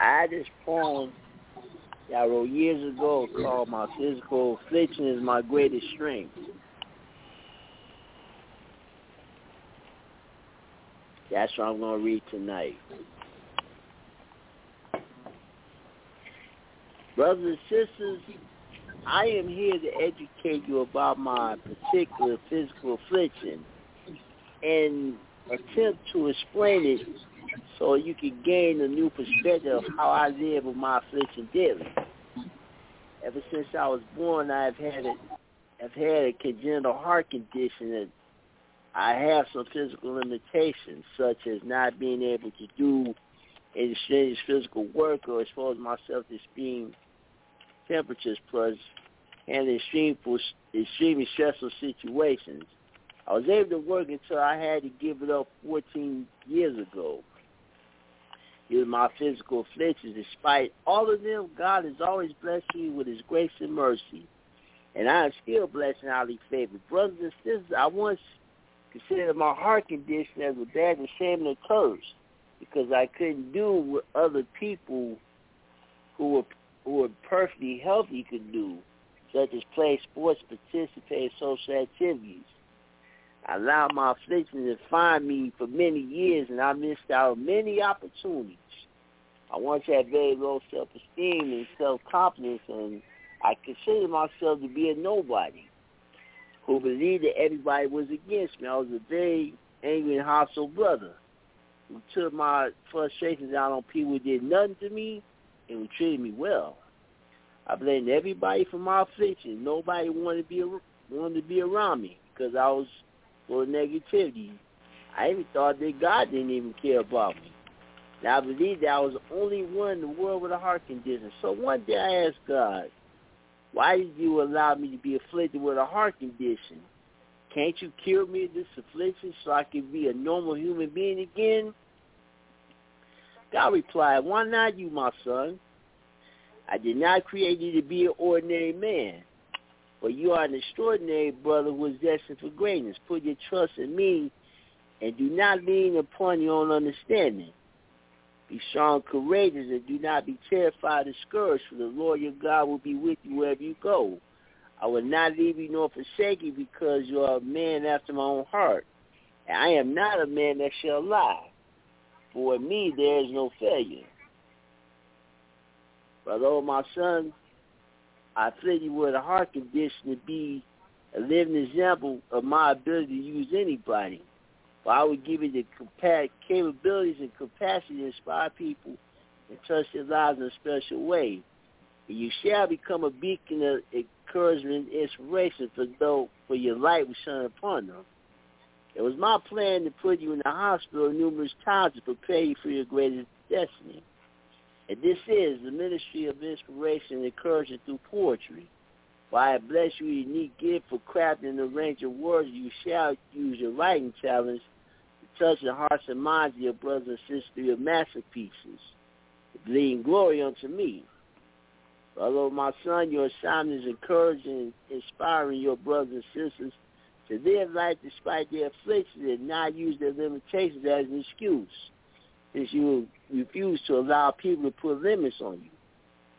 I had this poem that I wrote years ago called "My Physical Affliction is My Greatest Strength." That's what I'm going to read tonight. Brothers and sisters, I am here to educate you about my particular physical affliction and attempt to explain it so you can gain a new perspective of how I live with my affliction daily. Ever since I was born, I've had a, I've had a congenital heart condition and I have some physical limitations, such as not being able to do any strenuous physical work or expose myself to extreme temperatures, plus handling extreme, extremely stressful situations. I was able to work until I had to give it up 14 years ago. Due my physical afflictions, despite all of them, God has always blessed me with his grace and mercy. And I am still blessed and highly favored. Brothers and sisters, I once considered my heart condition as a bad and shameful curse because I couldn't do what other people who were who were perfectly healthy could do, such as play sports, participate in social activities. I allowed my affliction to define me for many years, and I missed out many opportunities. I once had very low self-esteem and self-confidence, and I considered myself to be a nobody who believed that everybody was against me. I was a very angry and hostile brother who took my frustrations out on people who did nothing to me and who treated me well. I blamed everybody for my affliction. Nobody wanted to be wanted to be around me because I was of negativity. I even thought that God didn't even care about me. Now I believed that I was the only one in the world with a heart condition. So one day I asked God, why did you allow me to be afflicted with a heart condition? Can't you cure me of this affliction so I can be a normal human being again? God replied, why not you, my son? I did not create you to be an ordinary man, but you are an extraordinary brother who is destined for greatness. Put your trust in me and do not lean upon your own understanding. Be strong, courageous, and do not be terrified or discouraged, for the Lord your God will be with you wherever you go. I will not leave you nor forsake you because you are a man after my own heart. And I am not a man that shall lie. For me there is no failure. Brother, my son, I you with a heart condition to be a living example of my ability to use anybody. But I would give you the compa- capabilities and capacity to inspire people and touch their lives in a special way. And you shall become a beacon of encouragement and inspiration for those for your light will shine upon them. It was my plan to put you in the hospital numerous times to prepare you for your greatest destiny. And this is the ministry of inspiration and encouragement through poetry. While I bless you unique gift for crafting the range of words, you shall use your writing talents to touch the hearts and minds of your brothers and sisters through your masterpieces, bleeding glory unto me. Although my son, your assignment is encouraging and inspiring your brothers and sisters to live life despite their afflictions and not use their limitations as an excuse, since you refuse to allow people to put limits on you.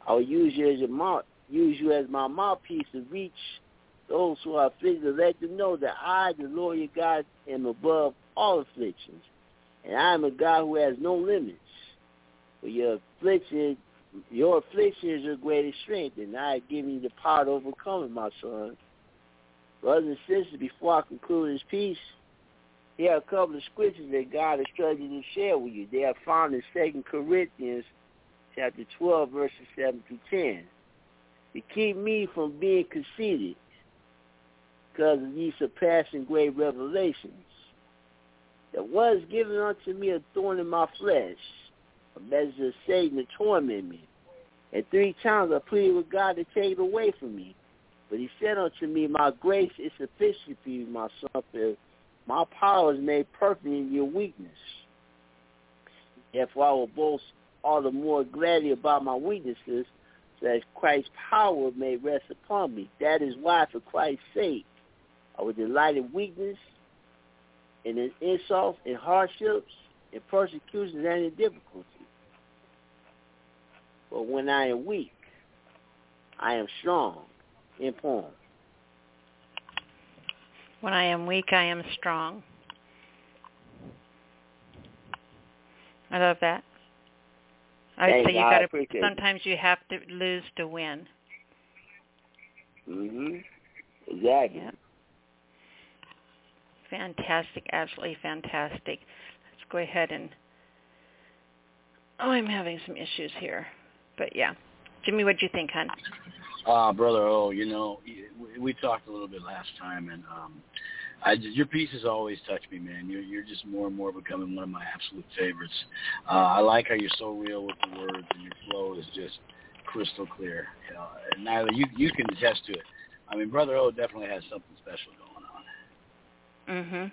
I will use you as your mouth, use you as my mouthpiece to reach those who are afflicted let them know that I, the Lord your God, am above all afflictions. And I am a God who has no limits. For your affliction, your affliction is your greatest strength, and I have given you the power to overcome it, my son. Brothers and sisters, before I conclude this piece, here are a couple of scriptures that God told you to share with you. They are found in Second Corinthians chapter 12, verses 7 through 10. To keep me from being conceited because of these surpassing great revelations. That was given unto me a thorn in my flesh, a measure of Satan to torment me. And three times I pleaded with God to take it away from me. But he said unto me, My grace is sufficient for you, my son, my power is made perfect in your weakness. Therefore I will boast all the more gladly about my weaknesses, so that Christ's power may rest upon me. That is why, for Christ's sake, I will delight in weakness, and in insults, in hardships, in persecutions, and in difficulty. But when I am weak, I am strong in poem. When I am weak, I am strong. I love that. I would say you got to. Sometimes you have to lose to win. Mhm. Exactly. Yeah. Fantastic, absolutely fantastic. Let's go ahead and. Oh, I'm having some issues here, but yeah. Jimmy, what do you think, hon? Uh, brother, oh, you know, we- talked a little bit last time, and um, I just, your pieces always touch me, man. You're you're just more and more becoming one of my absolute favorites. Uh, I like how you're so real with the words, and your flow is just crystal clear. You know, and Nyla, you you can attest to it. I mean, brother O definitely has something special going on. Mhm.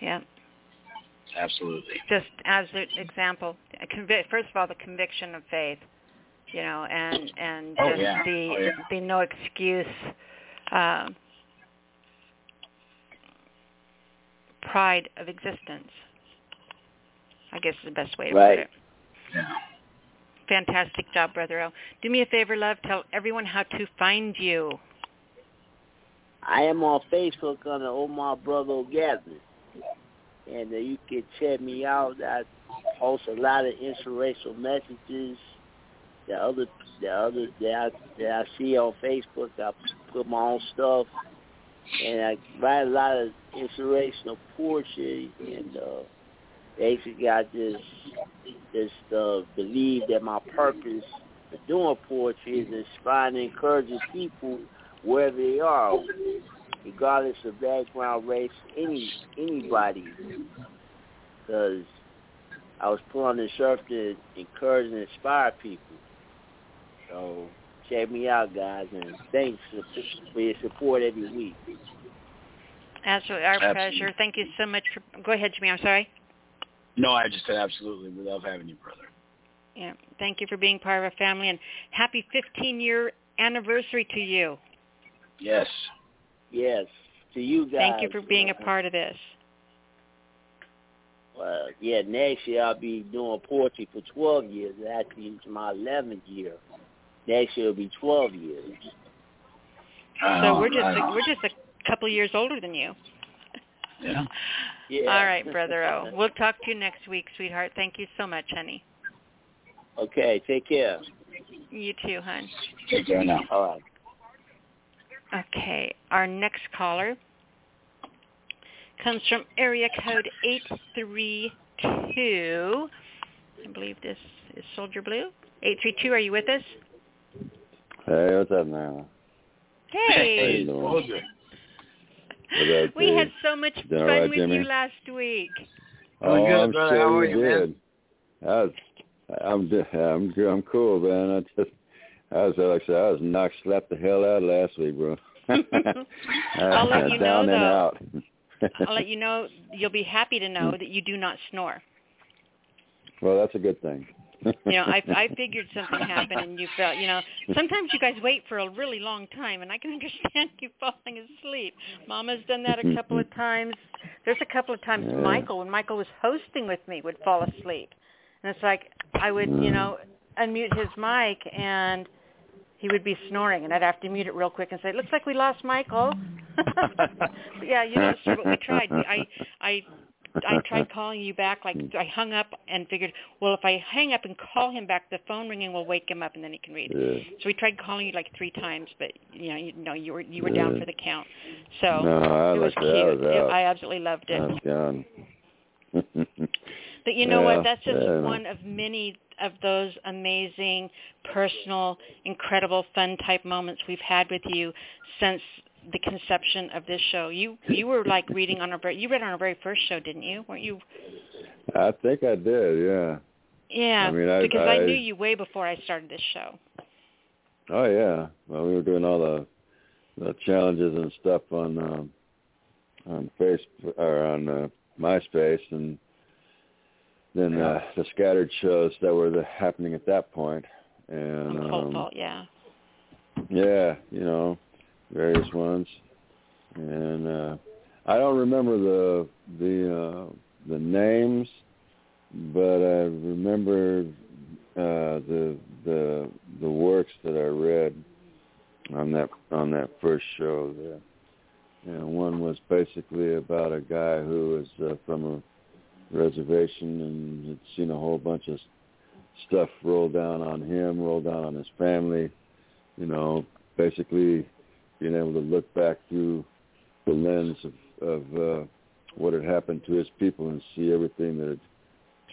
Yeah. Absolutely. Just as an example, convi- first of all, the conviction of faith, you know, and and Oh, just yeah. the Oh, yeah. the no excuse um, pride of existence. I guess is the best way to Right. put it. Yeah. Fantastic job, brother O. Do me a favor, love. Tell everyone how to find you. I am on Facebook under Omar Brother Gathering. And uh, you can check me out. I post a lot of inspirational messages. The other, the other that I, that I see on Facebook, I put my own stuff, and I write a lot of inspirational poetry. And uh, basically, I just just uh, believe that my purpose for doing poetry is inspiring and encouraging people wherever they are, regardless of background, race, any anybody. Because I was put on this earth to encourage and inspire people. So check me out, guys, and thanks for your support every week. Absolutely, our Absolutely. pleasure. Thank you so much for. Go ahead, Jimmy. I'm sorry. No, I just said absolutely. We love having you, brother. Yeah. Thank you for being part of our family, and happy 15 year anniversary to you. Yes. Yes, to you guys. Thank you for being a part of this. Uh, yeah, next year I'll be doing poetry for 12 years. Actually, it's my 11th year. Next year will be 12 years. So we're just a, we're just a couple years older than you. Yeah. Yeah. All right, brother O. We'll talk to you next week, sweetheart. Thank you so much, honey. Okay, take care. You too, hon. Take care now. All right. Okay, our next caller comes from area code 832. I believe this is Soldier Blue. 832, are you with us? Hey, what's up, man? Hey. doing? Soldier. Up, We had so much fun right, with Jimmy? you last week. Oh, Doing good, oh, I'm brother. sure How are you you, man? I was, I'm, ju- I'm, I'm cool, man. I just, I was like I said, I was knocked, slapped the hell out last week, bro. I'll let you know, Down and though. out. I'll let you know, you'll be happy to know that you do not snore. well, that's a good thing. You know, I I figured something happened and you felt, you know, sometimes you guys wait for a really long time and I can understand you falling asleep. Mama's done that a couple of times. There's a couple of times. Michael, when Michael was hosting with me, would fall asleep. And it's like I would, you know, unmute his mic and he would be snoring and I'd have to mute it real quick and say, Looks like we lost Michael yeah, you but we tried. I I I tried calling you back. Like hmm. I hung up and figured, well, if I hang up and call him back, the phone ringing will wake him up, and then he can read. Yeah. So we tried calling you like three times, but you know, you know, you were you were down for the count. So No, I it was that. Cute. was It- I absolutely loved it. I was gone. But you know Yeah, what? That's just yeah, one of many of those amazing, personal, incredible, fun type moments we've had with you since the conception of this show. You you were like reading on our very you read on our very first show, didn't you? Weren't you? I think I did. Yeah. Yeah, I mean, I- because I, I- knew you way before I started this show. Oh yeah. Well, we were doing all the the challenges and stuff on um, on Facebook or on uh, MySpace, and then uh, the scattered shows that were the, happening at that point. And On Cold um, Vault, yeah. yeah, you know, various ones, and uh, I don't remember the the uh, the names, but I remember uh, the the the works that I read on that on that first show there. And one was basically about a guy who was uh, from a reservation and had seen a whole bunch of stuff roll down on him, roll down on his family. You know, basically being able to look back through the lens of, of uh, what had happened to his people and see everything that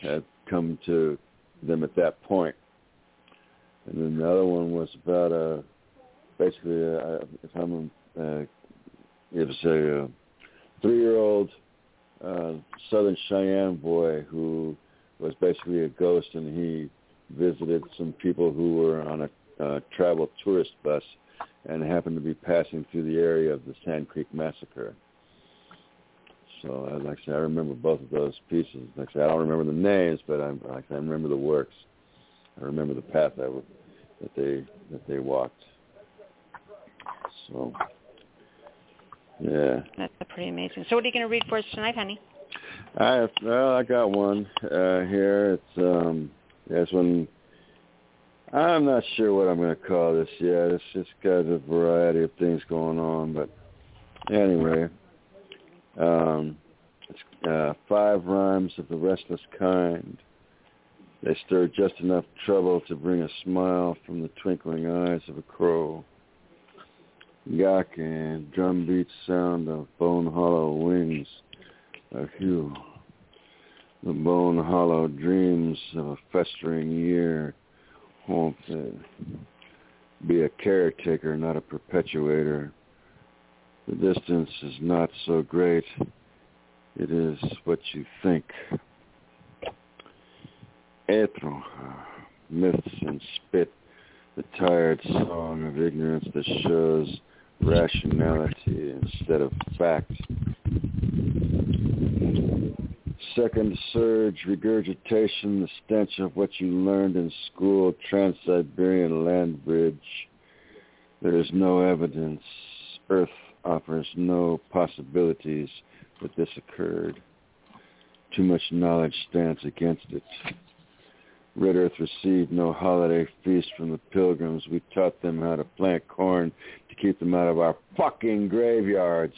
had, come to them at that point. And then the other one was about uh, basically, uh, if I'm, uh, it was a uh, three-year-old uh, Southern Cheyenne boy who was basically a ghost, and he visited some people who were on a uh, travel tourist bus and happened to be passing through the area of the Sand Creek Massacre. So, uh, like I said, I remember both of those pieces. Like I said, I don't remember the names, but I, like I, remember the works. I remember the path that, w- that they that they walked. So, yeah. That's pretty amazing. So what are you going to read for us tonight, honey? I well, I got one uh, here. It's um, this one. I'm not sure what I'm going to call this yet. It's just got a variety of things going on, but anyway, um, it's uh, five rhymes of the restless kind. They stir just enough trouble to bring a smile from the twinkling eyes of a crow. Yak and drum beat sound of bone hollow wings a hue. The bone hollow dreams of a festering year won't uh, be a caretaker, not a perpetuator. The distance is not so great. It is what you think. Etro, myths and spit, the tired song of ignorance that shows rationality instead of fact. Second surge, regurgitation, the stench of what you learned in school, Trans-Siberian land bridge. There is no evidence. Earth offers no possibilities that this occurred. Too much knowledge stands against it. Red Earth received no holiday feast from the pilgrims. We taught them how to plant corn to keep them out of our fucking graveyards.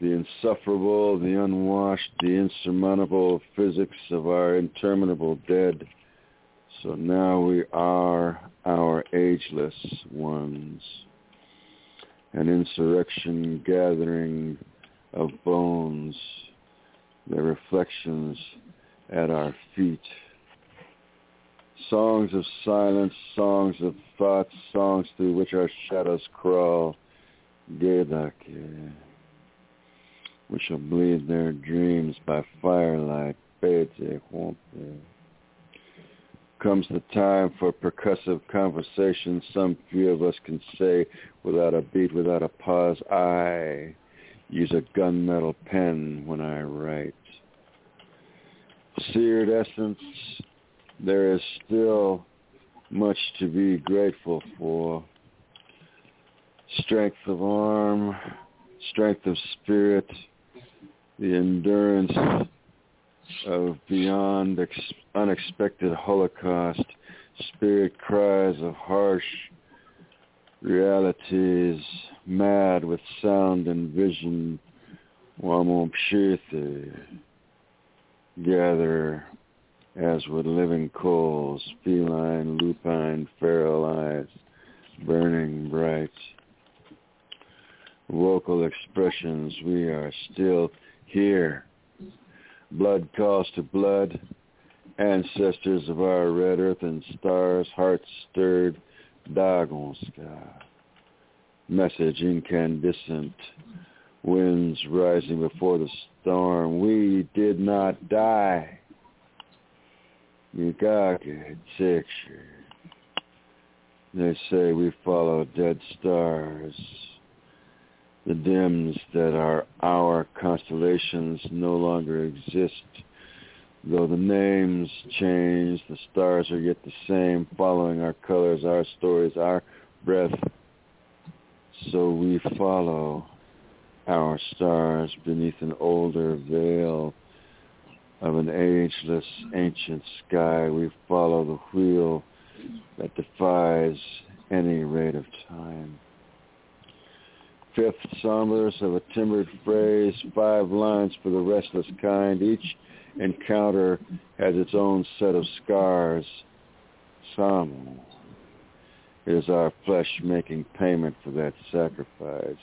The insufferable, the unwashed, the insurmountable physics of our interminable dead. So now we are our ageless ones. An insurrection gathering of bones, their reflections at our feet. Songs of silence, songs of thoughts, songs through which our shadows crawl. Gedake. We shall bleed their dreams by firelight. Comes the time for percussive conversation some few of us can say without a beat, without a pause. I use a gunmetal pen when I write seared essence, there is still much to be grateful for. Strength of arm, strength of spirit, the endurance of beyond ex- unexpected holocaust, spirit cries of harsh realities, mad with sound and vision, Wamopshirthe, gather as with living coals, feline, lupine, feral eyes, burning bright. Vocal expressions, we are still here. Blood calls to blood, ancestors of our red earth and stars, hearts stirred, Dagonska. Message incandescent, winds rising before the storm. We did not die. Migake Tsikshi. They say we follow dead stars. The dims that are our constellations no longer exist. Though the names change, the stars are yet the same, following our colors, our stories, our breath. So we follow our stars beneath an older veil of an ageless ancient sky. We follow the wheel that defies any rate of time. Fifth sombers of a timbered phrase, five lines for the restless kind. Each encounter has its own set of scars. Some is our flesh making payment for that sacrifice.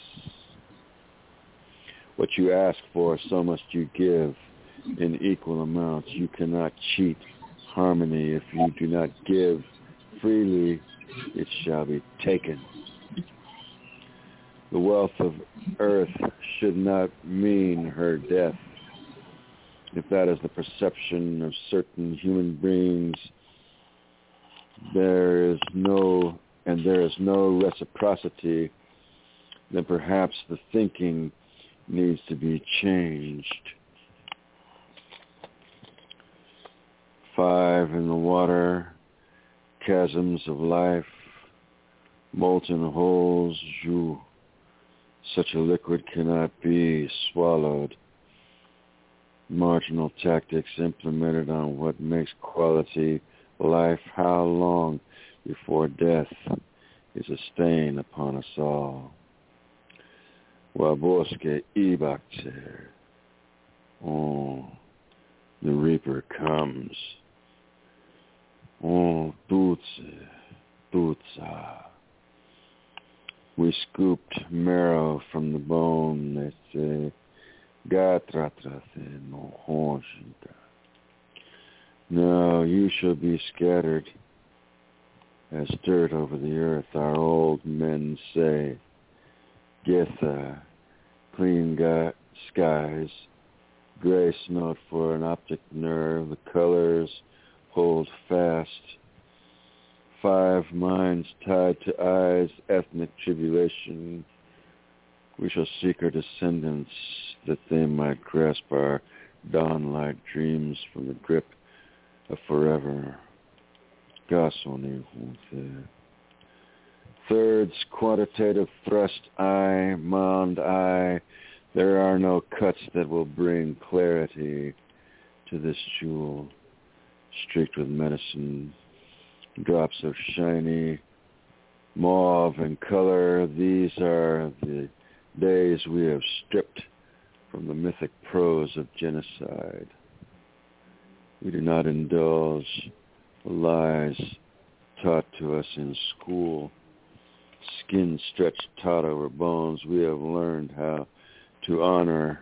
What you ask for, so must you give in equal amounts. You cannot cheat harmony if you do not give freely, it shall be taken. The wealth of earth should not mean her death. If that is the perception of certain human beings, there is no, and there is no reciprocity, then perhaps the thinking needs to be changed. Five in the water, chasms of life, molten holes, you. Such a liquid cannot be swallowed. Marginal tactics implemented on what makes quality life. How long before death is a stain upon us all? Waboske ibakter. Oh, the reaper comes. Oh, tutse, tutsa. We scooped marrow from the bone, they say. No, you shall be scattered as dirt over the earth, our old men say. Getha, clean ga- skies, grace not for an optic nerve, the colors hold fast. Five minds tied to eyes, ethnic tribulation. We shall seek our descendants that they might grasp our dawn-like dreams from the grip of forever. Thirds, quantitative thrust eye, mound eye. There are no cuts that will bring clarity to this jewel streaked with medicine, drops of shiny mauve and color. These are the days we have stripped from the mythic prose of genocide. We do not indulge the lies taught to us in school. Skin stretched taut over bones, we have learned how to honor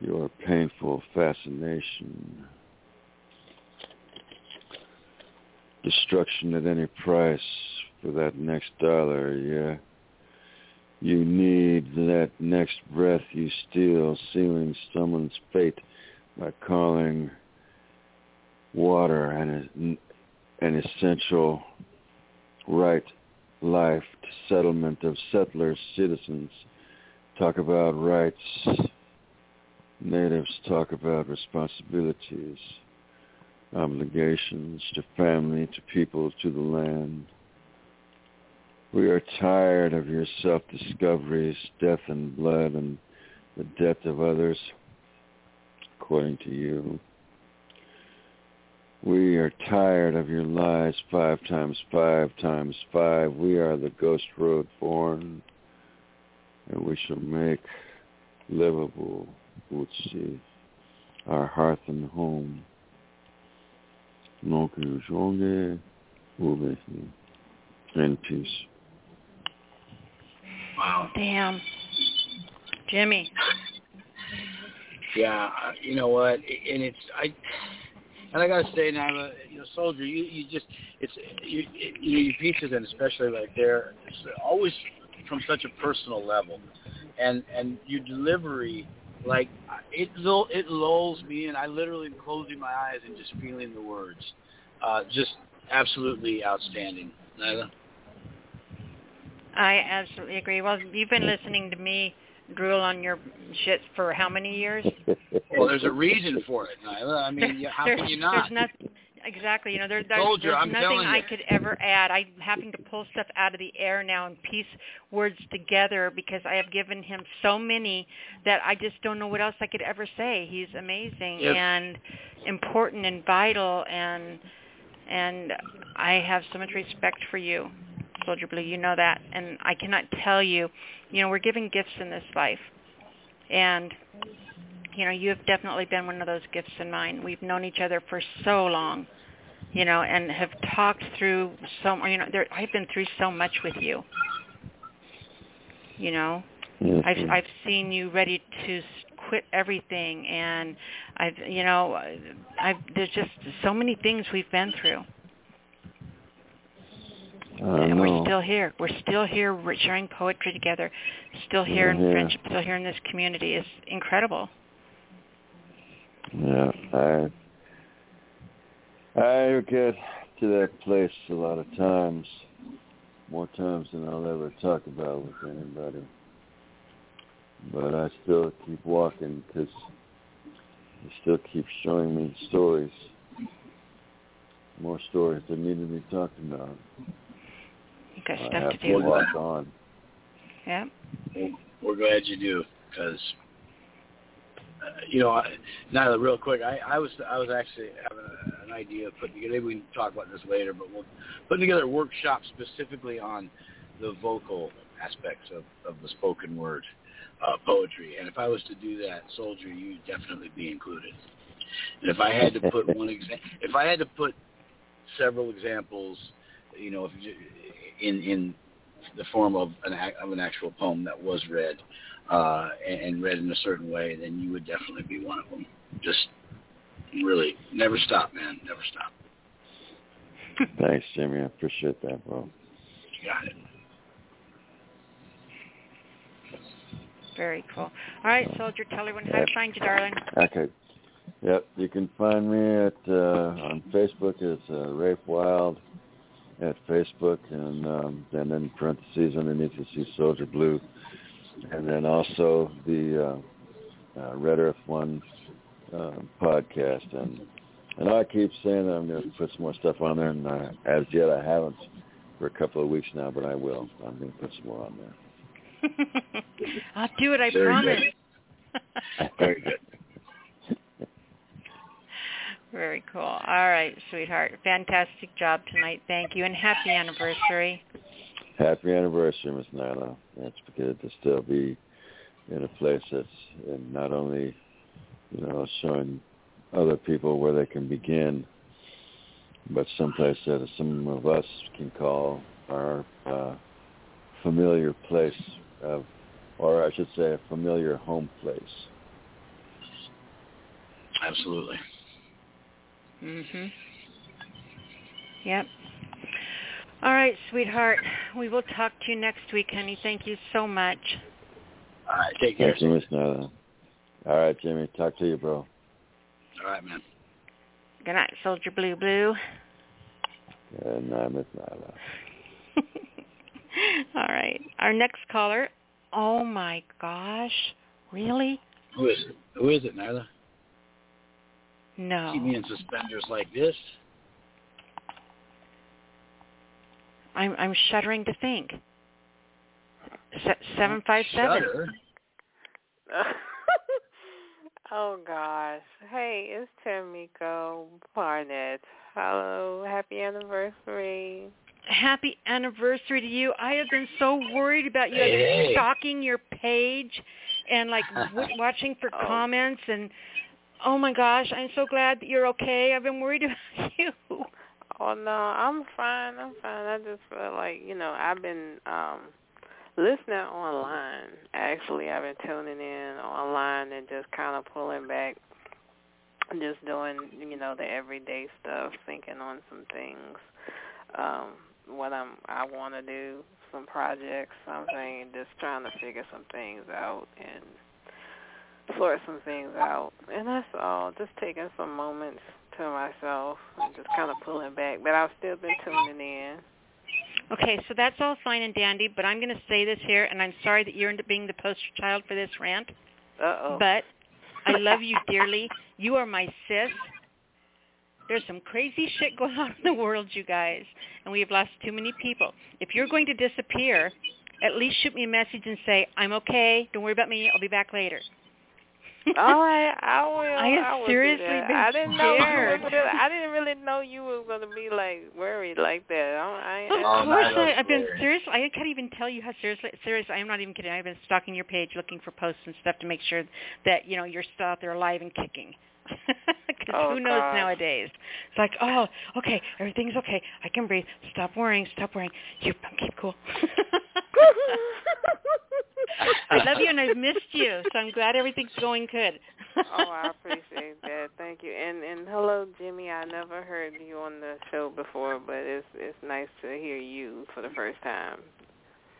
your painful fascination. Destruction at any price for that next dollar, yeah. You need that next breath you steal, sealing someone's fate by calling water an, an essential right life to settlement of settlers, citizens. Talk about rights. Natives talk about responsibilities obligations to family, to people, to the land. We are tired of your self-discoveries, death and blood, and the death of others, according to you. We are tired of your lies, five times five times five. We are the ghost road born, and we shall make livable Utsi, our hearth and home. Noku Jonge Ubesi. In peace. Wow. Damn. Jimmy. Yeah, uh, you know what? And it's I, and I gotta say now, uh, you know, soldier, you you just it's you you know your pieces and especially like there, it's always from such a personal level, and and your delivery, like it it lulls me, and I literally am closing my eyes and just feeling the words, uh, just absolutely outstanding. Nyla? I absolutely agree. Well, you've been listening to me drool on your shit for how many years? Well, there's a reason for it, Nyla. I mean, how can you not? There's nothing. Exactly. You know, there, there's, you, there's nothing I could ever add. I'm having to pull stuff out of the air now and piece words together because I have given him so many that I just don't know what else I could ever say. He's amazing Yep. and important and vital and and I have so much respect for you, Soldier Blue. You know that, and I cannot tell you. You know, we're giving gifts in this life, and you know, you have definitely been one of those gifts in mine. We've known each other for so long, you know, and have talked through so. You know, there, I've been through so much with you. You know, Yes, I've. I've seen you ready to quit everything, and I've you know, I've there's just so many things we've been through, and we're still here. We're still here, sharing poetry together, still here in Yeah. friendship, still here in this community. It's incredible. Yeah, I I get to that place a lot of times, more times than I'll ever talk about with anybody. But I still keep walking because you still keep showing me stories, more stories that need to be talked about. You've got I stuff have to to do. walk on. Yeah. We're glad you do because uh, you know, I, Nyla, real quick, I, I was I was actually having a, an idea of putting together. Maybe we can talk about this later, but we'll put together a workshop specifically on the vocal aspects of, of the spoken word uh, poetry. And if I was to do that, Soldier, you'd definitely be included. And if I had to put one exa- if I had to put several examples, you know, if in in the form of an of an actual poem that was read uh, and, and read in a certain way, then you would definitely be one of them. Just really never stop, man. Never stop. Thanks, Jimmy. I appreciate that, bro. You got it. Very cool. All right, Soldier, tell everyone how to find you, darling. Okay. Yep, you can find me at uh, on Facebook. It's uh, Rafe Wild at Facebook, and um, then in parentheses underneath you see Soldier Blue, and then also the uh, uh, Red Earth One uh, podcast. And and I keep saying that I'm going to put some more stuff on there, and uh, as yet I haven't for a couple of weeks now, but I will. I'm going to put some more on there. I'll do it, I Very promise. good. Very good. Very cool. All right, sweetheart. Fantastic job tonight. Thank you, and happy anniversary. Happy anniversary, Miss Nyla. It's good to still be in a place that's not only, you know, showing other people where they can begin, but someplace that some of us can call our uh, familiar place of, or I should say, a familiar home place. Absolutely. Mhm. Yep. All right, sweetheart. We will talk to you next week, honey. Thank you so much. All right, take care. Thank you, Miss Nyla. All right, Jimmy. Talk to you, bro. All right, man. Good night, Soldier Blue Blue. Good night, Miss Nyla. All right. Our next caller. Oh my gosh. Really? Who is it? Who is it, Nyla? No. Keep me in suspenders like this. I'm I'm shuddering to think. Se- seven five seven. Shudder. oh gosh. Hey, it's Tamiko Barnett. Hello, happy anniversary. Happy anniversary to you. I have been so worried about you. I've been Hey. stalking your page and like w- watching for comments and oh my gosh, I'm so glad that you're okay. I've been worried about you. Oh no, I'm fine. I'm fine. I just feel like you know I've been um listening online. Actually, I've been tuning in online and just kind of pulling back, just doing you know the everyday stuff, thinking on some things. Um, what I'm I want to do, some projects. I'm just trying to figure some things out and sort some things out, and that's all. Just taking some moments to myself and just kind of pulling back. But I've still been tuning in. Okay, so that's all fine and dandy, but I'm going to say this here, and I'm sorry that you end up being the poster child for this rant. Uh-oh. But I love you dearly. You are my sis. There's some crazy shit going on in the world, you guys, and we have lost too many people. If you're going to disappear, at least shoot me a message and say, I'm okay, don't worry about me, I'll be back later. All right, I will. I have I seriously been I didn't know scared. I didn't really know you was gonna be like worried like that. I, I, Of I, course, I, I've been serious. I can't even tell you how seriously serious. I am not even kidding. I've been stalking your page, looking for posts and stuff to make sure that you know you're still out there alive and kicking. Because Oh, who knows God. nowadays? It's like, oh, okay, everything's okay. I can breathe. Stop worrying. Stop worrying. You keep cool. I love you and I've missed you, so I'm glad everything's going good. oh, I appreciate that. Thank you. And and hello, Jimmy. I never heard you on the show before, but it's it's nice to hear you for the first time.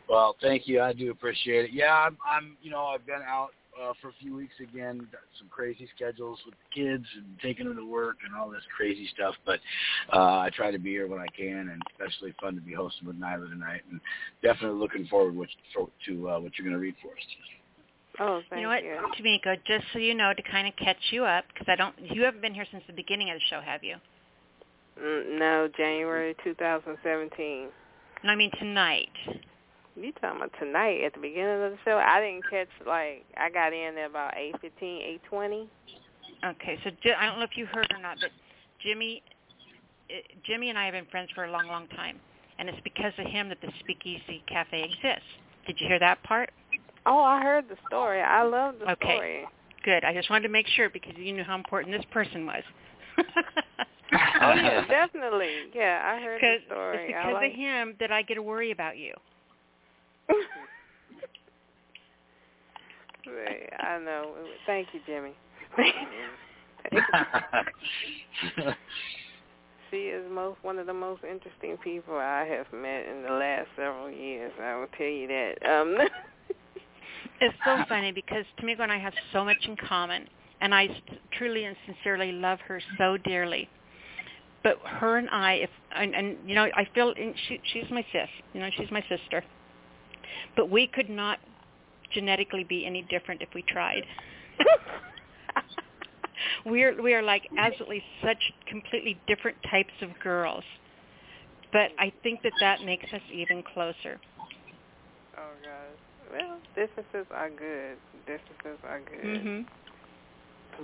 Well, thank you. I do appreciate it. Yeah, I'm, I'm you know, I've been out uh, for a few weeks again. Got some crazy schedules with the kids and taking them to work and all this crazy stuff. But uh, I try to be here when I can, and especially fun to be hosting with Nyla tonight. And definitely looking forward which, to uh, what you're going to read for us. Oh, thank you know what, Tamika, just so you know, to kind of catch you up, because I don't, you haven't been here since the beginning of the show, have you? Mm, no, January 2017. No, I mean tonight. You talking about tonight at the beginning of the show? I didn't catch like I got in at about eight fifteen, eight twenty. Okay, so I don't know if you heard or not, but Jimmy, uh, Jimmy and I have been friends for a long, long time, and it's because of him that the Speakeasy Cafe exists. Did you hear that part? Oh, I heard the story. I love the Okay. story. Good. I just wanted to make sure because you knew how important this person was. Oh yeah, definitely. Yeah, I heard the story. it's because like of him that I get to worry about you. Right, I know. Thank you, Jimmy. she is most one of the most interesting people I have met in the last several years. I will tell you that. Um, It's so funny because Tamiko and I have so much in common, and I truly and sincerely love her so dearly. But her and I, if and, and you know, I feel and she she's my sis. You know, she's my sister. But we could not genetically be any different if we tried. we're we are like absolutely such completely different types of girls. But I think that that makes us even closer. oh God. Well, distances are good. Distances are good. Mhm.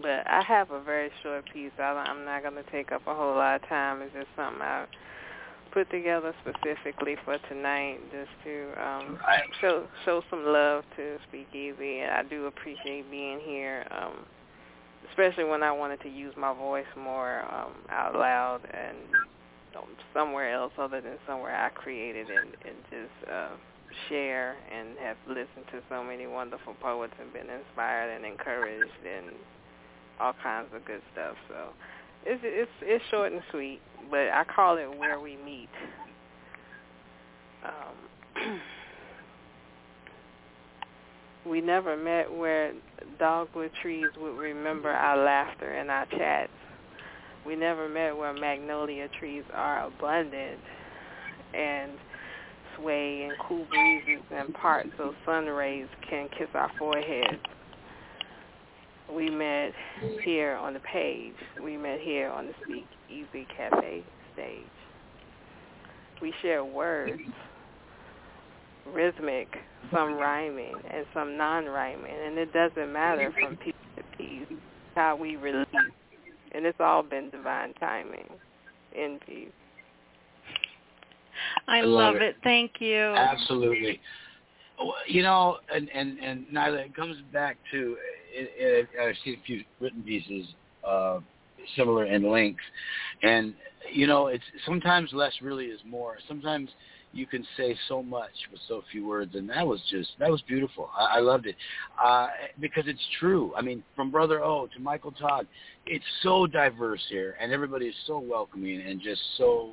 But I have a very short piece. I I'm not going to take up a whole lot of time. It's just something I put together specifically for tonight, just to um, show show some love to Speakeasy. And I do appreciate being here, um, especially when I wanted to use my voice more um, out loud and um, somewhere else other than somewhere I created, and, and just uh, share and have listened to so many wonderful poets and been inspired and encouraged and all kinds of good stuff. So it's it's it's short and sweet, but I call it where we meet. Um, we never met where dogwood trees would remember our laughter and our chats. We never met where magnolia trees are abundant and sway in cool breezes and part so sun rays can kiss our foreheads. We met here on the page. We met here on the Speak Easy Cafe stage. We share words, rhythmic, some rhyming and some non-rhyming, and it doesn't matter from piece to piece how we release. And it's all been divine timing in peace. I, I love love it. it. Thank you. Absolutely. You know, and and and Nyla, it comes back to it, it, I've seen a few written pieces uh, similar in length, and you know, it's sometimes less really is more. Sometimes you can say so much with so few words, and that was just that was beautiful. I, I loved it uh, because it's true. I mean, from Brother O to Michael Todd, it's so diverse here, and everybody is so welcoming and just so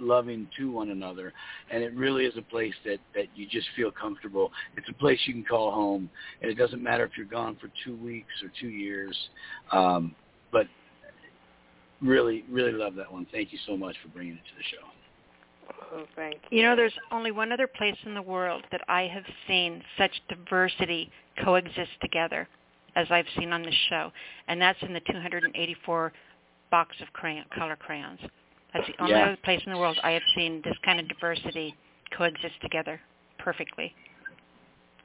loving to one another and it really is a place that that you just feel comfortable it's a place you can call home and it doesn't matter if you're gone for two weeks or two years um but really really love that one thank you so much for bringing it to the show Oh, thank you. You know, there's only one other place in the world that I have seen such diversity coexist together as I've seen on this show, and that's in the 284 box of crayon, color crayons. That's the only Yeah. other place in the world I have seen this kind of diversity coexist together perfectly.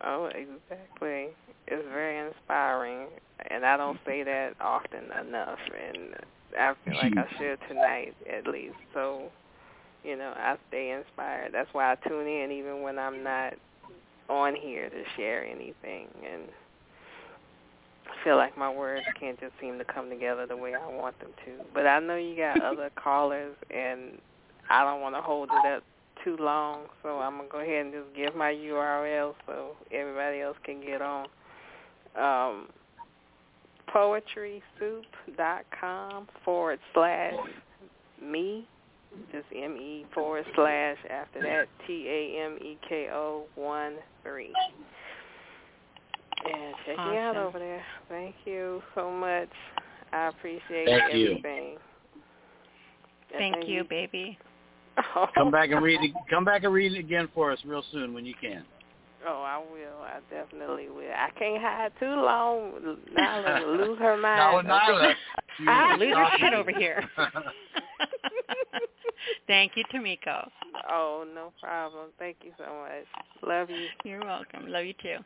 Oh, exactly. It's very inspiring, and I don't say that often enough, and I feel like I should tonight at least. So, you know, I stay inspired. That's why I tune in even when I'm not on here to share anything, and I feel like my words can't just seem to come together the way I want them to. But I know you got other callers, and I don't want to hold it up too long, so I'm gonna go ahead and just give my URL so everybody else can get on. Um, poetrysoup.com forward slash me, just M E forward slash after that T A M E K O one three. And check me out over there. Thank you so much. I appreciate Thank you. everything. And Thank you, baby. come back and read it come back and read it again for us real soon when you can Oh, I will. I definitely will. I can't hide too long. Nyla will lose her mind. Not with Nyla. Ah, lose her shit over here. Thank you, Tameko. Oh, no problem. Thank you so much. Love you. You're welcome. Love you too.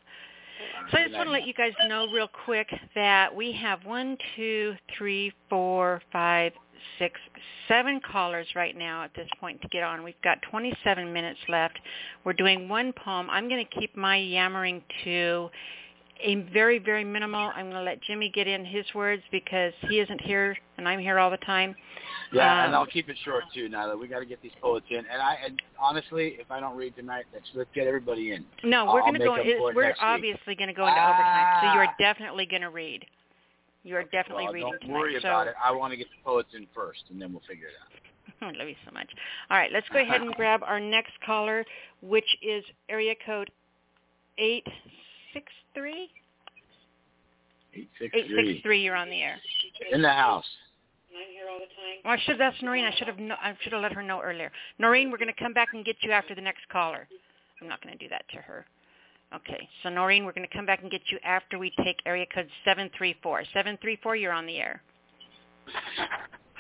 So I just want to let you guys know real quick that we have one, two, three, four, five, six, seven callers right now at this point to get on. We've got 27 minutes left. We're doing one poem. I'm going to keep my yammering to a very, very minimal. I'm going to let Jimmy get in his words because he isn't here and I'm here all the time. yeah and Um, i'll keep it short too Nyla. we got to get these poets in and i and honestly if i don't read tonight let's let's get everybody in No, we're going to go. It, we're obviously going to go into overtime, so you Ah. are definitely going to read. You are definitely well, reading don't tonight. worry so, about it i want to get the poets in first and then we'll figure it out I love you so much. All right, let's go ahead and grab our next caller, which is area code eight six three. eight six Eight three six three. You're on the air. in the house I'm here all the time. Well, I should. That's Noreen. I should have. kno- I should have let her know earlier. Noreen, we're going to come back and get you after the next caller. I'm not going to do that to her. Okay. So Noreen, we're going to come back and get you after we take area code seven three four. Seven three four. You're on the air.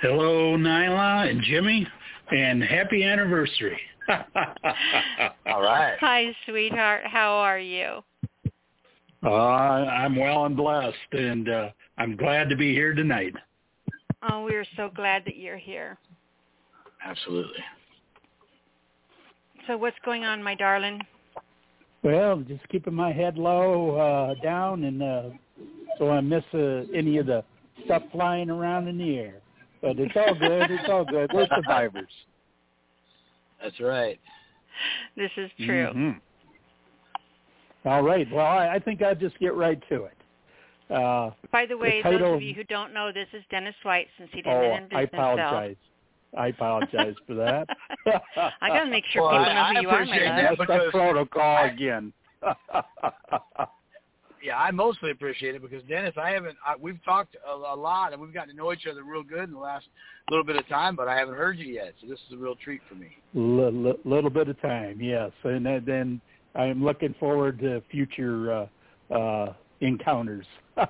Hello, Nyla and Jimmy, and happy anniversary. all right Hi, sweetheart. How are you? Uh, I'm well and blessed, and uh, I'm glad to be here tonight. Oh, we are so glad that you're here. absolutely So what's going on, my darling? Well, just keeping my head low uh, down, and uh, so I miss uh, any of the stuff flying around in the air. But it's all good. It's all good. We're survivors. that's right This is true. Mhm. All right. Well, I, I think I'll just get right to it. Uh, By the way, title- those of you who don't know, this is Dennis White since he didn't oh, introduce I himself. apologize. I apologize for that. I got to make sure Well, people I- know I who you are, my appreciate love. that. That's because- that protocol again. Yeah, I mostly appreciate it because Dennis, I haven't. I, we've talked a, a lot and we've gotten to know each other real good in the last little bit of time, but I haven't heard you yet. So this is a real treat for me. L- l- little bit of time, yes, and then- then I am looking forward to future uh, uh, encounters. All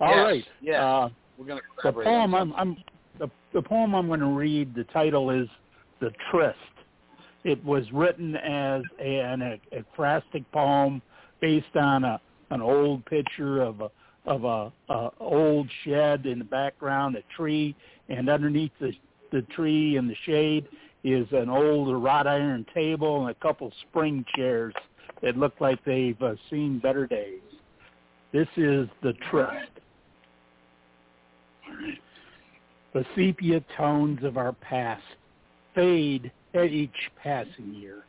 right. Yes, yes. Uh, We're going to the poem I'm, I'm the, the poem I'm going to read. The title is "The Tryst." It was written as a, an ekphrastic poem based on a an old picture of a of a, a old shed in the background, a tree, and underneath the the tree in the shade is an old wrought iron table and a couple spring chairs that look like they've uh, seen better days. This is the tryst. The sepia tones of our past fade at each passing year.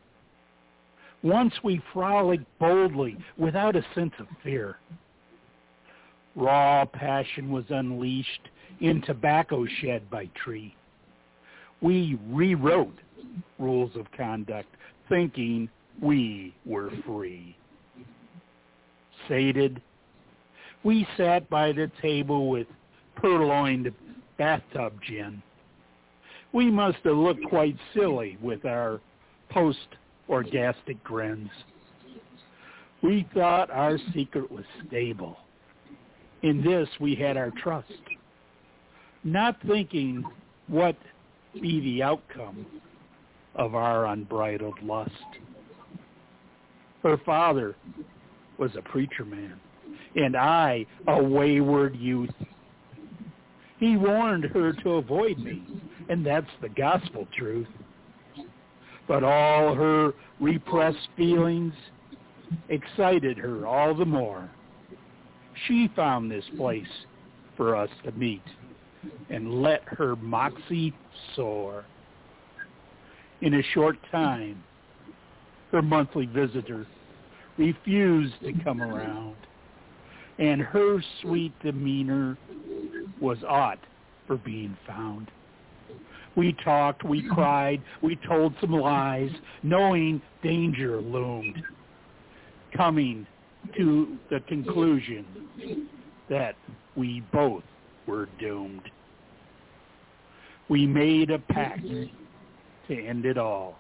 Once we frolicked boldly without a sense of fear. Raw passion was unleashed in tobacco shed by tree. We rewrote rules of conduct, thinking we were free. Sated, we sat by the table with purloined bathtub gin. We must have looked quite silly with our post-orgastic grins. We thought our secret was stable. In this we had our trust, not thinking what be the outcome of our unbridled lust. Her father was a preacher man, and I a wayward youth. He warned her to avoid me, and that's the gospel truth. But all her repressed feelings excited her all the more. She found this place for us to meet and let her moxie soar. In a short time, her monthly visitor refused to come around, and her sweet demeanor was aught for being found. We talked, we cried, we told some lies, knowing danger loomed, coming to the conclusion that we both were doomed. We made a pact to end it all,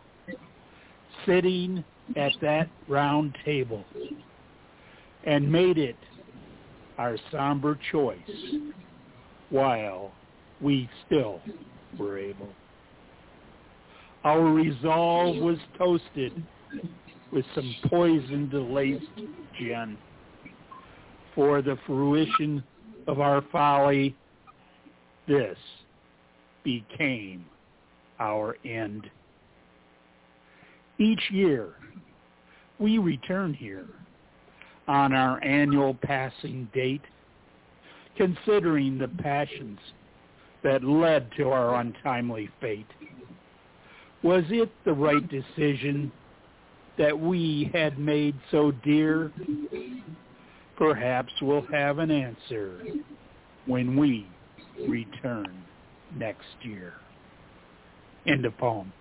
sitting at that round table, and made it our somber choice while we still were able. Our resolve was toasted with some poisoned laced gin for the fruition of our folly. This became our end. Each year, we return here on our annual passing date, considering the passions that led to our untimely fate. Was it the right decision that we had made so dear? Perhaps we'll have an answer when we return next year. End of poem.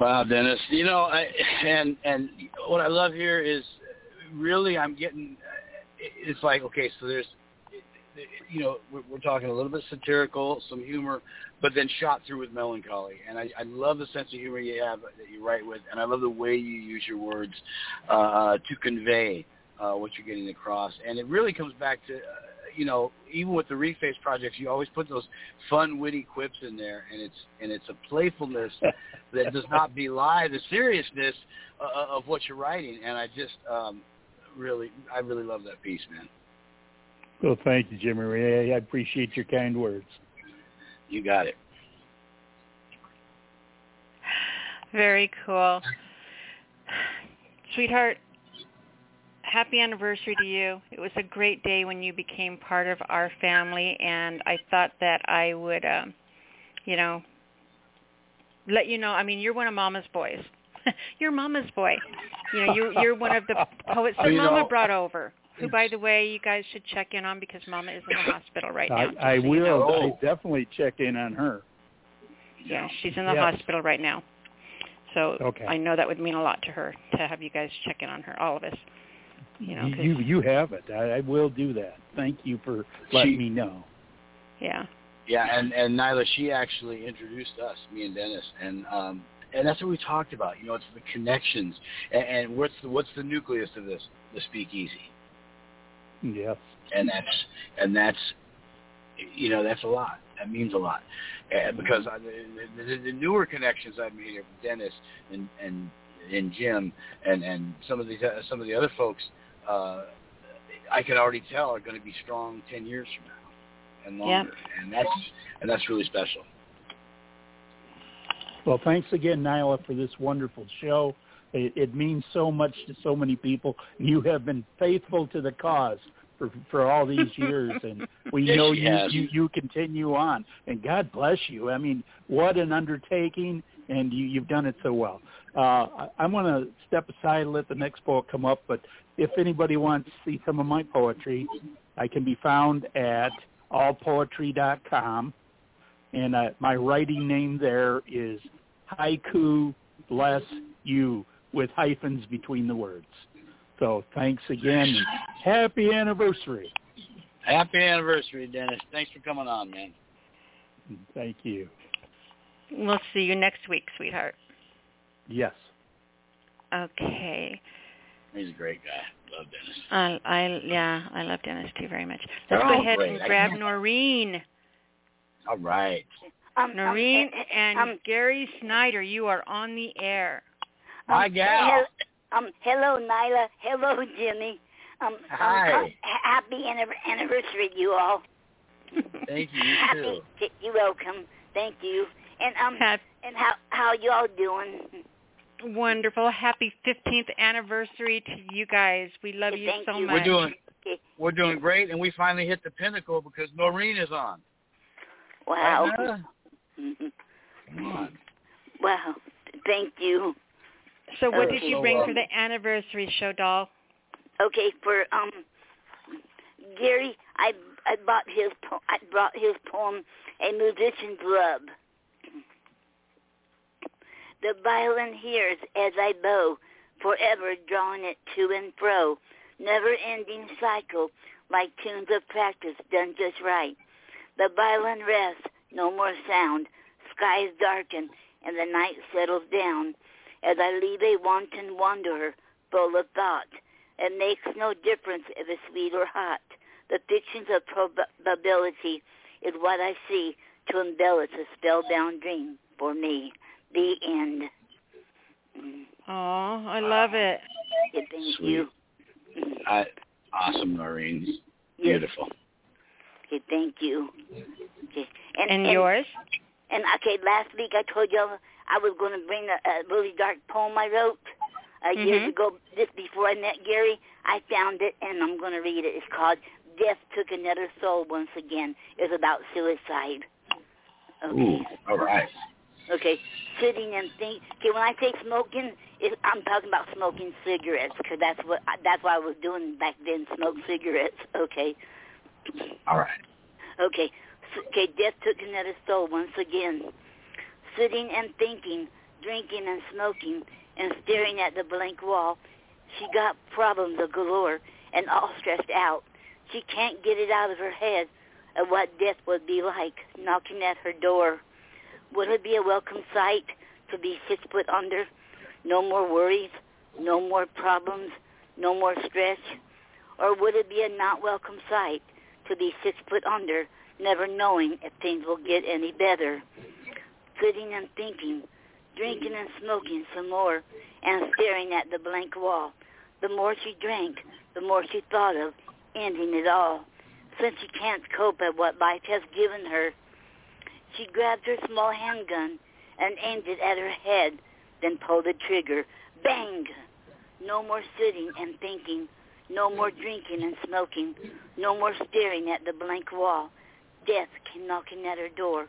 Wow, Dennis. You know, I, and and what I love here is really I'm getting. It's like okay, so there's, you know, we're, we're talking a little bit satirical, some humor, but then shot through with melancholy. And I, I love the sense of humor you have that you write with, and I love the way you use your words uh, to convey uh, what you're getting across. And it really comes back to. Uh, you know, even with the reface projects, you always put those fun, witty quips in there, and it's and it's a playfulness that does not belie the seriousness uh, of what you're writing. And I just um, really, I really love that piece, man. Well, thank you, Jimmy Ray. I appreciate your kind words. You got it. Very cool. Sweetheart, happy anniversary to you. It was a great day when you became part of our family, and I thought that I would, um, you know, let you know. I mean, you're one of Mama's boys. you're Mama's boy. You know, you're you're one of the poets that You Mama know, brought over. Who, by the way, you guys should check in on because Mama is in the hospital right now. I, I so you will. know. I definitely check in on her. Yeah, she's in the Yes. hospital right now. So Okay. I know that would mean a lot to her to have you guys check in on her, all of us. You know, 'cause- you you have it. I, I will do that. Thank you for letting She- me know. yeah. Yeah, and and Nyla, she actually introduced us, me and Dennis, and um, and that's what we talked about. You know, it's the connections, and, and what's the what's the nucleus of this? The speakeasy, Yes. and that's and that's you know that's a lot. That means a lot, and because I, the, the, the newer connections I've made here with Dennis and and and Jim and and some of these uh, some of the other folks, uh, I can already tell are going to be strong ten years from now and longer, and that's and that's really special. Well, thanks again, Nyla, for this wonderful show. It, it means so much to so many people. You have been faithful to the cause for for all these years, and we Yes, know you, has. you you continue on. And God bless you. I mean, what an undertaking, and you, you've done it so well. Uh, I, I'm going to step aside and let the next poet come up, but if anybody wants to see some of my poetry, I can be found at allpoetry.com, and uh, my writing name there is Haiku Bless You with hyphens between the words. So thanks again. Happy anniversary. Happy anniversary, Dennis. Thanks for coming on, man. Thank you. We'll see you next week, sweetheart. Yes. Okay. He's a great guy. Love Dennis. I, I yeah, I love Dennis too very much. Let's go ahead great. and grab Noreen. All right. Um, Noreen um, and um, Gary Snyder, you are on the air. My um, gal. hel- um, hello, Nyla. Hello, Jimmy. Um, Hi. Um, ha- happy anniv- anniversary, you all. Thank you. You happy. too. You're welcome. Thank you. And um, happy. and how how you all doing? Wonderful. Happy 15th anniversary to you guys. We love you Thank so you. much. We're doing we're doing great, and we finally hit the pinnacle because Noreen is on. Wow. Right, Nyla? Mhm. Come on. Wow. Thank you. So what did Okay. you bring for the anniversary show, doll? Okay, for um Gary, I I bought his po- I brought his poem A Musician's Love. The violin hears as I bow, forever drawing it to and fro, never-ending cycle, like tunes of practice done just right. The violin rests, no more sound, skies darken, and the night settles down, as I leave a wanton wanderer, full of thought. It makes no difference if it's sweet or hot. The fictions of probability is what I see to embellish a spellbound dream for me. The end. Oh, I love it. Okay, thank Sweet. you. I, awesome, Noreen. Yes. Beautiful. Okay, thank you. Okay. And, And yours? And okay, last week I told you I was going to bring a, a really dark poem I wrote uh, years Mhm. ago. This before I met Gary, I found it and I'm going to read it. It's called "Death Took Another Soul Once Again." It's about suicide. Okay. Ooh, all right. Okay, sitting and think. Okay, when I say smoking, it, I'm talking about smoking cigarettes because that's what that's what I was doing back then. Smoke cigarettes. Okay. All right. Okay. S- Okay, death took another soul once again. Sitting and thinking, drinking and smoking, and staring at the blank wall. She got problems galore and all stressed out. She can't get it out of her head of what death would be like knocking at her door. Would it be a welcome sight to be six foot under? No more worries, no more problems, no more stress? Or would it be a not welcome sight to be six foot under, never knowing if things will get any better? Sitting and thinking, drinking and smoking some more, and staring at the blank wall. The more she drank, the more she thought of ending it all. Since she can't cope at what life has given her, she grabbed her small handgun and aimed it at her head, then pulled the trigger. Bang! No more sitting and thinking. No more drinking and smoking. No more staring at the blank wall. Death came knocking at her door,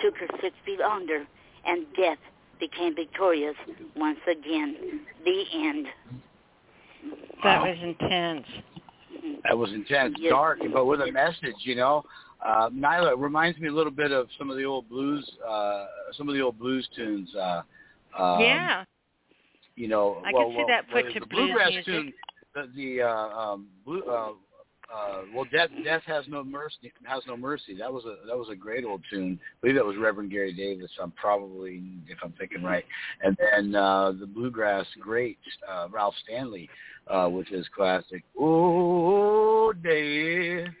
took her six feet under, and death became victorious once again. The end. That was intense. That was intense, Yes. dark, but with a message, you know. Uh, Nyla it reminds me a little bit of some of the old blues, uh, some of the old blues tunes. Uh, um, yeah. You know, I well, can see well, that put well, to the blues bluegrass music. tune, the, the uh, um, blue, uh, uh, well, death, death has no mercy, has no mercy. That was a that was a great old tune. I believe that was Reverend Gary Davis. I'm probably, if I'm thinking right. And then uh, the bluegrass great uh, Ralph Stanley uh, with his classic "Oh Death,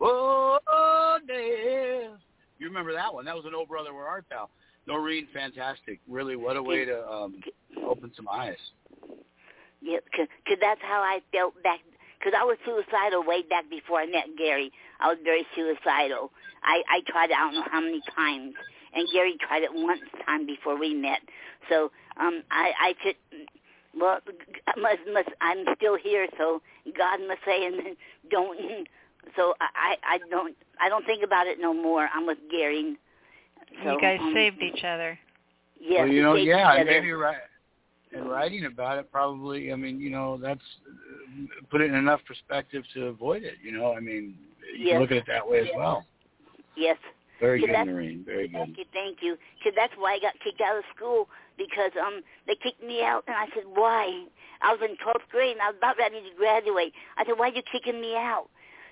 Oh Death." You remember that one? That was an "Oh Brother, Where Art Thou." Noreen, fantastic. Really, what a way to um, open some eyes. Yeah, because that's how I felt back. Because I was suicidal way back before I met Gary. I was very suicidal. I I tried it I don't know how many times, and Gary tried it one time before we met. So um, I I took Well, must, must, I'm still here, so God must say, and don't. So I, I don't, I don't think about it no more. I'm with Gary. So, you guys um, saved each other. Yes, well, you know, yeah, each and other. maybe right. And writing about it probably, I mean, you know, that's put it in enough perspective to avoid it. You know, I mean, you Yes. can look at it that way as well. Yes. Very good, Noreen. Very good. Thank you, thank you. that's why I got kicked out of school because um they kicked me out, and I said why? I was in 12th grade and I was about ready to graduate. I said, why are you kicking me out?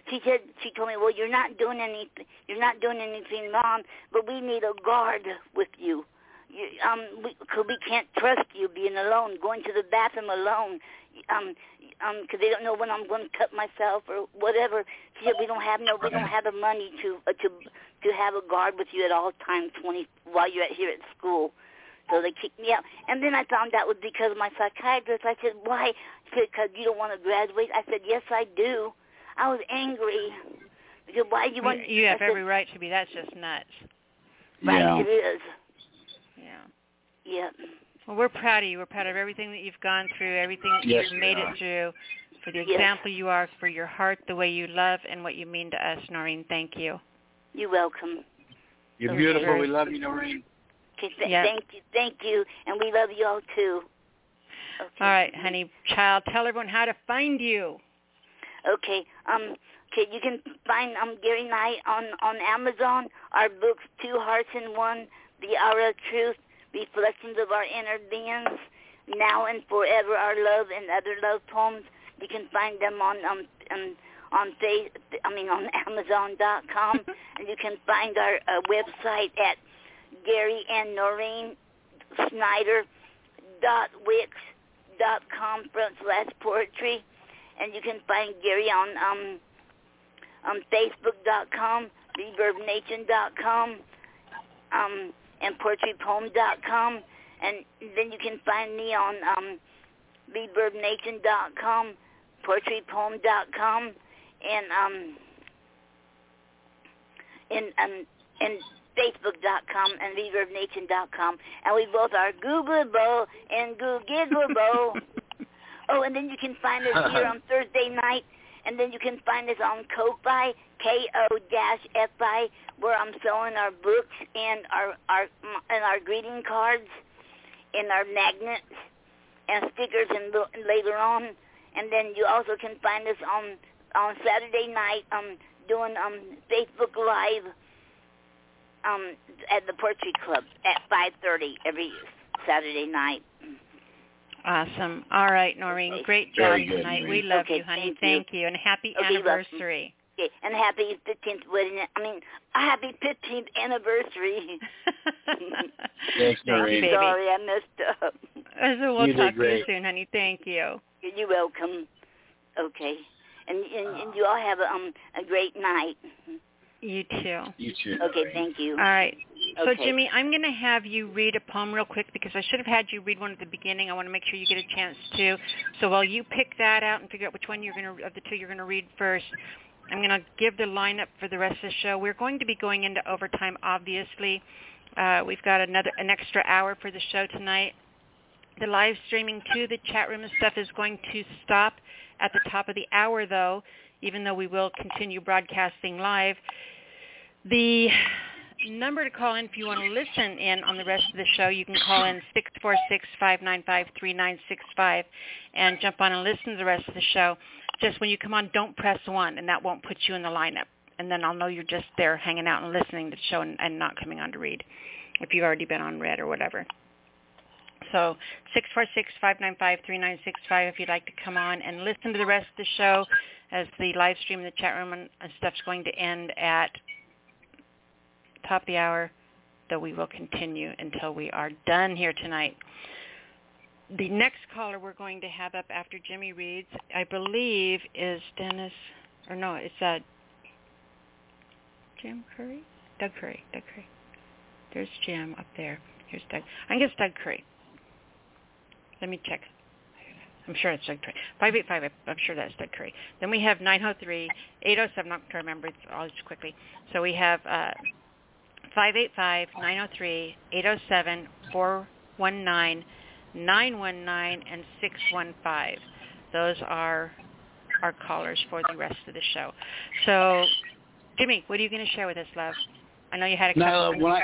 She said, she told me, well, you're not doing anything, you're not doing anything wrong, but we need a guard with you. You, um, we, cause we can't trust you being alone, going to the bathroom alone. Um, um, 'cause they don't know when I'm going to cut myself or whatever. She said, we don't have no, we don't have the money to uh, to to have a guard with you at all times, twenty while you're at, here at school. So they kicked me out. And then I found out it was because of my psychiatrist. I said, why? She said, because you don't want to graduate. I said, yes, I do. I was angry. Because why do you want... You have I said, every right to be. That's just nuts. Right, Yeah. it is. Yeah. Yeah. Well, we're proud of you. We're proud of everything that you've gone through, everything that Yes, you've made are. it through, for the Yes. example you are, for your heart, the way you love, and what you mean to us, Noreen. Thank you. You're welcome. You're Okay. beautiful. We love you, Noreen. Okay, th- Yeah. Thank you, thank you, and we love you all too. Okay. All right, honey. Child, tell everyone how to find you. Okay. Um. Okay. You can find um Gary Knight on on Amazon. Our books, Two Hearts in One, The Hour of Truth, Reflections of Our Inner Beings, Now and Forever, Our Love and Other Love Poems. You can find them on um on on face I mean on Amazon.com, and you can find our uh, website at Gary and Noreen Snyder dot wix dot com front slash poetry and you can find Gary on um on Facebook dot com, ReverbNation dot com, um, and PoetryPoem.com, and then you can find me on um, ReverbNation.com, PoetryPoem.com, and um, in um, and Facebook.com and ReverbNation.com, and we both are Googleable and Googleable. Oh, and then you can find us here on Thursday night, and then you can find us on Ko-Fi, K-O-F-I, where I'm selling our books and our our and our greeting cards, and our magnets and stickers, and lo- later on, and then you also can find us on on Saturday night, um, doing um Facebook Live, um, at the Poetry Club at 5:30 every Saturday night. Awesome. All right, Noreen. Okay. Great job Very good, tonight. Noreen. We love Okay, you, honey. thank you. you. And happy Okay, anniversary. Okay, and happy 15th wedding. I mean, a happy 15th anniversary. Thanks, Noreen. baby. Sorry, I messed up. so we'll You talk to you soon, honey. Thank you. You're welcome. Okay, and and, and you all have a, um a great night. You too. You too. Okay, Noreen. thank you. All right. So Okay. Jimmy, I'm going to have you read a poem real quick because I should have had you read one at the beginning. I want to make sure you get a chance to. So while you pick that out and figure out which one you're going to of the two you're going to read first, I'm going to give the lineup for the rest of the show. We're going to be going into overtime, obviously. Uh, we've got another an extra hour for the show tonight. The live streaming to the chat room and stuff is going to stop at the top of the hour, though, even though we will continue broadcasting live. The number to call in if you want to listen in on the rest of the show, you can call in 646-595-3965 and jump on and listen to the rest of the show. Just when you come on, don't press 1, and that won't put you in the lineup. And then I'll know you're just there hanging out and listening to the show and, and not coming on to read if you've already been on read or whatever. So 646-595-3965 if you'd like to come on and listen to the rest of the show as the live stream in the chat room and stuff's going to end at top of the hour, though we will continue until we are done here tonight. The next caller we're going to have up after Jimmy reads, I believe, is Dennis, or no, it's uh, Jim Curry? Doug Curry, Doug Curry. There's Jim up there. Here's Doug. I think it's Doug Curry. Let me check. I'm sure it's Doug Curry. 585, I'm sure that's Doug Curry. Then we have 903, 807, I'm not to remember it all just quickly. So we have uh, 585-903-807-419, 919 and 615. Those are our callers for the rest of the show. So, Jimmy, what are you going to share with us, love? I know you had a couple. Now, when I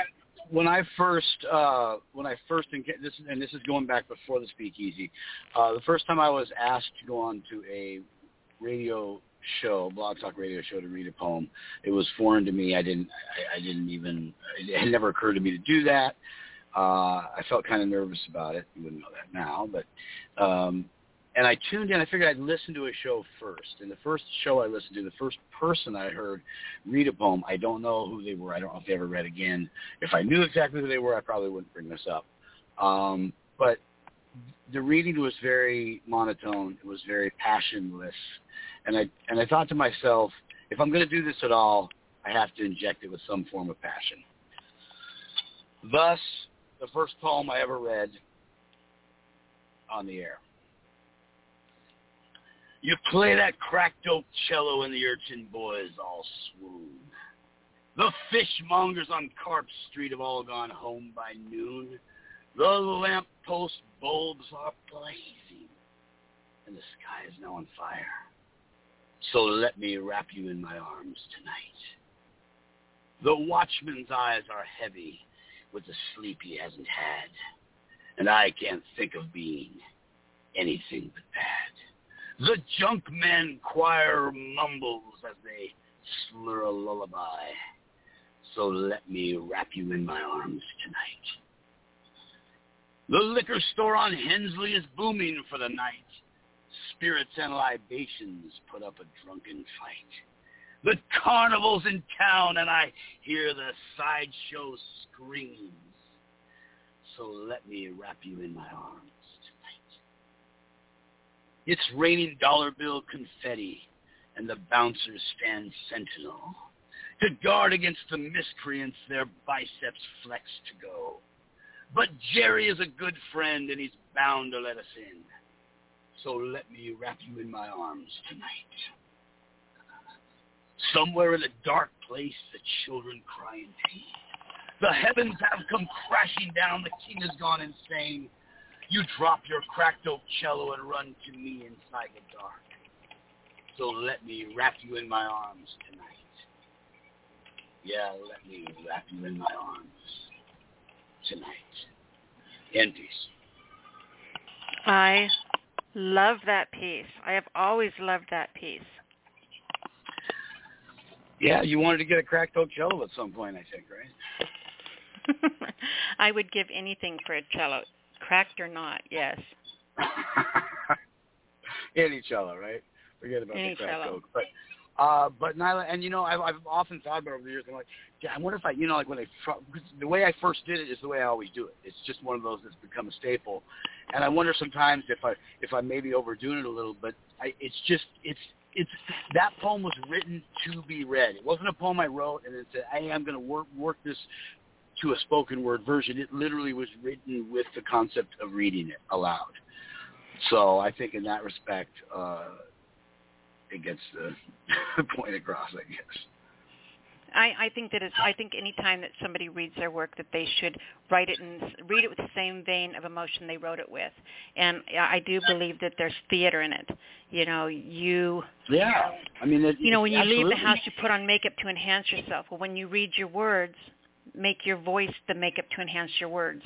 when I first uh, when I first this and this is going back before the Speakeasy, uh, the first time I was asked to go on to a radio show, blog talk radio show to read a poem, it was foreign to me. I didn't I, I didn't even it had never occurred to me to do that. Uh, I felt kind of nervous about it. You wouldn't know that now, but um, and I tuned in. I figured I'd listen to a show first. And the first show I listened to, the first person I heard read a poem, I don't know who they were. I don't know if they ever read again. If I knew exactly who they were, I probably wouldn't bring this up. Um, but the reading was very monotone. It was very passionless. And I and I thought to myself, if I'm going to do this at all, I have to inject it with some form of passion. Thus, the first poem I ever read on the air. You play that cracked oak cello and the urchin boys all swoon. The fishmongers on Carp Street have all gone home by noon. The lamppost bulbs are blazing, and the sky is now on fire. So let me wrap you in my arms tonight. The watchman's eyes are heavy with the sleep he hasn't had, and I can't think of being anything but bad. The junkman choir mumbles as they slur a lullaby. So let me wrap you in my arms tonight. The liquor store on Hensley is booming for the night. Spirits and libations put up a drunken fight. The carnival's in town and I hear the sideshow screams. So let me wrap you in my arms tonight. It's raining dollar bill confetti and the bouncers stand sentinel to guard against the miscreants their biceps flex to go. But Jerry is a good friend and he's bound to let us in. So let me wrap you in my arms tonight. Somewhere in a dark place, the children cry in pain. The heavens have come crashing down. The king has gone insane. You drop your cracked oak cello and run to me inside the dark. So let me wrap you in my arms tonight. Yeah, let me wrap you in my arms tonight. Peace. I love that piece. I have always loved that piece. Yeah, you wanted to get a cracked oak cello at some point, I think, right? I would give anything for a cello, cracked or not. Yes. Any cello, right? Forget about Any the cracked cello. oak. But uh, but Nyla, and you know, I've, I've often thought about over the years. I'm like, yeah, I wonder if I, you know, like when I, the way I first did it is the way I always do it. It's just one of those that's become a staple. And I wonder sometimes if I, if I maybe overdoing it a little, but I, it's just, it's, it's that poem was written to be read. It wasn't a poem I wrote and then said, hey, I'm going to work work this to a spoken word version. It literally was written with the concept of reading it aloud. So I think in that respect, uh, it gets the point across, I guess. I, I think that it's. I think any time that somebody reads their work, that they should write it and read it with the same vein of emotion they wrote it with. And I do believe that there's theater in it. You know, you. Yeah, I mean, it, You know, when you leave the house, you put on makeup to enhance yourself. Well, when you read your words, make your voice the makeup to enhance your words.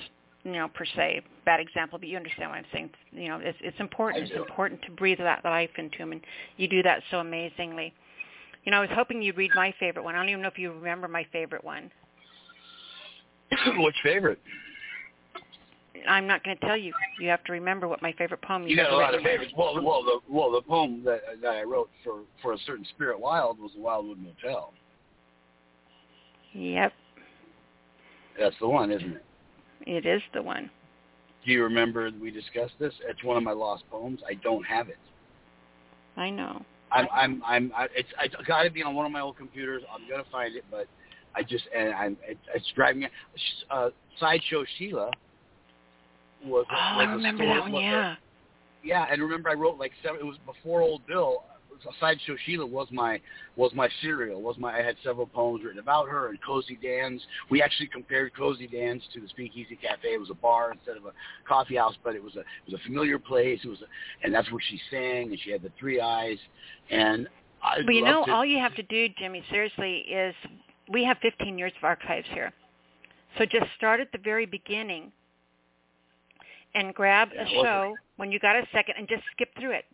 You know, per se, bad example, but you understand what I'm saying. You know, it's it's important. It's important to breathe that life into them, and you do that so amazingly. You know, I was hoping you'd read my favorite one. I don't even know if you remember my favorite one. Which favorite? I'm not going to tell you. You have to remember what my favorite poem You got a lot of favorites. Well, well, the well, the poem that that I wrote for for a certain spirit wild was the Wildwood Motel. Yep, That's the one, isn't it? It is the one. Do you remember we discussed this? It's one of my lost poems. I don't have it. I know. I'm I'm I'm I, it's it's got to be on one of my old computers. I'm gonna find it, but I just and I'm it, it's driving me. Uh, Sideshow Sheila was. Oh, was I remember that one. was Yeah. Yeah, and remember I wrote like seven. It was before Old Bill. A sideshow Sheila was my was my serial. Was my I had several poems written about her and Cozy Dan's. We actually compared Cozy Dan's to the Speakeasy Cafe. It was a bar instead of a coffee house, but it was a it was a familiar place. It was, a, and that's where she sang, and she had the three eyes. And I Well, you know, to, all you have to do, Jimmy, seriously, is we have 15 years of archives here. So just start at the very beginning and grab Yeah, a show when you got a second and just skip through it.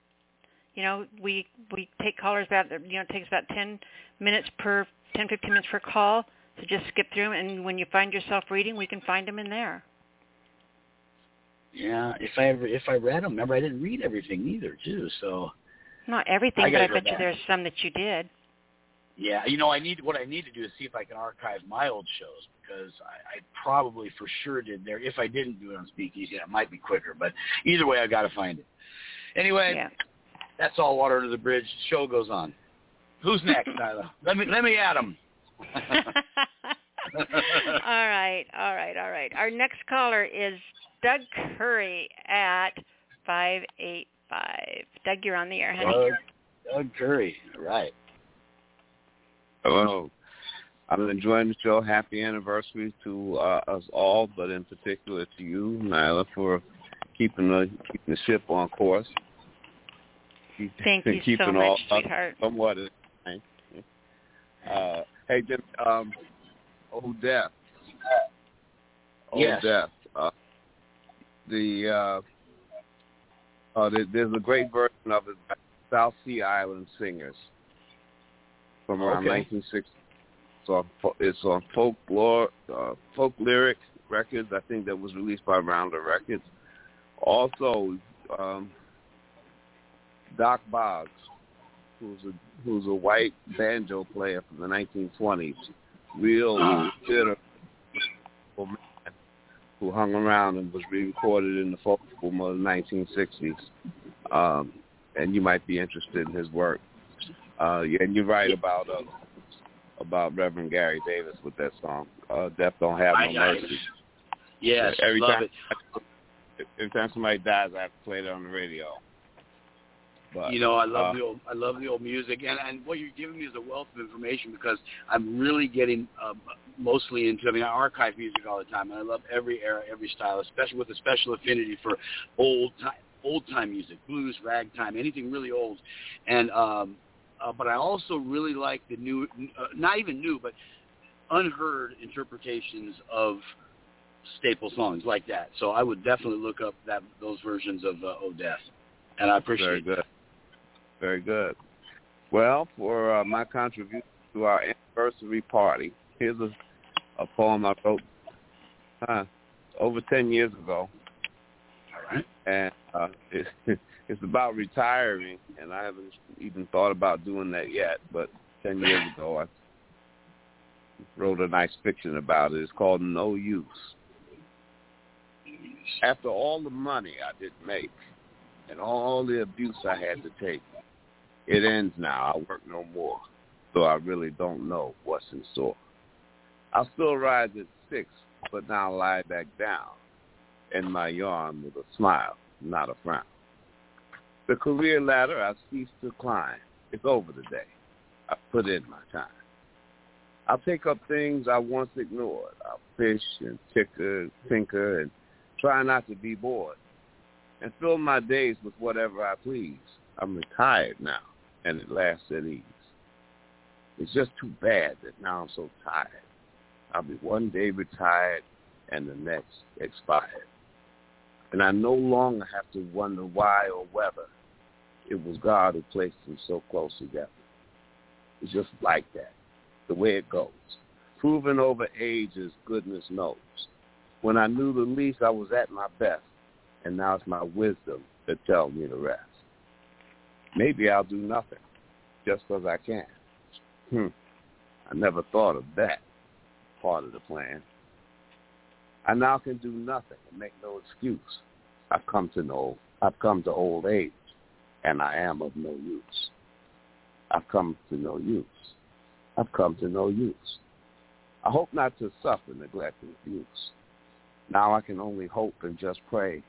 You know, we we take callers about you know it takes about 10 minutes per 10 15 minutes per call. So just skip through 'em, and when you find yourself reading, we can find them in there. Yeah, if I ever if I read them, remember I didn't read everything either too. So Not everything, I but I bet you there's some that you did. yeah, you know I need what I need to do is see if I can archive my old shows because I, I probably for sure did there. If I didn't do it on Speakeasy, it might be quicker. But either way, I got to find it. Anyway, Yeah. That's all water under the bridge. The show goes on. Who's next, Nyla? Let me let me add him. all right, all right, all right. Our next caller is Doug Curry at 585. Doug, you're on the air, honey. Doug, Doug Curry, right? Hello. I'm enjoying the show. Happy anniversary to uh, us all, but in particular to you, Nyla, for keeping the keeping the ship on course. Keep- Thank you so keeping much, all sweetheart. somewhat. Uh, hey, Jim, um, oh death, oh Yes. death. Uh, the uh, uh, there, there's a great version of it by South Sea Island Singers from around Okay. 1960. It's it's on folklore, uh, folk lyric records. I think that was released by Rounder Records. Also, um, Dock Boggs, who's a who's a white banjo player from the 1920s, real theater man who hung around and was re-recorded in the folk boom of the 1960s. Um, and you might be interested in his work. Uh, yeah, and you're right about uh, about Reverend Gary Davis with that song. Uh, Death don't have no mercy. Yes, every love time, it. Every time somebody dies, I have to play it on the radio. But you know, I love uh, the old, I love the old music, and and what you're giving me is a wealth of information because I'm really getting uh, mostly into. I mean, I archive music all the time, and I love every era, every style, especially with a special affinity for old time, old time music, blues, ragtime, anything really old, and um, uh, but I also really like the new, uh, not even new, but unheard interpretations of staple songs like that. So I would definitely look up that those versions of uh, Death, and I appreciate Very good. Very good. Well, for uh, my contribution to our anniversary party, here's a, a poem I wrote uh, over 10 years ago. All right. And uh, it, it's about retiring, and I haven't even thought about doing that yet. But 10 years ago, I wrote a nice fiction about it. It's called No Use. After all the money I didn't make and all the abuse I had to take, it ends now. I work no more, so I really don't know what's in store. I'll still rise at six, but now lie back down in my yarn with a smile, not a frown. The career ladder I've ceased to climb. It's over today. I've put in my time. I'll take up things I once ignored. I'll fish and ticker, tinker, and try not to be bored, and fill my days with whatever I please. I'm retired now, and at last at ease. It's just too bad that now I'm so tired. I'll be one day retired and the next expired. And I no longer have to wonder why or whether it was God who placed them so close together. It's just like that, the way it goes. Proven over ages, goodness knows. When I knew the least, I was at my best, and now it's my wisdom that tells me the rest. Maybe I'll do nothing, just because I can. Hmm. I never thought of that part of the plan. I now can do nothing and make no excuse. I've come to know I've come to old age and I am of no use. I've come to no use. I've come to no use. I hope not to suffer neglect and abuse. Now I can only hope and just pray,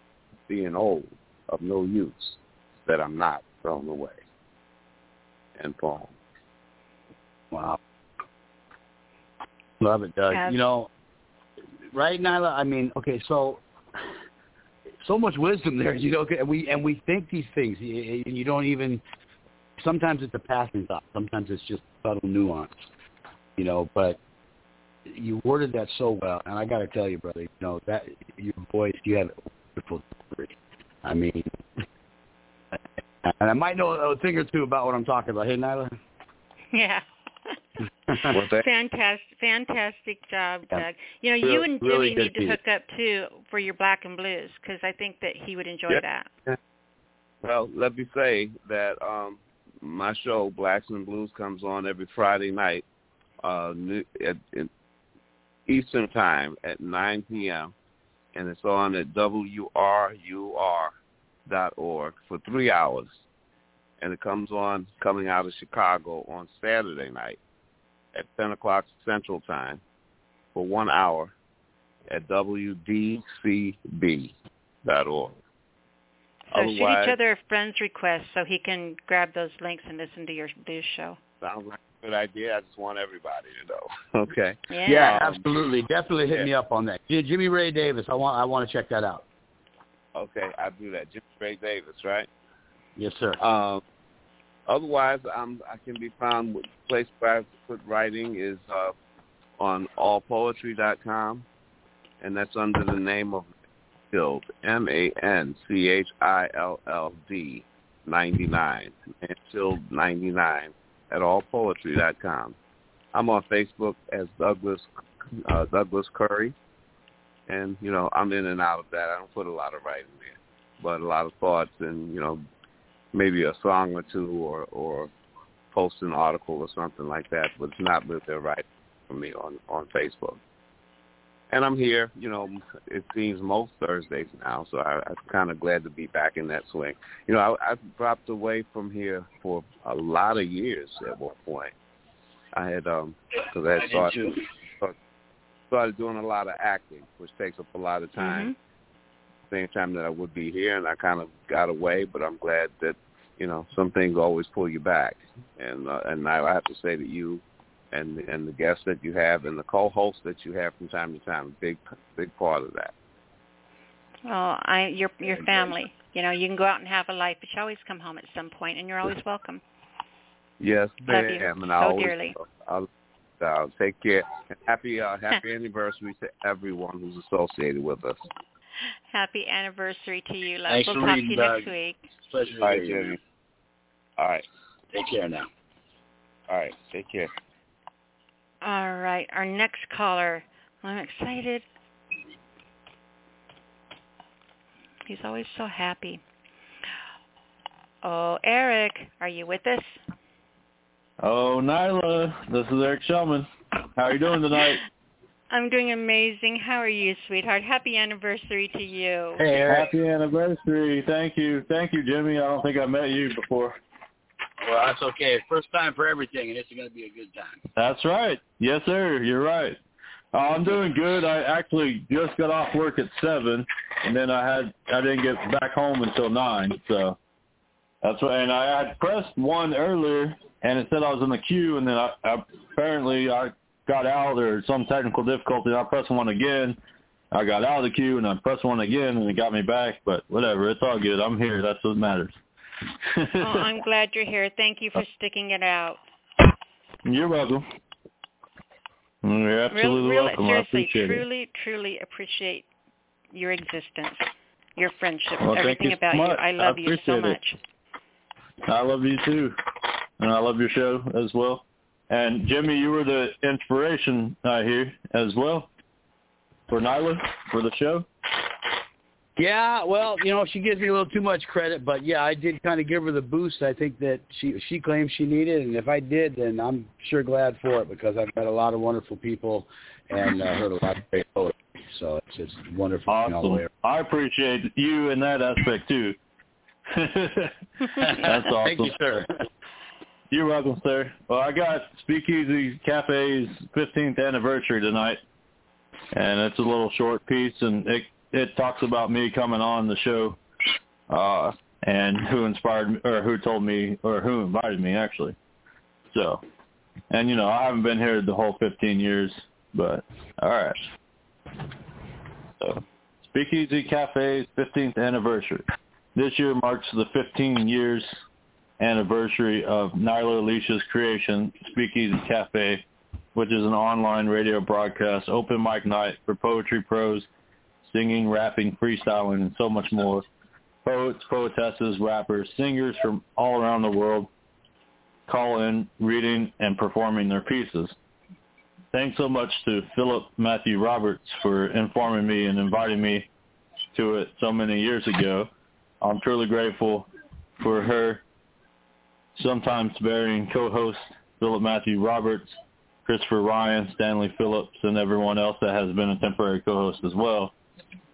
being old, of no use, that I'm not thrown away. and poem. Wow. Love it, Doug. Yes. You know, right, Nyla? I mean, okay, so so much wisdom there. You know, okay, and we and we think these things, and you don't even. Sometimes it's a passing thought. Sometimes it's just subtle nuance. You know, but you worded that so well, and I got to tell you, brother, you know that your voice, you have a wonderful delivery. I mean, and I might know a thing or two about what I'm talking about. Hey, Nyla. Yeah. Fantastic, fantastic job, Yeah. Doug. You know, you and really Jimmy good need to piece. hook up too for your black and blues because I think that he would enjoy Yeah. that. Well, let me say that um my show Blacks and Blues comes on every Friday night, uh, at, at Eastern Time at 9 p.m. and it's on at wrur org for three hours, and it comes on coming out of Chicago on Saturday night at 10 o'clock Central Time for one hour at wdcb dot org. So shoot each other a friend's request so he can grab those links and listen to your blues show. Sounds like a good idea. I just want everybody to know. Okay. Yeah. Yeah, Um, absolutely. Definitely hit yeah. me up on that. Jimmy Ray Davis. I want I want to check that out. Okay, I'll do that. Jim Ray Davis, right? Yes, sir. Um, otherwise, I'm, I can be found. With, place where I put writing is uh, on allpoetry.com, and that's under the name of Manchilld, M A N C H I L L D, 99, Manchilld 99 at allpoetry.com. I'm on Facebook as Douglas uh, Douglas Curry, and you know I'm in and out of that. I don't put a lot of writing there, but a lot of thoughts and you know maybe a song or two or or post an article or something like that. But it's not really a writing for me on on Facebook. And I'm here, you know, it seems most Thursdays now, so I, I'm kind of glad to be back in that swing. You know, I, I dropped away from here for a lot of years at one point. I had, um, because I had started, started doing a lot of acting, which takes up a lot of time. Same time that I would be here, and I kind of got away, but I'm glad that, you know, some things always pull you back. And uh, and I have to say that you and and the guests that you have and the co-hosts that you have from time to time, big big part of that. Well, I your your family. You know, you can go out and have a life, but you always come home at some point, and you're always welcome. Yes, Love I you am, and so I always, dearly. I'll, uh, take care. Happy uh, happy anniversary to everyone who's associated with us. Happy anniversary to you, love. Thanks we'll talk to you Doug. next week. Pleasure All to meet you. Jimmy. All right, Take care now. all right. Take care. All right, our next caller. I'm excited. He's always so happy. Oh, Eric, are you with us? Oh, Nyla, this is Eric Shellman. How are you doing tonight? I'm doing amazing. How are you, sweetheart? Happy anniversary to you. Hey happy anniversary. Thank you. Thank you, Jimmy. I don't think I met you before. Well, that's okay. First time for everything, and it's going to be a good time. That's right. Yes, sir. You're right. Uh, I'm doing good. I actually just got off work at seven, and then I had I didn't get back home until nine. So that's what. And I had pressed one earlier, and it said I was in the queue, and then I, I apparently I got out or some technical difficulty. and I pressed one again. I got out of the queue, and I pressed one again, and it got me back. But whatever, it's all good. I'm here. That's what matters. oh, I'm glad you're here. Thank you for sticking it out. You're welcome. You're absolutely welcome. I seriously, appreciate it. truly, truly appreciate your existence, your friendship, Well, everything you so about you. much. I I love you so appreciate it. much. I love you too, and I love your show as well. And Jimmy, you were the inspiration I hear as well for Nyla for the show. Yeah, well, you know, she gives me a little too much credit, but yeah, I did kind of give her the boost I think that she she claims she needed, and if I did, then I'm sure glad for it because I've met a lot of wonderful people and uh, heard a lot of great poetry. So it's just wonderful. all the way Awesome. I appreciate you in that aspect too. That's awesome. Thank you, sir. You're welcome, sir. Well, I got Speakeasy Cafe's 15th anniversary tonight, and it's a little short piece, and it it talks about me coming on the show, uh, and who inspired me, or who told me, or who invited me actually So, and you know, I haven't been here the whole 15 years, but all right. So, Speakeasy Cafe's 15th anniversary. This year marks the 15 years anniversary of Nyla Alisia's creation, Speakeasy Cafe, which is an online radio broadcast, open mic night for poetry pros, singing, rapping, freestyling, and so much more. Poets, poetesses, rappers, singers from all around the world call in, reading, and performing their pieces. Thanks so much to Philip Matthew Roberts for informing me and inviting me to it so many years ago. I'm truly grateful for her sometimes varying co-host Philip Matthew Roberts, Christopher Ryan, Stanley Phillips, and everyone else that has been a temporary co-host as well.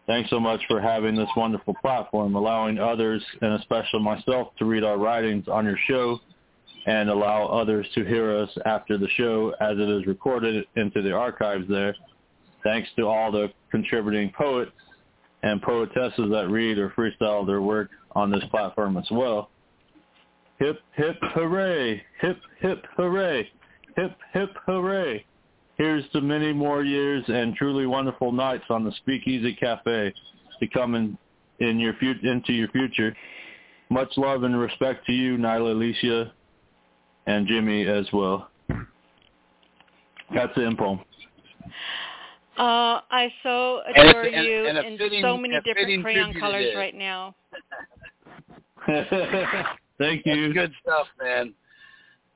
Thanks so much for having this wonderful platform, allowing others, and especially myself, to read our writings on your show and allow others to hear us after the show as it is recorded into the archives there. Thanks to all the contributing poets and poetesses that read or freestyle their work on this platform as well. Hip, hip, hooray! Hip, hip, hooray! Hip, hip, hooray! Here's to many more years and truly wonderful nights on the Speakeasy Cafe to come in, in your fu- into your future. Much love and respect to you, Nyla Alisia, and Jimmy as well. That's the poem. Uh, I so adore and- you and a in fitting- so many different crayon colors is. right now. Thank you. Good stuff, man.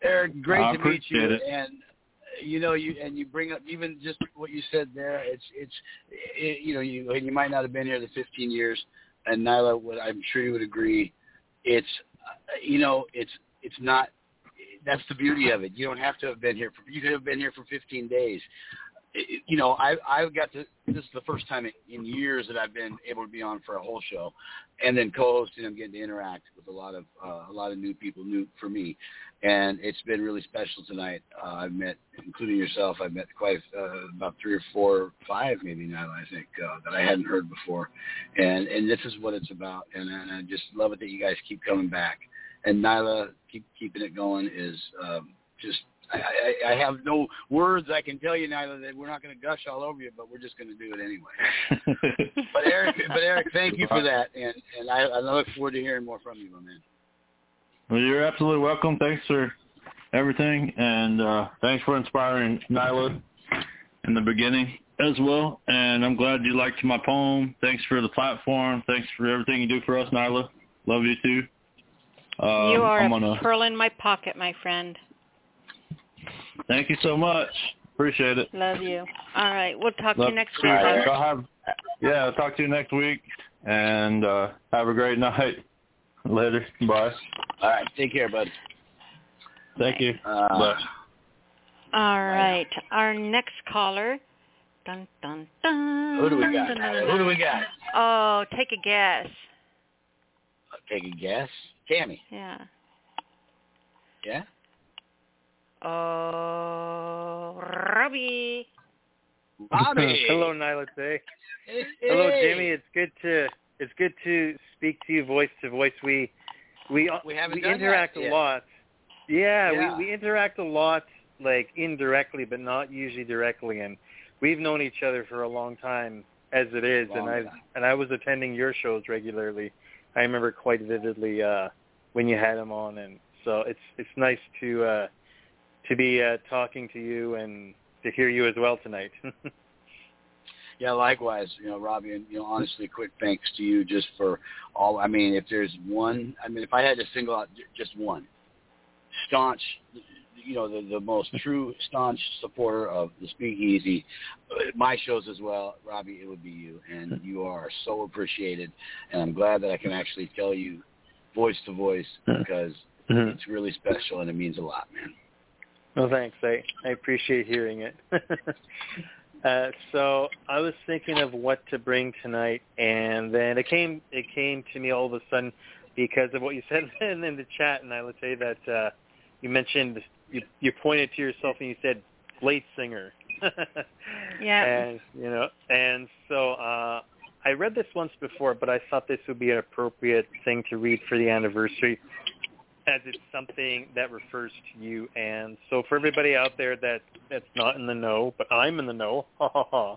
Eric, great I to meet you. it. And you know, you and you bring up even just what you said there. It's it's it, you know you and you might not have been here the 15 years, and Nyla, would I'm sure you would agree. It's you know it's it's not. That's the beauty of it. You don't have to have been here. For, you could have been here for 15 days. It- you know, I I got to. This is the first time in years that I've been able to be on for a whole show, and then co-hosting. I'm getting to interact with a lot of uh, a lot of new people, new for me, and it's been really special tonight. Uh, I've met, including yourself, I've met quite uh, about three or four, five maybe now. I think uh, that I hadn't heard before, and and this is what it's about. And, and I just love it that you guys keep coming back. And Nyla, keep keeping it going is um, just. I, I, I have no words I can tell you, Nyla, that we're not going to gush all over you, but we're just going to do it anyway. but Eric, but Eric, thank you for that, and and I, I look forward to hearing more from you, my man. Well, you're absolutely welcome. Thanks for everything, and uh, thanks for inspiring Nyla in the beginning as well. And I'm glad you liked my poem. Thanks for the platform. Thanks for everything you do for us, Nyla. Love you too. Um, you are I'm a gonna, pearl in my pocket, my friend. Thank you so much. Appreciate it. Love you. All right, we'll talk to you next week. All right, brother. I'll have, yeah, I'll talk to you next week, and uh, have a great night. Later. Bye. All right, take care, bud. Thank you. Uh, Bye. All right, our next caller. Dun dun dun. Who do we got? Dun, dun, dun, Who do we got? Oh, take a guess. Take a guess. Tammy. Yeah. Yeah. Oh, Robbie. Bobby. Hello, Nyla Tay. Hello, Jimmy. It's good to it's good to speak to you voice to voice. We we We haven't we done interact that a lot. Yeah, Yeah. we we interact a lot, like indirectly, but not usually directly. And we've known each other for a long time as it is. Long and I time. and I was attending your shows regularly. I remember quite vividly uh when you had them on, and so it's it's nice to uh to be uh talking to you and to hear you as well tonight. Yeah, likewise. You know, Robbie, and you know, honestly, quick thanks to you just for all. I mean, if there's one, I mean, if I had to single out just one staunch, you know, the the most true staunch supporter of the Speakeasy, uh, my shows as well, Robbie, it would be you, and you are so appreciated, and I'm glad that I can actually tell you, voice to voice, because Mhm. it's really special and it means a lot, man. Well, thanks. I, I appreciate hearing it. uh, so I was thinking of what to bring tonight, and then it came it came to me all of a sudden because of what you said in, in the chat, and I would say that uh, you mentioned you, you pointed to yourself and you said late singer. Yeah. And you know, and so uh, I read this once before, but I thought this would be an appropriate thing to read for the anniversary. As it's something that refers to you. And so for everybody out there that that's not in the know, but I'm in the know. Ha ha ha.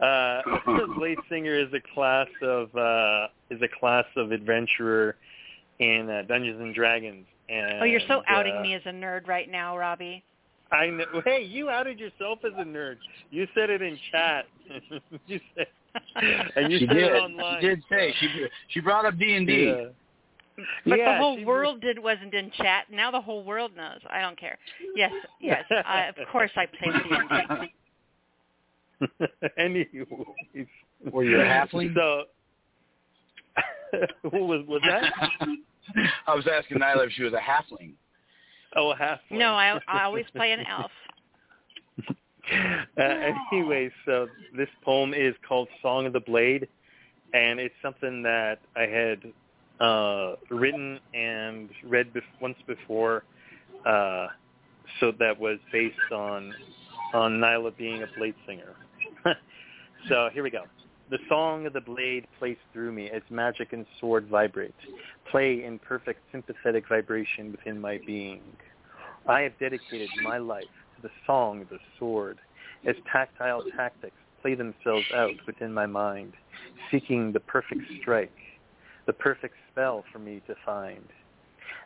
Uh, Blade Singer is a class of uh, is a class of adventurer in uh, Dungeons and Dragons. And, oh, you're so outing uh, me as a nerd right now, Robbie. I know. Hey, you outed yourself as a nerd. You said it in chat. you said, and you she said did. it online. She did say she she brought up D and D. Yeah. But Yeah, the whole she world did wasn't in chat. Now the whole world knows. I don't care. Yes, yes. I, of course, I play D&D. Anyways, Were you a halfling? So, who was was that? I was asking Nyla if she was a halfling. Oh, a half. No, I I always play an elf. Uh, anyway, so this poem is called "Song of the Blade," and it's something that I had uh, written and read bef- once before. Uh, so that was based on on Nyla being a blade singer. so here we go. The song of the blade plays through me as magic and sword vibrate, play in perfect sympathetic vibration within my being. I have dedicated my life to the song of the sword as tactile tactics play themselves out within my mind, seeking the perfect strike, the perfect spell for me to find.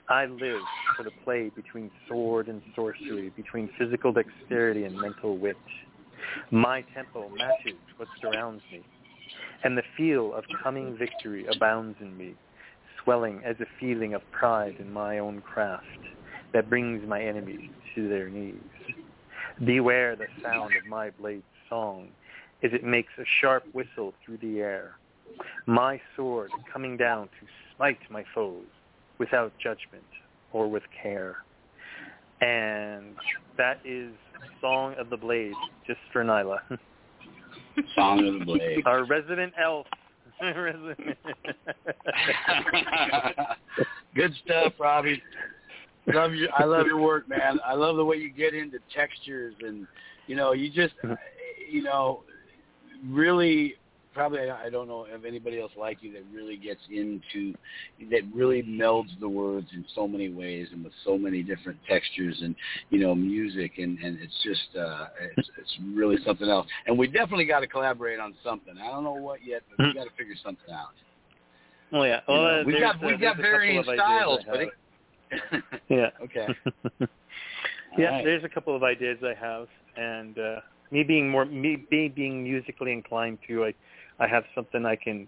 I live for the play between sword and sorcery, between physical dexterity and mental wit. My tempo matches what surrounds me, and the feel of coming victory abounds in me, swelling as a feeling of pride in my own craft that brings my enemies to their knees. Beware the sound of my blade's song as it makes a sharp whistle through the air. My sword coming down to smite my foes without judgment or with care. And that is Song of the Blade, just for Nyla. Song of the Blade. Our resident elf. Good stuff, Robbie. Love you. I love your work, man. I love the way you get into textures and you know you just mm-hmm. you know really probably I don't know of anybody else like you that really gets into that really melds the words in so many ways and with so many different textures and you know music and and it's just uh it's it's really something else and we definitely got to collaborate on something i don't know what yet but we got to figure something out Oh yeah. You Well, know, uh, we got uh, we there's got varying styles buddy. Yeah. okay yeah, right. there's a couple of ideas I have, and uh, me being more me, me being musically inclined too, I I have something I can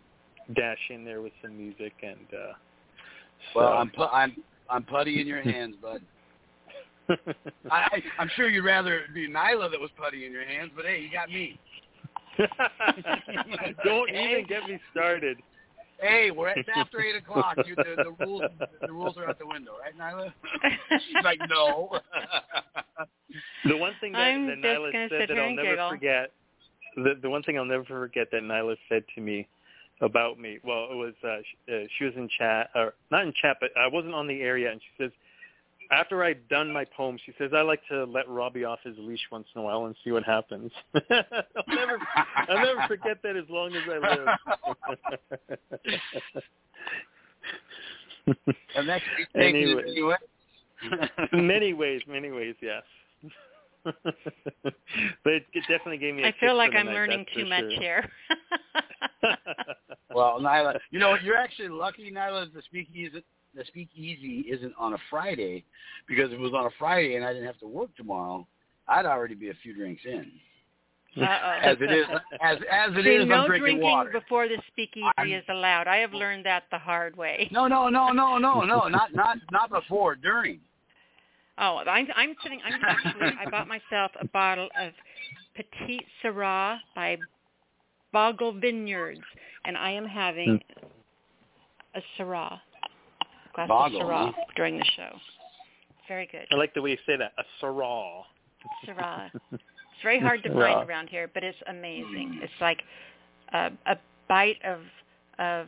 dash in there with some music, and uh, well i'm pu- i'm i'm putty in your hands bud I, I i'm sure you'd rather it be nyla that was putty in your hands but hey you got me Don't even get me started. Hey, we're at, it's after eight o'clock. You, the, the rules, the rules are out the window, right, Nyla? She's like, no. The one thing that, that Nyla said that I'll never giggle. forget, the the one thing I'll never forget that Nyla said to me about me. Well, it was uh, she, uh, she was in chat, or not in chat, but I wasn't on the air yet, and she says. After I'd done my poem, she says I like to let Robbie off his leash once in a while and see what happens. I'll never, I'll never forget that as long as I live. and that's taking it Anyway. anyway. many ways, many ways, yes. But it, it definitely gave me. a I feel like I'm night, learning too much sure. here. well, Nyla, you know you're actually lucky, Nyla. The speakeasy, the speakeasy isn't on a Friday because if it was on a Friday and I didn't have to work tomorrow, I'd already be a few drinks in. Uh-oh. As it is, as as it See, is, no I'm drinking drinking water. before the speakeasy is allowed. I have learned that the hard way. No, no, no, no, no, no, not not not before, during. Oh, I'm I'm sitting. I'm actually. I bought myself a bottle of Petite Syrah by Bogle Vineyards, and I am having a Syrah, a glass Boggle, of Syrah huh? during the show. Very good. I like the way you say that. A Syrah. Syrah. It's very hard to Syrah. find around here, but it's amazing. It's like a, a bite of of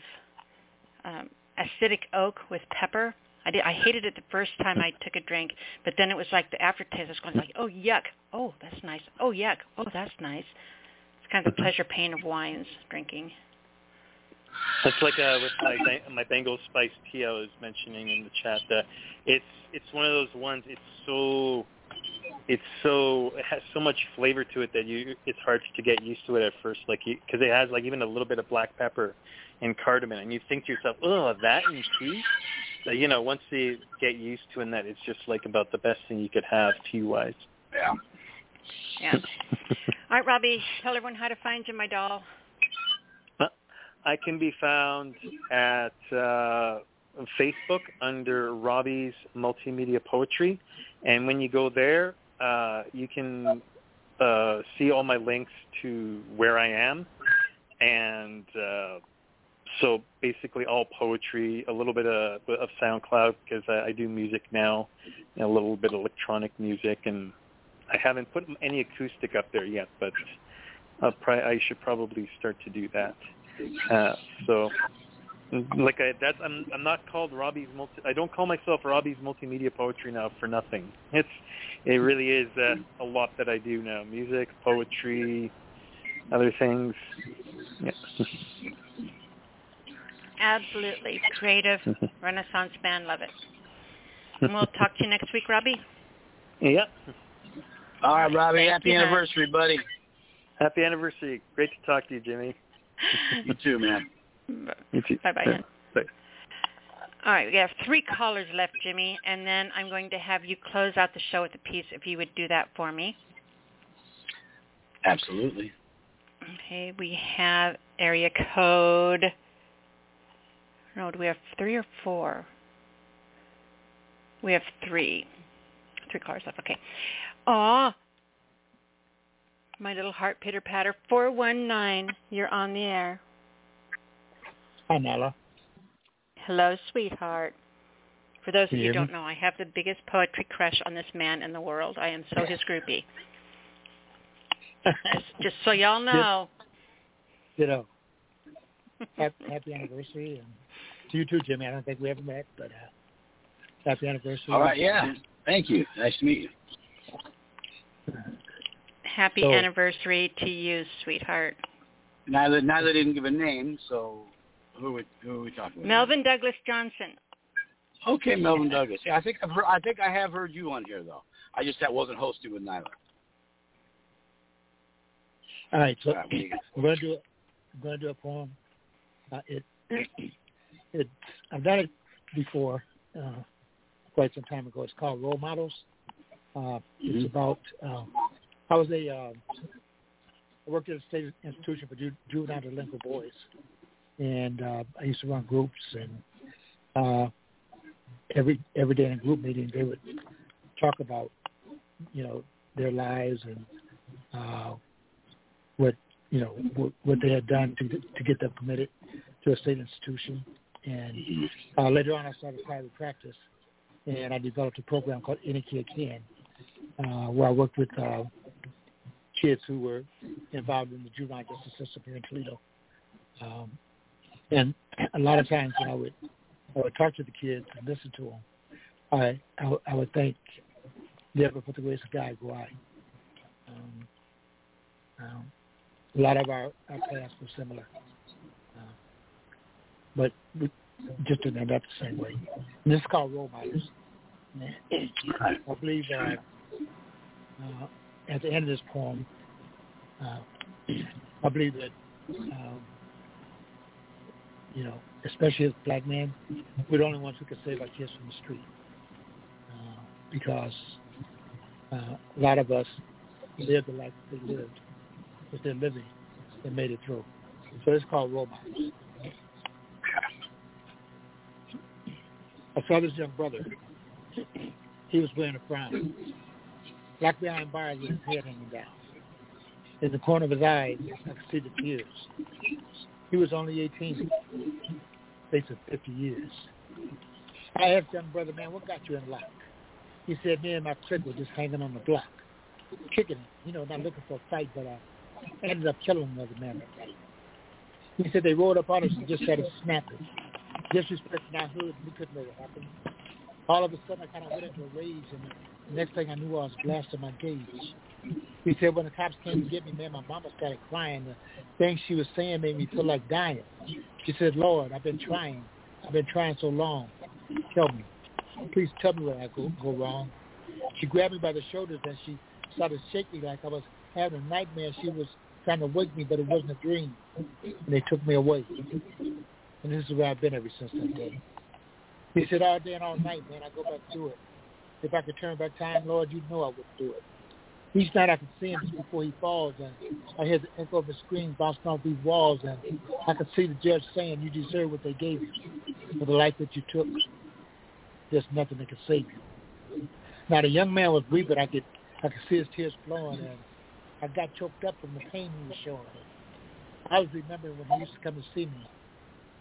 um, acidic oak with pepper. I did. I hated it the first time I took a drink, but then it was like the aftertaste was going like, oh yuck, oh that's nice, oh yuck, oh that's nice. It's kind of the pleasure pain of wines drinking. It's like uh, with my my Bengal spice tea I was mentioning in the chat. That it's it's one of those ones. It's so it's so it has so much flavor to it that you it's hard to get used to it at first. Like because it has like even a little bit of black pepper and cardamom, and you think to yourself, oh, that in tea. So, you know, once you get used to it, that it's just like about the best thing you could have tea wise. Yeah. Yeah. All right, Robbie, tell everyone how to find you, my doll. I can be found at uh, Facebook under Robbie's Multimedia Poetry, and when you go there, uh, you can uh, see all my links to where I am, and uh, so basically all poetry, a little bit of, of SoundCloud because I, I do music now, and a little bit of electronic music, and I haven't put any acoustic up there yet, but I'll I should probably start to do that. Uh, so, like I, that's I'm I'm not called Robbie's multi. I don't call myself Robbie's multimedia poetry now for nothing. It's it really is uh, a lot that I do now: music, poetry, other things. Yeah. Absolutely. Creative Renaissance man. Love it. And we'll talk to you next week, Robbie. Yeah. All right, Robbie. Thank happy you, man. anniversary, buddy. Happy anniversary. Great to talk to you, Jimmy. you too, man. You too. Bye-bye. Bye. All right, we have three callers left, Jimmy, and then I'm going to have you close out the show with a piece if you would do that for me. Absolutely. Okay, we have area code. No, do we have three or four? We have three. Three cars left. Okay. Aw. My little heart pitter patter. 419. You're on the air. Hi, Nella. Hello, sweetheart. For those of you you who don't know, I have the biggest poetry crush on this man in the world. I am so his groupie. just, just so y'all know. Ditto. Happy, happy anniversary. And to you too, Jimmy. I don't think we ever met, but uh, happy anniversary. All right, yeah. Thank you. Nice to meet you. Happy So- anniversary to you, sweetheart. Neither neither didn't give a name, so who are we, who are we talking about? Melvin Douglas Johnson. Okay, Melvin Douglas. Yeah, I think I've heard, I think I have heard you on here though. I just that wasn't hosted with Nyla. All right, so All right, do you got? we're going to do. I'm going to do a poem. Uh, it, it, I've done it before, uh, quite some time ago. It's called Role Models. Uh, It's Mhm. about. Um, I was a. Uh, I worked at a state institution for ju- juvenile delinquent boys, and uh, I used to run groups. And uh, every every day in a group meeting, they would talk about, you know, their lives and uh, what you know what, what they had done to to get them committed to a state institution. And uh, later on, I started private practice, and I developed a program called Any Kid Can, uh, where I worked with uh, kids who were involved in the juvenile justice system here in Toledo. Um, and a lot of times when I would I would talk to the kids and listen to them, I I, would- I would think, never put the grace of God go I. Um, um, a lot of our, our paths were similar. Uh, but we just didn't end up the same way. And this is called role models. I believe uh, uh, at the end of this poem, uh, I believe that, um, you know, especially as black men, we're the only ones who can save our kids from the street. Uh, because uh, a lot of us lived the life that they lived with their living and made it through. So it's called models. I saw this young brother. He was wearing a frown. Black behind bars with his head hanging down. In the corner of his eye, I could see the tears. He was only 18. Face of 50 years. I asked young brother, man, what got you in lock? He said, me and my clique were just hanging on the block, kicking it, you know, not looking for a fight, but I ended up killing another man that night. He said they rolled up on us and just started snapping, disrespecting our hood. We couldn't know what happened. All of a sudden, I kind of went into a rage, and the next thing I knew, I was blasting my gauge. He said when the cops came to get me, man, my mama started crying. The things she was saying made me feel like dying. She said, Lord, I've been trying. I've been trying so long. Tell me. Please tell me where I go, go wrong. She grabbed me by the shoulders and she started shaking like I was having a nightmare. She was trying to wake me, but it wasn't a dream. And they took me away. And this is where I've been ever since that day. He said, all day and all night, man, I go back to it. If I could turn back time, Lord, you know I would do it. Each night I could see him before he falls, and I hear the echo of his scream bouncing off these walls, and I could see the judge saying, you deserve what they gave you for the life that you took. There's nothing that can save you. Now the young man was weeping. I could I could see his tears flowing, and I got choked up from the pain he was showing. me. I was remembering when he used to come to see me.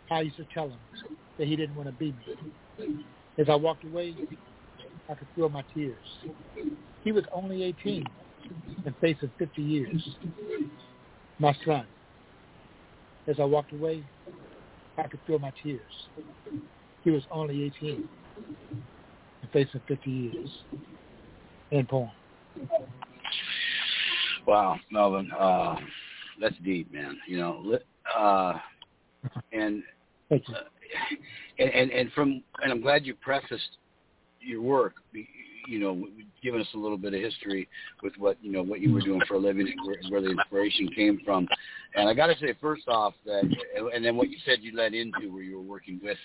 I used to tell him that he didn't want to be me. As I walked away, I could feel my tears. He was only 18 and facing 50 years. My son. As I walked away, I could feel my tears. He was only 18 and facing 50 years. End poem. Wow, Melvin, uh, that's deep, man. You know, uh, and, uh, and and and from and I'm glad you prefaced your work. You know, giving us a little bit of history with what you know what you were doing for a living and where, where the inspiration came from. And I got to say, first off, that and then what you said you led into where you were working with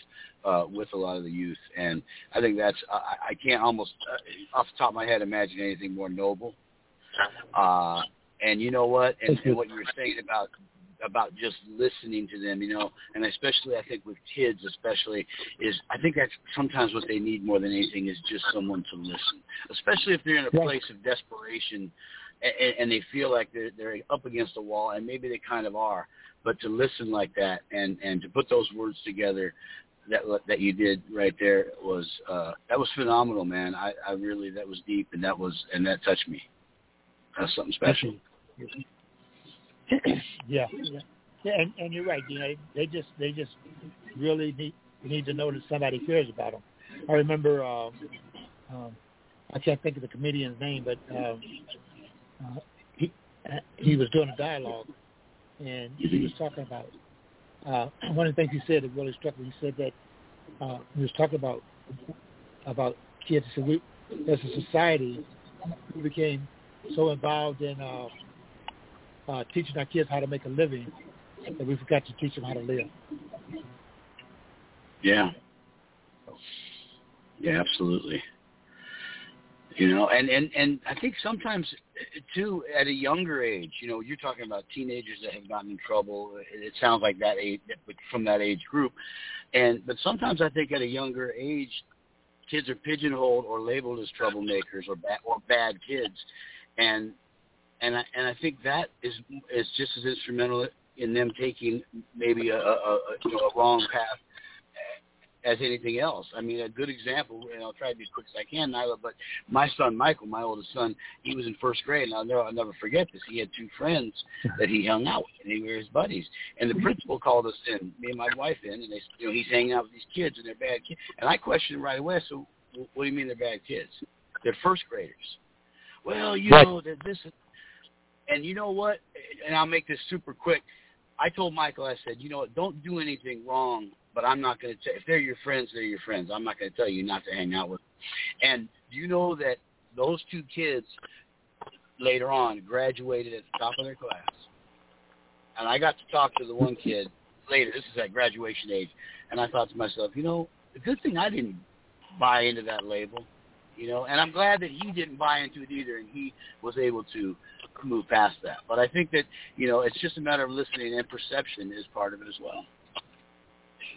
uh, with a lot of the youth, and I think that's I, I can't almost uh, off the top of my head imagine anything more noble. Uh, and you know what? And, and what you were saying about about just listening to them, you know, and especially I think with kids, especially is I think that's sometimes what they need more than anything is just someone to listen, especially if they're in a place of desperation and, and they feel like they're they're up against a wall, and maybe they kind of are, but to listen like that and and to put those words together that that you did right there was uh that was phenomenal man. I i really that was deep and that was and that touched me that's something special yeah, yeah, yeah, and and you're right. You know, they just they just really need need to know that somebody cares about them. I remember, um, um, I can't think of the comedian's name, but um, uh, he he was doing a dialogue, and he was talking about uh, one of the things he said that really struck me. He said that uh, he was talking about about kids. He said we, as a society, we became so involved in uh, uh, teaching our kids how to make a living that we forgot to teach them how to live. Yeah. Yeah, absolutely. You know, and and and I think sometimes too at a younger age, you know, you're talking about teenagers that have gotten in trouble. It sounds like that age from that age group, and but sometimes I think at a younger age, kids are pigeonholed or labeled as troublemakers or bad or bad kids, and and I, and I think that is is just as instrumental in them taking maybe a, a, a you know a wrong path as anything else. I mean, a good example, and I'll try to be as quick as I can, Nyla, but my son, Michael, my oldest son, he was in first grade, and I'll never, I'll never forget this. He had two friends that he hung out with, and they were his buddies. And the principal called us in, me and my wife in, and they, you know, he's hanging out with these kids, and they're bad kids. And I questioned him right away, so what do you mean they're bad kids? They're first graders. Well, you Right. know, that this and you know what? And I'll make this super quick. I told Michael, I said, you know what? Don't do anything wrong, but I'm not going to tell. If they're your friends, they're your friends. I'm not going to tell you not to hang out with. Them. And do you know that those two kids later on graduated at the top of their class? And I got to talk to the one kid later. This is at graduation age, and I thought to myself, you know, the good thing I didn't buy into that label, you know, and I'm glad that he didn't buy into it either, and he was able to move past that. But I think that you know, it's just a matter of listening and perception is part of it as well.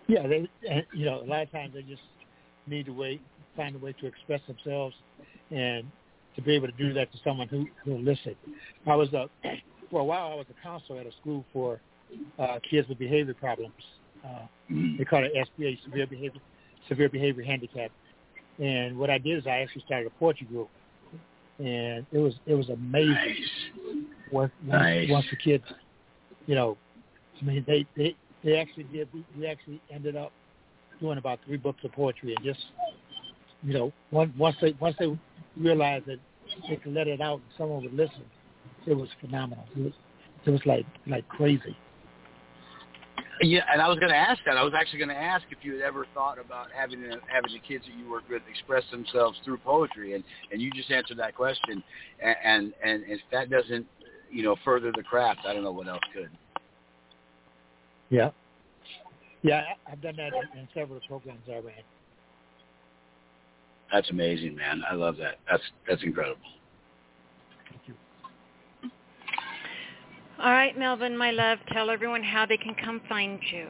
Yeah, they you know a lot of times they just need to wait, find a way to express themselves, and to be able to do that to someone who who will listen. I was a for a while I was a counselor at a school for uh, kids with behavior problems. Uh, they call it SBA, severe behavior severe behavior handicap. And what I did is I actually started a poetry group, and it was it was amazing. Once once, Nice. once the kids, you know, I mean they they they actually did. We, we actually ended up doing about three books of poetry, and just you know, one, once they once they realized that they could let it out and someone would listen, it was phenomenal. It was, it was like like crazy. Yeah, and I was going to ask that. I was actually going to ask if you had ever thought about having the, having the kids that you work with express themselves through poetry, and and you just answered that question. And and, and if that doesn't, you know, further the craft, I don't know what else could. Yeah. Yeah, I've done that in, in several programs I ran. That's amazing, man. I love that. That's that's incredible. All right, Melvin, my love, tell everyone how they can come find you.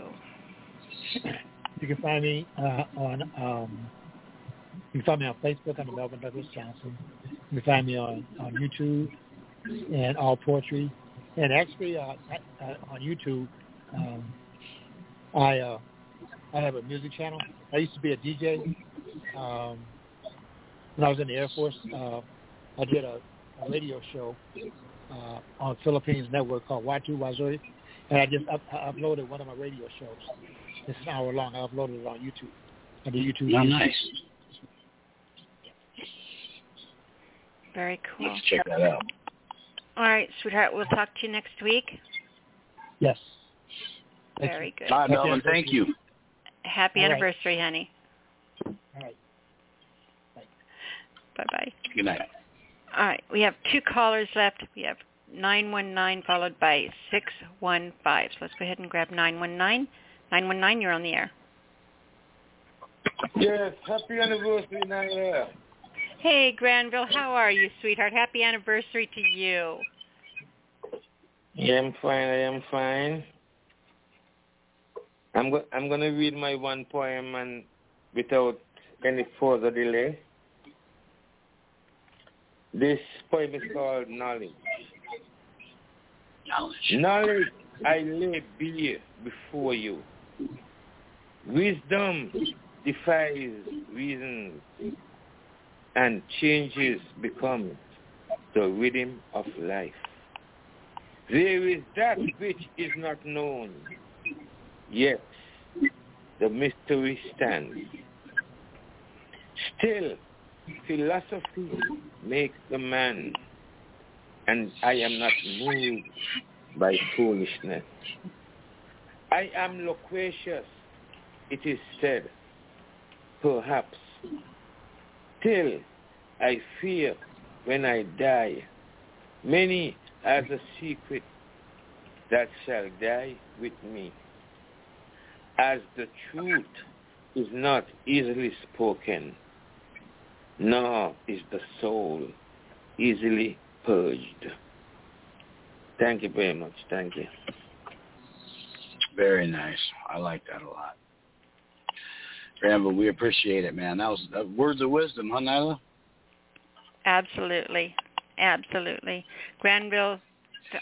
You can find me uh, on um, you can find me on Facebook under Melvin Douglas Johnson. You can find me on on YouTube and All Poetry, and actually uh, on YouTube, um, I uh, I have a music channel. I used to be a DJ. Um, when I was in the Air Force, uh, I did a, a radio show uh, on Philippines network called Watu Wazuri, and I just up, I uploaded one of my radio shows. It's an hour long. I uploaded it on YouTube. On the YouTube. Oh, nice. Very cool. Let's check that out. All right, sweetheart, we'll talk to you next week. Yes. Very good. Bye, Melvin. Thank you. Happy All right. anniversary, honey. All right. Bye-bye. Good night. All right, we have two callers left. We have 919 followed by 615. So let's go ahead and grab 919. 919, you're on the air. Yes, happy anniversary, Naira. Hey, Granville, how are you, sweetheart? Happy anniversary to you. Yeah, I'm fine. I am fine. I'm go- I'm going to read my one poem and without any further delay. This poem is called Knowledge. Knowledge. Knowledge I lay bare before you. Wisdom defies reason and changes become the rhythm of life. There is that which is not known, yet the mystery stands. Still, philosophy makes the man, and I am not moved by foolishness. I am loquacious, it is said, perhaps. Still, I fear when I die. Many are the secret that shall die with me. As the truth is not easily spoken, nor is the soul easily purged. Thank you very much. Thank you. Very nice. I like that a lot. Granville, we appreciate it, man. That was uh, words of wisdom, huh, Nyla? Absolutely. Absolutely. Granville,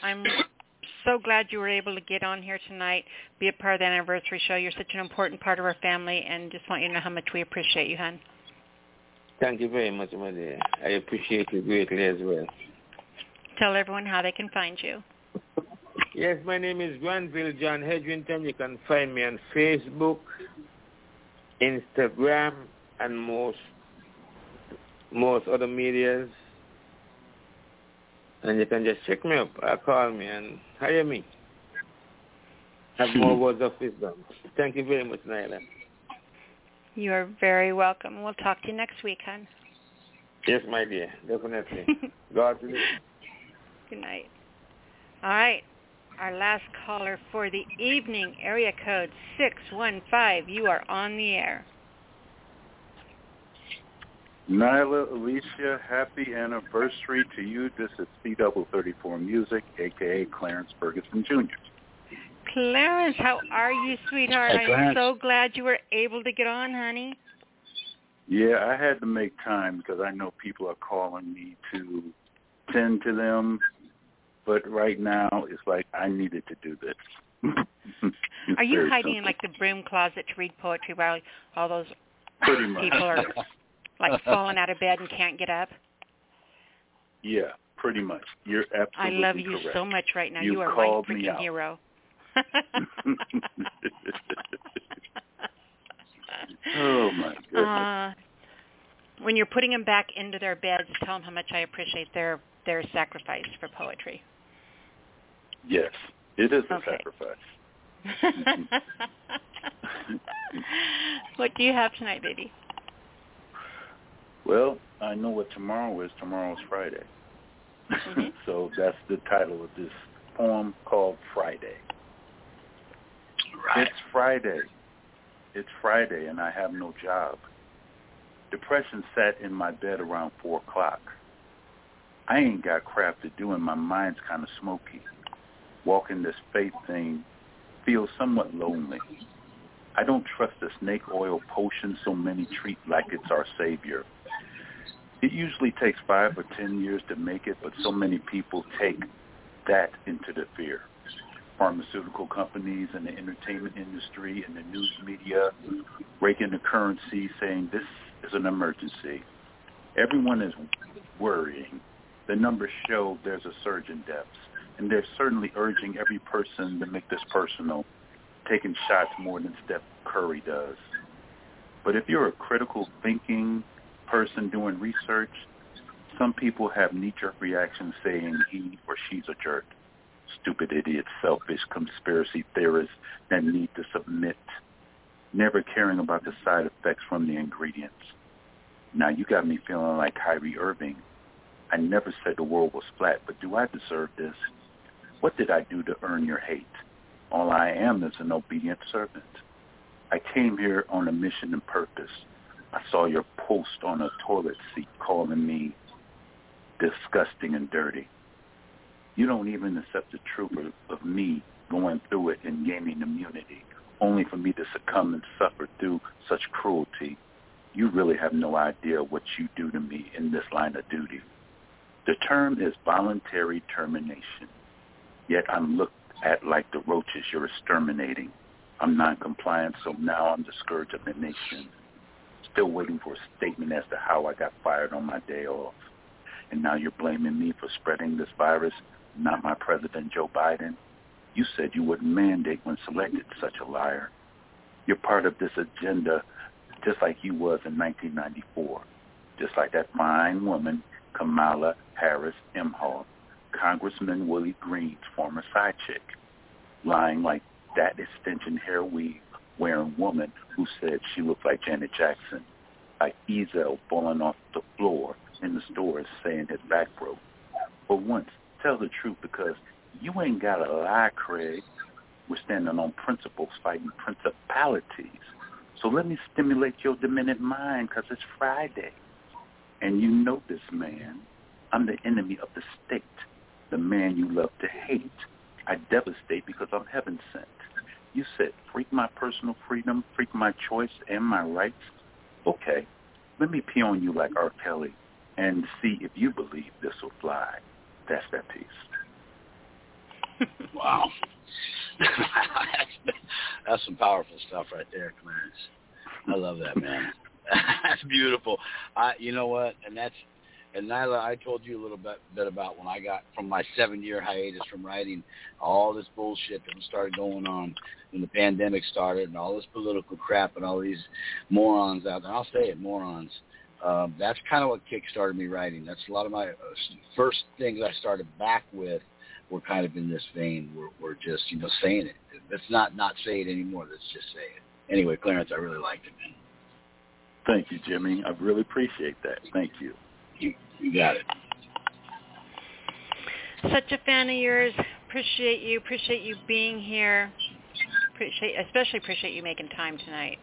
I'm so glad you were able to get on here tonight, be a part of the anniversary show. You're such an important part of our family, and just want you to know how much we appreciate you, hon. Thank you very much, my dear. I appreciate you greatly as well. Tell everyone how they can find you. Yes, my name is Granville John Hedrington. You can find me on Facebook, Instagram, and most most other medias. And you can just check me up or call me and hire me. Have more words of wisdom. Thank you very much, Nyla. You are very welcome. We'll talk to you next week, hon. Yes, my dear, definitely. God bless. Good night. All right. Our last caller for the evening, area code 615. You are on the air. Nyla Alisia, happy anniversary to you. This is C double thirty four Music, aka Clarence Ferguson Jr. Clarence, how are you, sweetheart? I'm so glad you were able to get on, honey. Yeah, I had to make time because I know people are calling me to tend to them, but right now it's like I needed to do this. Are you hiding in like the broom closet to read poetry while all those Pretty much. people are like falling out of bed and can't get up? Yeah, pretty much. You're absolutely I love you correct. so much right now. You You, are my freaking hero. Oh my goodness. Uh, when you're putting them back into their beds, tell them how much I appreciate their their sacrifice for poetry. Yes, it is a Okay. sacrifice. what do you have tonight, baby? Well, I know what tomorrow is. Tomorrow's Friday. Mm-hmm. so that's the title of this poem called Friday. It's Friday. It's Friday and I have no job. Depression sat in my bed around 4 o'clock. I ain't got crap to do and my mind's kind of smoky. Walking this faith thing feels somewhat lonely. I don't trust the snake oil potion so many treat like it's our savior. It usually takes five or ten years to make it, but so many people take that into the fear. Pharmaceutical companies and the entertainment industry and the news media raking the currency saying this is an emergency. Everyone is worrying. The numbers show there's a surge in deaths, and they're certainly urging every person to make this personal, taking shots more than Steph Curry does. But if you're a critical thinking person doing research, some people have knee-jerk reactions saying he or she's a jerk. Stupid idiot, selfish conspiracy theorists that need to submit, never caring about the side effects from the ingredients. Now you got me feeling like Kyrie Irving. I never said the world was flat, but do I deserve this? What did I do to earn your hate? All I am is an obedient servant. I came here on a mission and purpose. I saw your post on a toilet seat calling me disgusting and dirty. You don't even accept the truth of, of me going through it and gaining immunity, only for me to succumb and suffer through such cruelty. You really have no idea what you do to me in this line of duty. The term is voluntary termination, yet I'm looked at like the roaches you're exterminating. I'm non-compliant, so now I'm the scourge of the nation. Still waiting for a statement as to how I got fired on my day off. And now you're blaming me for spreading this virus, not my president, Joe Biden. You said you wouldn't mandate when selected, such a liar. You're part of this agenda just like you was in 1994, just like that fine woman, Kamala Harris Imhoff, Congressman Willie Green's former side chick, lying like that extension hair weave wearing woman who said she looked like Janet Jackson, like Ezal falling off the floor in the stores saying his back broke. For once, tell the truth because you ain't got to lie, Craig. We're standing on principles fighting principalities. So let me stimulate your demented mind because it's Friday. And you know this man. I'm the enemy of the state, the man you love to hate. I devastate because I'm heaven sent. You said, freak my personal freedom, freak my choice and my rights. Okay, let me pee on you like R. Kelly and see if you believe this will fly. That's that piece. Wow. that's, that's some powerful stuff right there, Clarence. I love that, man. that's beautiful. I, you know what? And that's, and Nyla, I told you a little bit, bit about when I got from my seven-year hiatus from writing all this bullshit that started going on when the pandemic started and all this political crap and all these morons out there. I'll say it, morons. Um, that's kind of what kick-started me writing. That's a lot of my uh, first things I started back with were kind of in this vein. We're, we're just, you know, saying it. Let's not not say it anymore. Let's just say it. Anyway, Clarence, I really liked it, man. Thank you, Jimmy. I really appreciate that. Thank you. You, you got it. Such a fan of yours. Appreciate you. Appreciate you being here. Appreciate, especially appreciate you making time tonight.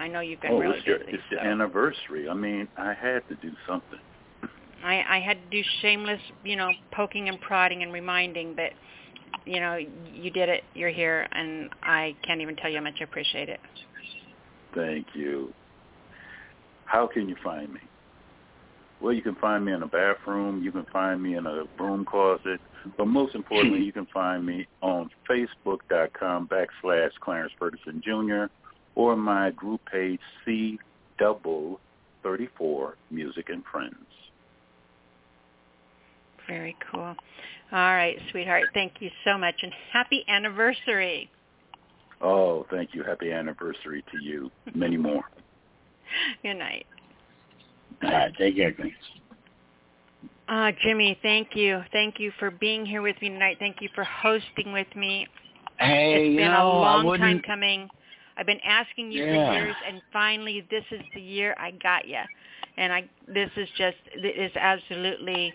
I know you've been oh, really it's, your, busy. it's the anniversary. I mean, I had to do something. I, I had to do shameless, you know, poking and prodding and reminding, but you know, you did it. You're here, and I can't even tell you how much I appreciate it. Thank you. How can you find me? Well, you can find me in a bathroom. You can find me in a broom closet. But most importantly, you can find me on Facebook.com backslash Clarence Ferguson Jr. or my group page C double thirty four Music and Friends. Very cool. All right, sweetheart. Thank you so much, and happy anniversary. Oh, thank you. Happy anniversary to you. Many more. Good night. All right, take care, Queen. Uh, Jimmy, thank you. Thank you for being here with me tonight. Thank you for hosting with me. Hey, it's you been know, a I long wouldn't- time coming. I've been asking you Yeah. for years, and finally, this is the year I got you. And I, this is just, it is absolutely,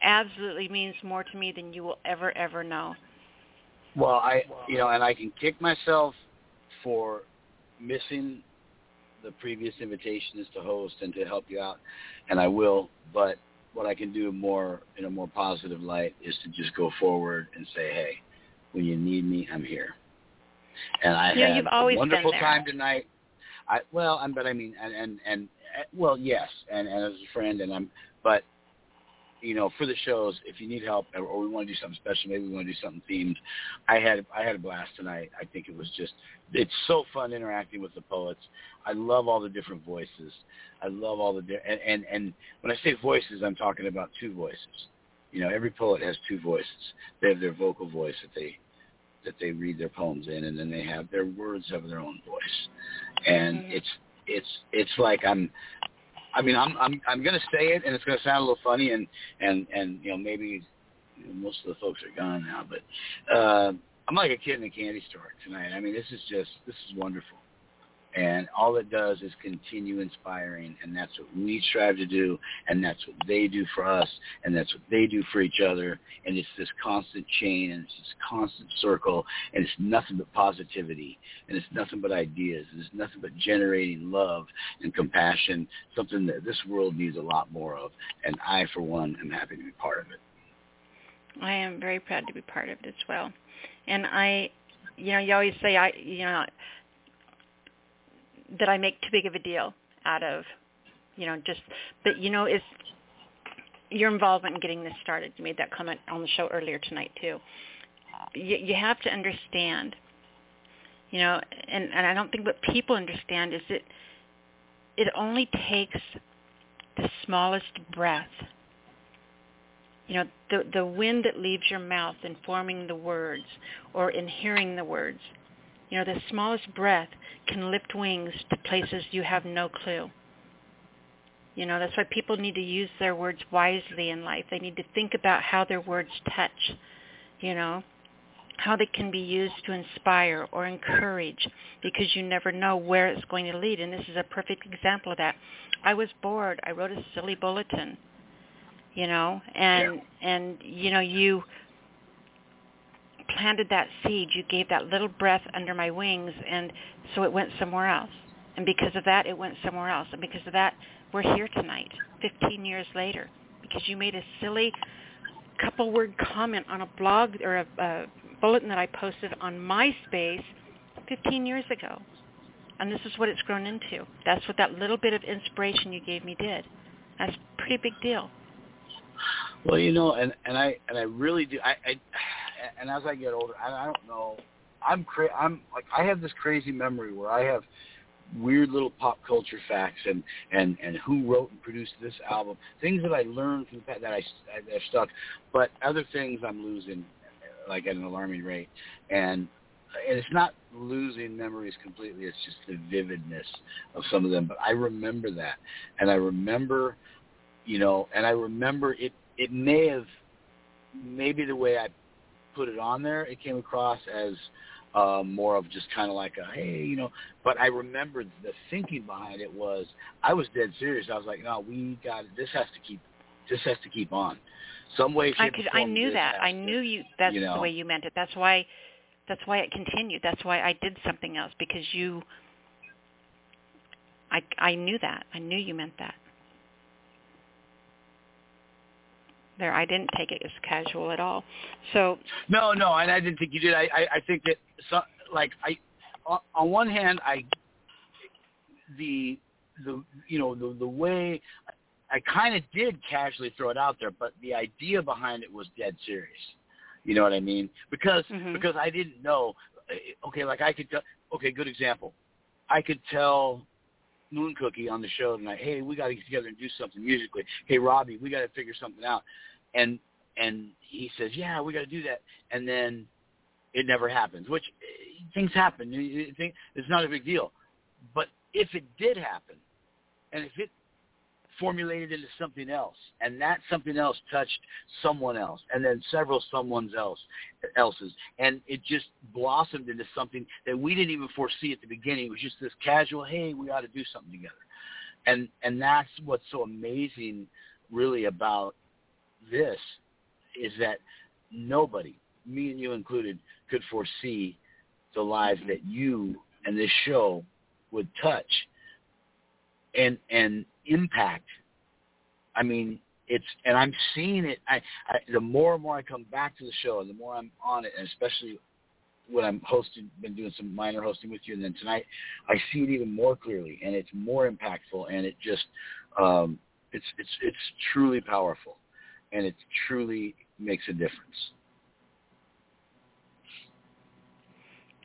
absolutely means more to me than you will ever, ever know. Well, I you know, and I can kick myself for missing the previous invitations to host and to help you out, and I will. But what I can do more in a more positive light is to just go forward and say, hey, when you need me, I'm here. And I Yeah, had you've always a wonderful time tonight. I well, I'm, but I mean, and and and uh, well, yes, and and as a friend, and I'm, but you know, for the shows, if you need help or, or we want to do something special, maybe we want to do something themed. I had I had a blast tonight. I think it was just it's so fun interacting with the poets. I love all the different voices. I love all the di- and and, and when I say voices, I'm talking about two voices. You know, every poet has two voices. They have their vocal voice that they that they read their poems in, and then they have their words have their own voice. And it's it's it's like I'm I mean, I'm I'm I'm gonna say it, and it's gonna sound a little funny, and and and you know maybe most of the folks are gone now, but uh, I'm like a kid in a candy store tonight. I mean, this is just this is wonderful, and all it does is continue inspiring, and that's what we strive to do, and that's what they do for us, and that's what they do for each other, and it's this constant chain, and it's this constant circle, and it's nothing but positivity, and it's nothing but ideas, and it's nothing but generating love and compassion, something that this world needs a lot more of, and I, for one, am happy to be part of it. I am very proud to be part of it as well. And I, you know, you always say I, you know, that I make too big of a deal out of, you know, just, but you know, it's your involvement in getting this started. You made that comment on the show earlier tonight too. You, you have to understand, you know, and, and I don't think what people understand is that it only takes the smallest breath you know the the wind that leaves your mouth in forming the words or in hearing the words you know the smallest breath can lift wings to places you have no clue. You know that's why people need to use their words wisely in life. They need to think about how their words touch you know how they can be used to inspire or encourage because you never know where it's going to lead. And this is a perfect example of that. I was bored. I wrote a silly bulletin you know and and you know you planted that seed you gave that little breath under my wings and so it went somewhere else. And because of that it went somewhere else. And because of that we're here tonight 15 years later because you made a silly couple word comment on a blog or a, a bulletin that I posted on MySpace 15 years ago. And this is what it's grown into. That's what that little bit of inspiration you gave me did. That's a pretty big deal. Well, you know, and and I and I really do. I, I and as I get older, I, I don't know. I'm cra- I'm like I have this crazy memory where I have weird little pop culture facts and and and who wrote and produced this album, things that I learned from the past that I that have stuck, but other things I'm losing like at an alarming rate, and and it's not losing memories completely. It's just the vividness of some of them. But I remember that, and I remember, you know, and I remember it. It may have, maybe the way I put it on there, it came across as uh, more of just kind of like a hey, you know. But I remember the thinking behind it was I was dead serious. I was like, no, we got this has to keep this has to keep on. Some way, I could I knew that. I to- knew you that's you know. the way you meant it. That's why that's why it continued. That's why I did something else because you I I knew that. I knew you meant that. There, I didn't take it as casual at all. So No, no, and I didn't think you did. I, I, I think that, so, like, I, on, on one hand, I, the, the, you know, the, the way, I kind of did casually throw it out there, but the idea behind it was dead serious. You know what I mean? Because, because I didn't know. eh, Okay, like I could, okay, good example. I could tell Moon Cookie on the show tonight, hey, we got to get together and do something musically. Hey, Robbie, we got to figure something out. And and he says, yeah, we got to do that. And then it never happens, which eh, things happen. It's not a big deal. But if it did happen, and if it formulated into something else, and that something else touched someone else, and then several someone's else else's, and it just blossomed into something that we didn't even foresee at the beginning. It was just this casual, hey, we ought to do something together, and and that's what's so amazing, really, about this, is that nobody, me and you included, could foresee the lives that you and this show would touch and and impact. I mean, it's and I'm seeing it. I, I the more and more I come back to the show, and the more I'm on it, and especially when I'm hosting, been doing some minor hosting with you, and then tonight I see it even more clearly, and it's more impactful, and it just um, it's it's it's truly powerful, and it truly makes a difference.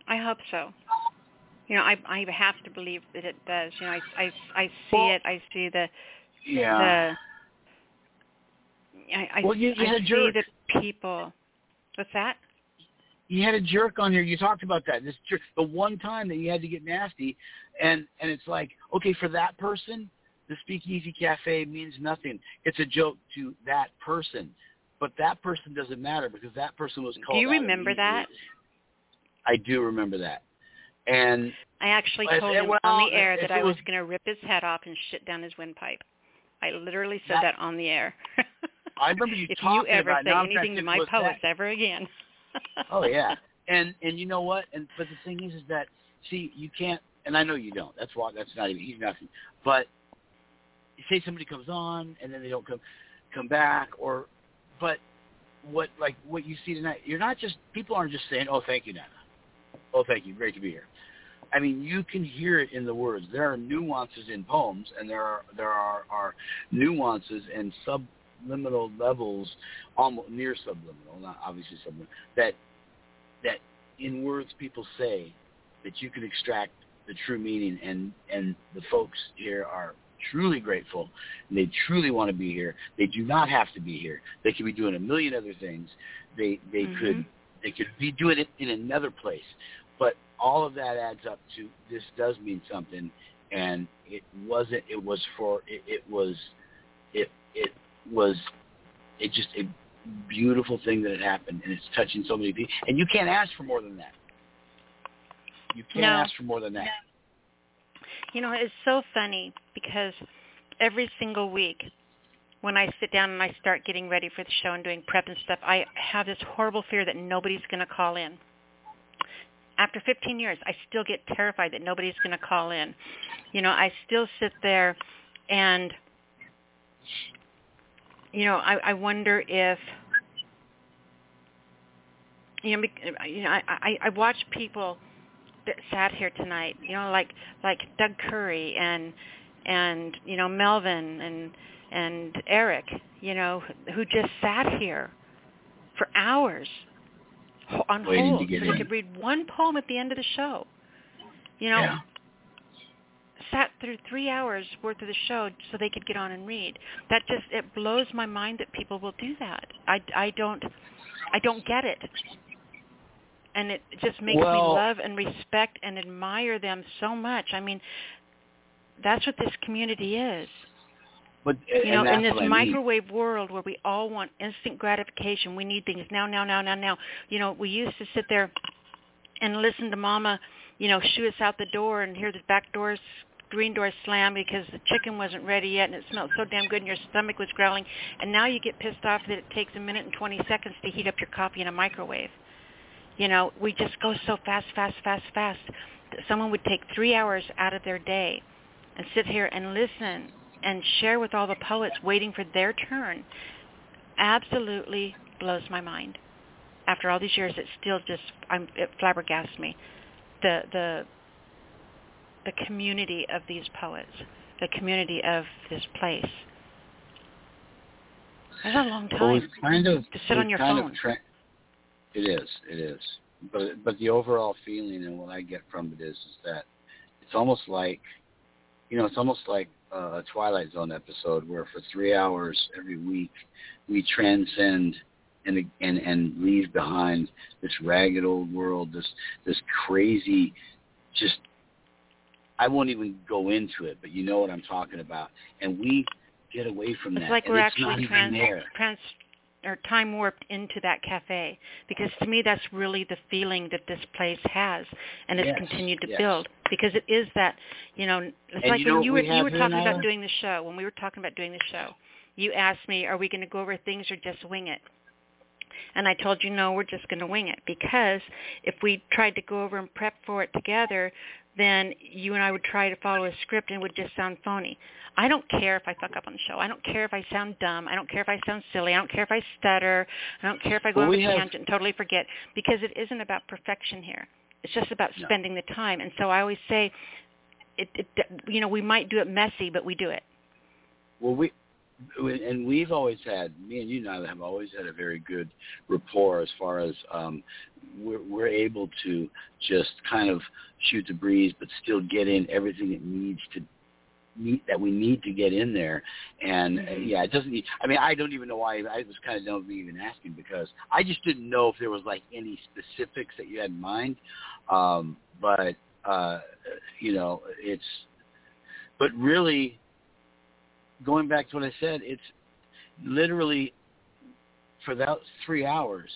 I hope so. You know, I I have to believe that it does. You know, I I I see it. I see the yeah. The, I, I, well, you, you I had see jerk. the people. What's that? You had a jerk on here. You talked about that. This jerk, the one time that you had to get nasty, and and it's like, okay, for that person, the Speakeasy Cafe means nothing. It's a joke to that person, but that person doesn't matter because that person was called. Do you remember that? I do remember that. And I actually told him well, on the air that I was was, going to rip his head off and shit down his windpipe. I literally said That- that, on the air. I remember you if talking you ever about say anything to my poets that- ever again. oh yeah, and and you know what? And but the thing is, is that see, you can't. And I know you don't. That's why. That's not even. He's nothing. But say somebody comes on and then they don't come come back, or but what like what you see tonight? You're not just people aren't just saying, "Oh, thank you, Nana." Oh, thank you. Great to be here. I mean, you can hear it in the words. There are nuances in poems, and there are there are, are nuances and subliminal levels, almost near subliminal, not obviously subliminal, that that in words people say that you can extract the true meaning, and and the folks here are truly grateful. And they truly want to be here. They do not have to be here. They could be doing a million other things. They they Mhm. could they could be doing it in another place. But all of that adds up to this does mean something, and it wasn't. It was for. It, it was. It it was. It just a beautiful thing that had happened, and it's touching so many people. And you can't ask for more than that. You can't No. ask for more than that. You know, it's so funny because every single week when I sit down and I start getting ready for the show and doing prep and stuff, I have this horrible fear that nobody's going to call in. After 15 years, I still get terrified that nobody's going to call in. You know, I still sit there and you know, I, I wonder if you know, you know, I, I, I watch people sat here tonight. You know, like like Doug Curry and and you know Melvin and and Eric. You know, who just sat here for hours ho- on hold so they could read one poem at the end of the show. You know, Yeah. sat through three hours worth of the show so they could get on and read. That just it blows my mind that people will do that. I, I don't I don't get it. And it just makes Well- me love and respect and admire them so much. I mean, that's what this community is. But You know, in this what I mean. microwave world where we all want instant gratification, we need things now, now, now, now, now. You know, we used to sit there and listen to Mama, you know, shoo us out the door and hear the back doors, green door slam because the chicken wasn't ready yet and it smelled so damn good and your stomach was growling. And now you get pissed off that it takes a minute and 20 seconds to heat up your coffee in a microwave. You know, we just go so fast, fast, fast, fast. that Someone would take three hours out of their day and sit here and listen and share with all the poets waiting for their turn absolutely blows my mind. After all these years, it still just I'm, it flabbergasts me. The the the community of these poets, the community of this place. That's a long time Well, kind of to sit on your phone. Tra- it is. It is. But but the overall feeling and what I get from it is is that it's almost like you know it's almost like uh, a Twilight Zone episode where for three hours every week we transcend and and and leave behind this ragged old world, this this crazy, just I won't even go into it, but you know what I'm talking about, and we get away from that. It's like and we're it's actually not even trans, there. trans or time warped into that cafe. Because to me that's really the feeling that this place has and has Yes, continued to yes. build. Because it is that you know it's And like you know when you were we you were talking about doing the show. When we were talking about doing the show you asked me are we going to go over things or just wing it? And I told you no we're just going to wing it. Because if we tried to go over and prep for it together then you and I would try to follow a script and it would just sound phony. I don't care if I fuck up on the show. I don't care if I sound dumb. I don't care if I sound silly. I don't care if I stutter. I don't care if I go Well, off we a have- tangent and totally forget because it isn't about perfection here. It's just about No. spending the time. And so I always say, it, it, you know, we might do it messy, but we do it. Well, we and we've always had me and you now have always had a very good rapport as far as um, we're, we're able to just kind of shoot the breeze, but still get in everything that needs to need that we need to get in there. And uh, yeah, it doesn't. Need, I mean, I don't even know why. I was kind of dumb even asking because I just didn't know if there was like any specifics that you had in mind. Um, but uh, you know, it's. But really, going back to what I said, it's literally for that three hours,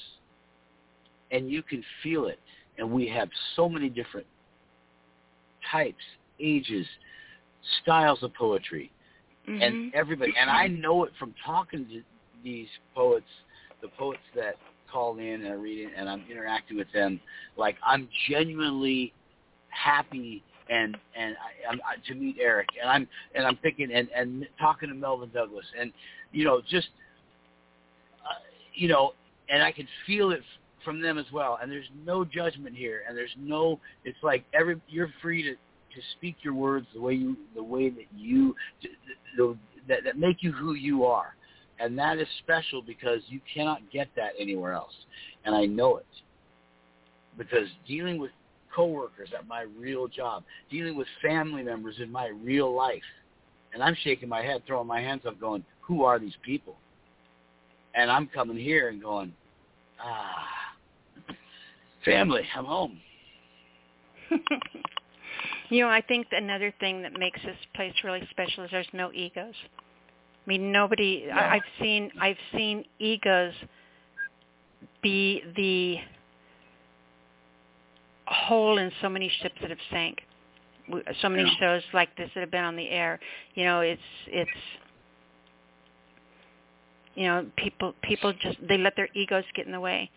and you can feel it. And we have so many different types, ages, styles of poetry, Mm-hmm. and everybody. And I know it from talking to these poets, the poets that call in and I read it, and I'm interacting with them. Like I'm genuinely happy and and I, I, to meet Eric, and I'm and I'm picking and and talking to Melvin Douglas, and you know just uh, you know, and I can feel it from them as well. And there's no judgment here, and there's no. It's like every you're free to to speak your words the way you the way that you the, the, that that make you who you are, and that is special because you cannot get that anywhere else, and I know it. Because dealing with coworkers at my real job, dealing with family members in my real life, and I'm shaking my head, throwing my hands up, going, "Who are these people?" And I'm coming here and going, "Ah, family, I'm home." You know, I think another thing that makes this place really special is there's no egos. I mean, nobody. I, I've seen I've seen egos be the hole in so many ships that have sank. So many Yeah. shows like this that have been on the air. You know, it's it's you know people people just they let their egos get in the way.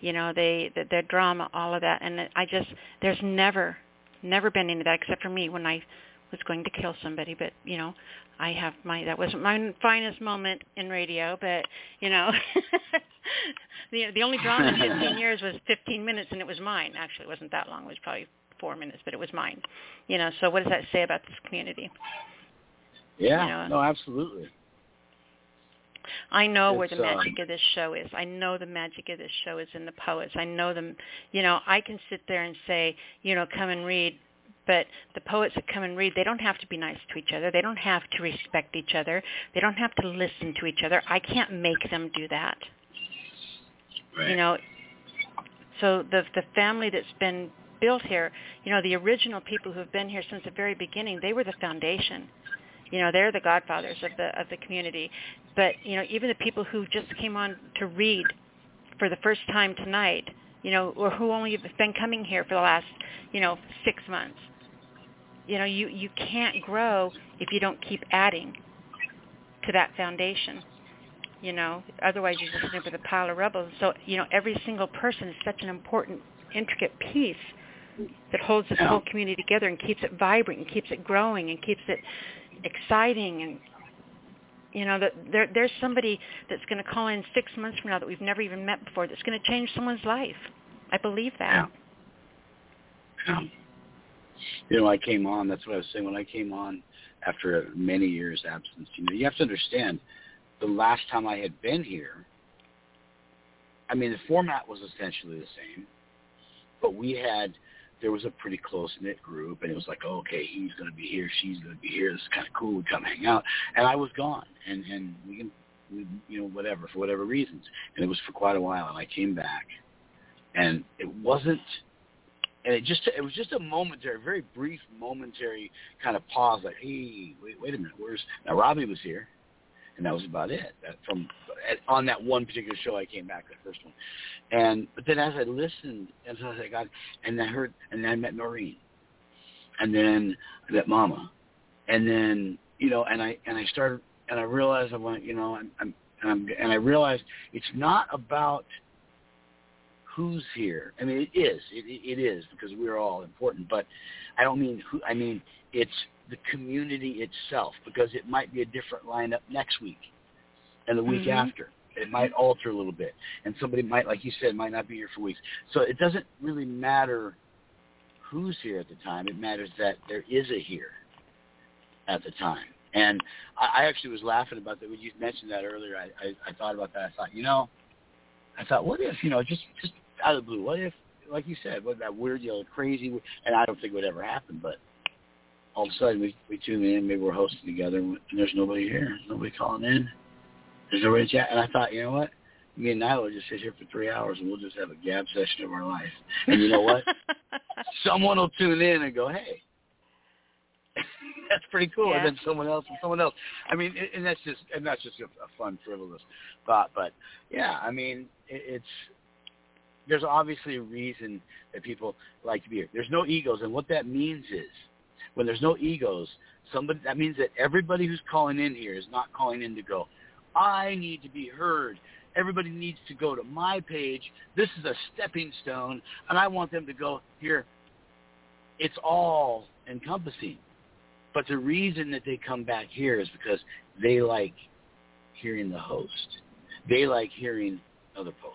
You know, they th- their drama, all of that, and I just there's never never been any of that except for me when I was going to kill somebody. But you know, I have my that wasn't my finest moment in radio, but you know, the the only drama in 15 years was 15 minutes, and it was mine. Actually, it wasn't that long. It was probably four minutes, but it was mine. You know, so what does that say about this community? Yeah, You know, no, absolutely. I know where the It's, um, magic of this show is. I know the magic of this show is in the poets. I know them. You know, I can sit there and say, you know, come and read. But the poets that come and read, they don't have to be nice to each other. They don't have to respect each other. They don't have to listen to each other. I can't make them do that. You know, so the the family that's been built here, you know, the original people who have been here since the very beginning, they were the foundation. You know, they're the godfathers of the of the community. But you know, even the people who just came on to read for the first time tonight, you know, or who only have been coming here for the last, you know, six months. You know, you you can't grow if you don't keep adding to that foundation. You know, otherwise you're just living with a pile of rubble. So you know, every single person is such an important, intricate piece that holds this whole community together and keeps it vibrant and keeps it growing and keeps it exciting and you know that there there's somebody that's going to call in 6 months from now that we've never even met before that's going to change someone's life. I believe that. Yeah. You know, I came on. That's what I was saying. When I came on after many years' absence, you know, you have to understand. The last time I had been here, I mean, the format was essentially the same, but we had there was a pretty close knit group, and it was like, okay, he's going to be here, she's going to be here. This is kind of cool. We come hang out, and I was gone, and and we can, we, you know, whatever for whatever reasons, and it was for quite a while, and I came back, and it wasn't and it just it was just a momentary, very brief, momentary kind of pause. Like, hey, wait, wait a minute, where's now? Robbie was here, and that was about it. That from on that one particular show, I came back the first one, and but then as I listened, as I got, and I heard, and then I met Noreen, and then I met Mama, and then you know, and I and I started, and I realized I went, you know, I'm, I'm and, I'm, and I realized it's not about who's here. I mean, it is. It, it is because we're all important. But I don't mean who. I mean it's the community itself because it might be a different lineup next week and the week Mhm. after. It might alter a little bit, and somebody might, like you said, might not be here for weeks. So it doesn't really matter who's here at the time. It matters that there is a here at the time. And I, I actually was laughing about that when you mentioned that earlier. I, I, I thought about that. I thought, you know, I thought, what if, you know, just just out of the blue, what if, like you said, what that weird, you know, crazy, and I don't think it would ever happen, but all of a sudden we we tune in, maybe we're hosting together, and there's nobody here, nobody calling in, there's nobody chat, and I thought, you know what, me and Nyla will just sit here for three hours and we'll just have a gab session of our life, and you know what, someone will tune in and go, hey. that's pretty cool. Yeah. And then someone else and someone else. I mean, and- and that's just and that's just a, a fun, frivolous thought. But yeah, I mean, it, it's there's obviously a reason that people like to be here. There's no egos, and what that means is when there's no egos, somebody that means that everybody who's calling in here is not calling in to go, I need to be heard. Everybody needs to go to my page. This is a stepping stone, and I want them to go here. It's all encompassing. But the reason that they come back here is because they like hearing the host. They like hearing other poets.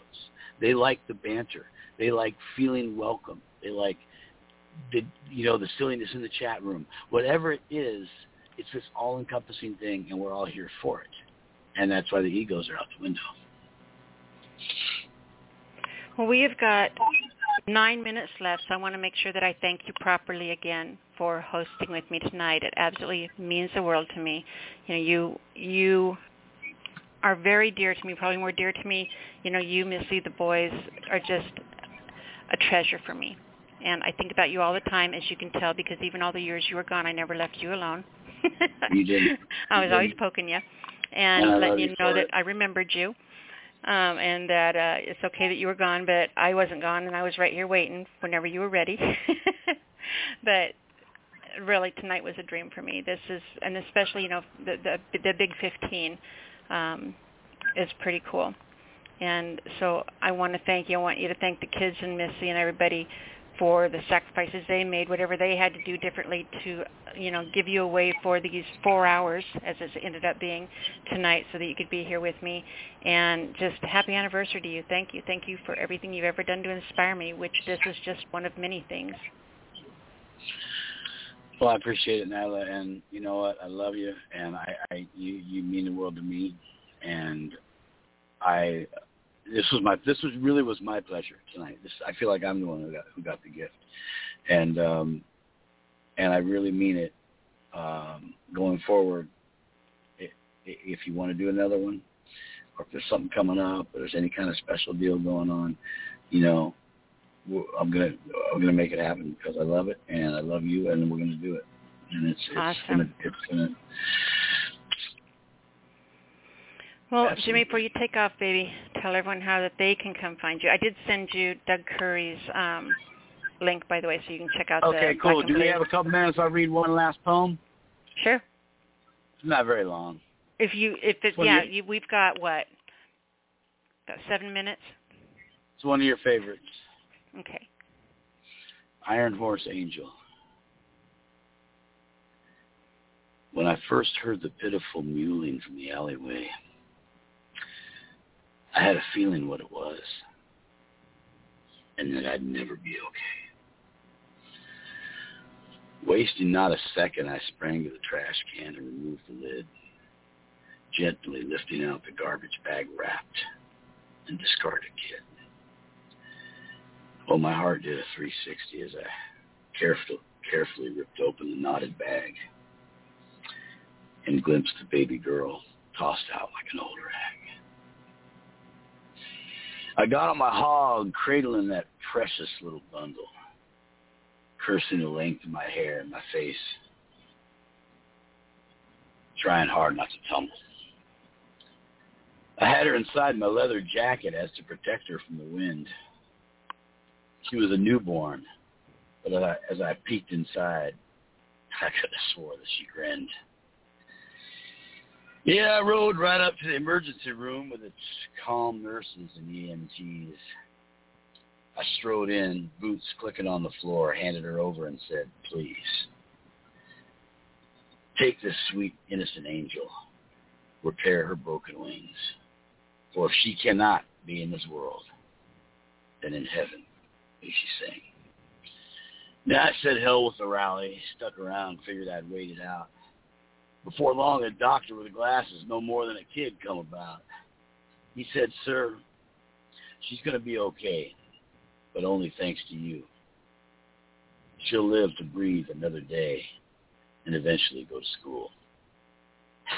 They like the banter. They like feeling welcome. They like the you know the silliness in the chat room. Whatever it is, it's this all-encompassing thing, and we're all here for it. And that's why the egos are out the window. Well, we have got nine minutes left, so I want to make sure that I thank you properly again for hosting with me tonight. It absolutely means the world to me. You know, you you are very dear to me, probably more dear to me. You know, you, Missy, the boys are just a treasure for me. And I think about you all the time, as you can tell, because even all the years you were gone, I never left you alone. You didn't. I was always poking you And letting you you know that it. I remembered you. Um, and that uh, it's okay that you were gone, but I wasn't gone, and I was right here waiting whenever you were ready. but really, tonight was a dream for me. This is, and especially you know the the, the Big 15 um, is pretty cool. And so I want to thank you. I want you to thank the kids and Missy and everybody for the sacrifices they made, whatever they had to do differently to, you know, give you away for these four hours, as it ended up being tonight, so that you could be here with me. And just happy anniversary to you. Thank you. Thank you for everything you've ever done to inspire me, which this is just one of many things. Well, I appreciate it, Nyla, and you know what? I love you, and I, I you you mean the world to me, and I this was my this was really was my pleasure tonight. This I feel like I'm the one who got who got the gift, and um, and I really mean it. Um, going forward, i i if you want to do another one, or if there's something coming up, or there's any kind of special deal going on, you know, I'm gonna I'm gonna make it happen because I love it and I love you and we're gonna do it. And it's it's Awesome. gonna it's gonna Well, Jimmy, before you take off, baby, tell everyone how that they can come find you. I did send you Doug Curry's um, link, by the way, so you can check out Okay, the cool. Do we have a couple minutes? I'll read one last poem. Sure. It's not very long. If you, if it, yeah, you, we've got what, about seven minutes. It's one of your favorites. Okay. Iron Horse Angel. When I first heard the pitiful mewling from the alleyway, I had a feeling what it was, and that I'd never be okay. Wasting not a second, I sprang to the trash can and removed the lid, gently lifting out the garbage bag wrapped and discarded kit. Well, my heart did a 360 as I carefully, carefully ripped open the knotted bag and glimpsed the baby girl tossed out like an old rag. I got on my hog, cradling that precious little bundle, cursing the length of my hair and my face, trying hard not to tumble. I had her inside my leather jacket as to protect her from the wind. She was a newborn, but as I, as I peeked inside, I could have swore that she grinned. Yeah, I rode right up to the emergency room with its calm nurses and EMTs. I strode in, boots clicking on the floor, handed her over and said, please, take this sweet, innocent angel, repair her broken wings. For if she cannot be in this world, then in heaven she sing. Now I said hell with the rally, stuck around, figured I'd wait it out. Before long, a doctor with glasses, no more than a kid, come about. He said, sir, she's going to be okay, but only thanks to you. She'll live to breathe another day and eventually go to school.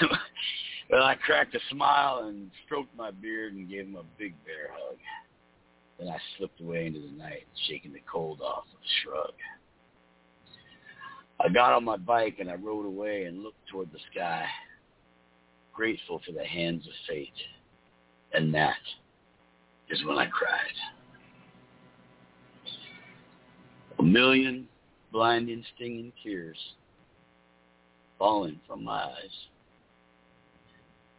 well, I cracked a smile and stroked my beard and gave him a big bear hug. Then I slipped away into the night, shaking the cold off with a shrug. I got on my bike and I rode away and looked toward the sky, grateful for the hands of fate. And that is when I cried. A million blinding, stinging tears falling from my eyes.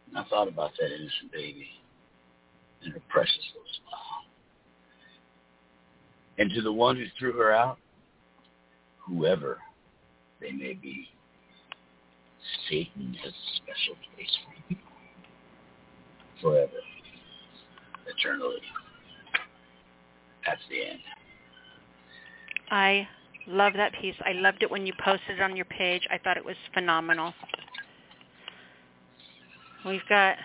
And I thought about that innocent baby and her precious little smile. And to the one who threw her out, whoever they may be. Satan has a special place for you. Forever. Eternally. That's the end. I love that piece. I loved it when you posted it on your page. I thought it was phenomenal. We've got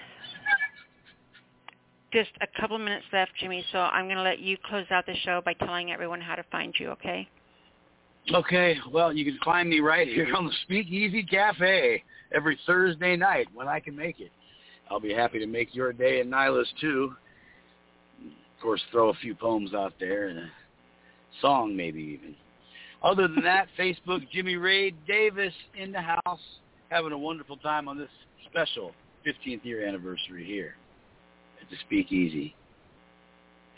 just a couple minutes left, Jimmy, so I'm going to let you close out the show by telling everyone how to find you, okay? Okay, well, you can find me right here on the Speakeasy Cafe every Thursday night when I can make it. I'll be happy to make your day and Nyla's too. Of course, throw a few poems out there and a song maybe even. Other than that, Facebook, Jimmy Ray Davis in the house, having a wonderful time on this special 15th year anniversary here at the Speakeasy.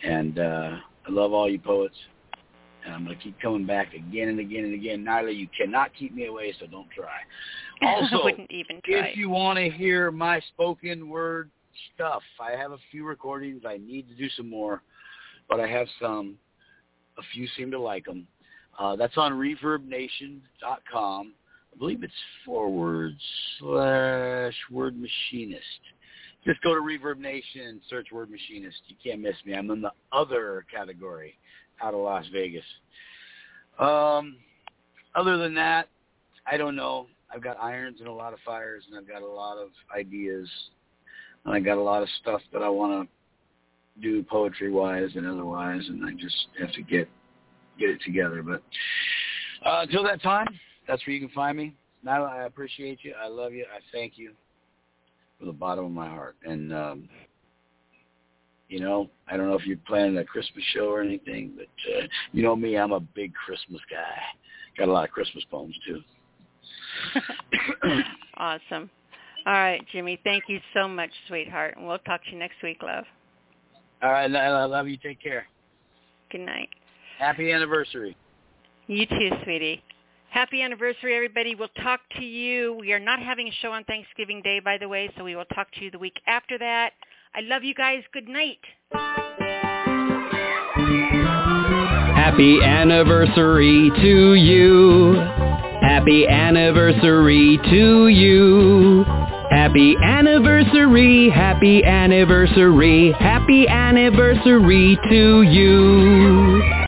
And uh, I love all you poets. And I'm going to keep coming back again and again and again. Nyla, you cannot keep me away, so don't try. Also, wouldn't even try. if you want to hear my spoken word stuff, I have a few recordings. I need to do some more, but I have some. A few seem to like them. Uh, that's on ReverbNation.com. I believe it's forward slash Word Machinist. Just go to Reverb Nation search Word Machinist. You can't miss me. I'm in the other category out of Las Vegas. Um, other than that, I don't know. I've got irons and a lot of fires, and I've got a lot of ideas, and I got a lot of stuff that I want to do poetry-wise and otherwise, and I just have to get get it together. But uh, until that time, that's where you can find me. Now I appreciate you. I love you. I thank you from the bottom of my heart. And um, you know, I don't know if you're planning a Christmas show or anything, but uh, you know me, I'm a big Christmas guy. Got a lot of Christmas poems too. awesome. All right, Jimmy. Thank you so much, sweetheart. And we'll talk to you next week, love. All right, I love you. Take care. Good night. Happy anniversary. You too, sweetie. Happy anniversary, everybody. We'll talk to you. We are not having a show on Thanksgiving Day, by the way, so we will talk to you the week after that. I love you guys. Good night. Happy anniversary to you. Happy anniversary to you. Happy anniversary, happy anniversary, happy anniversary to you.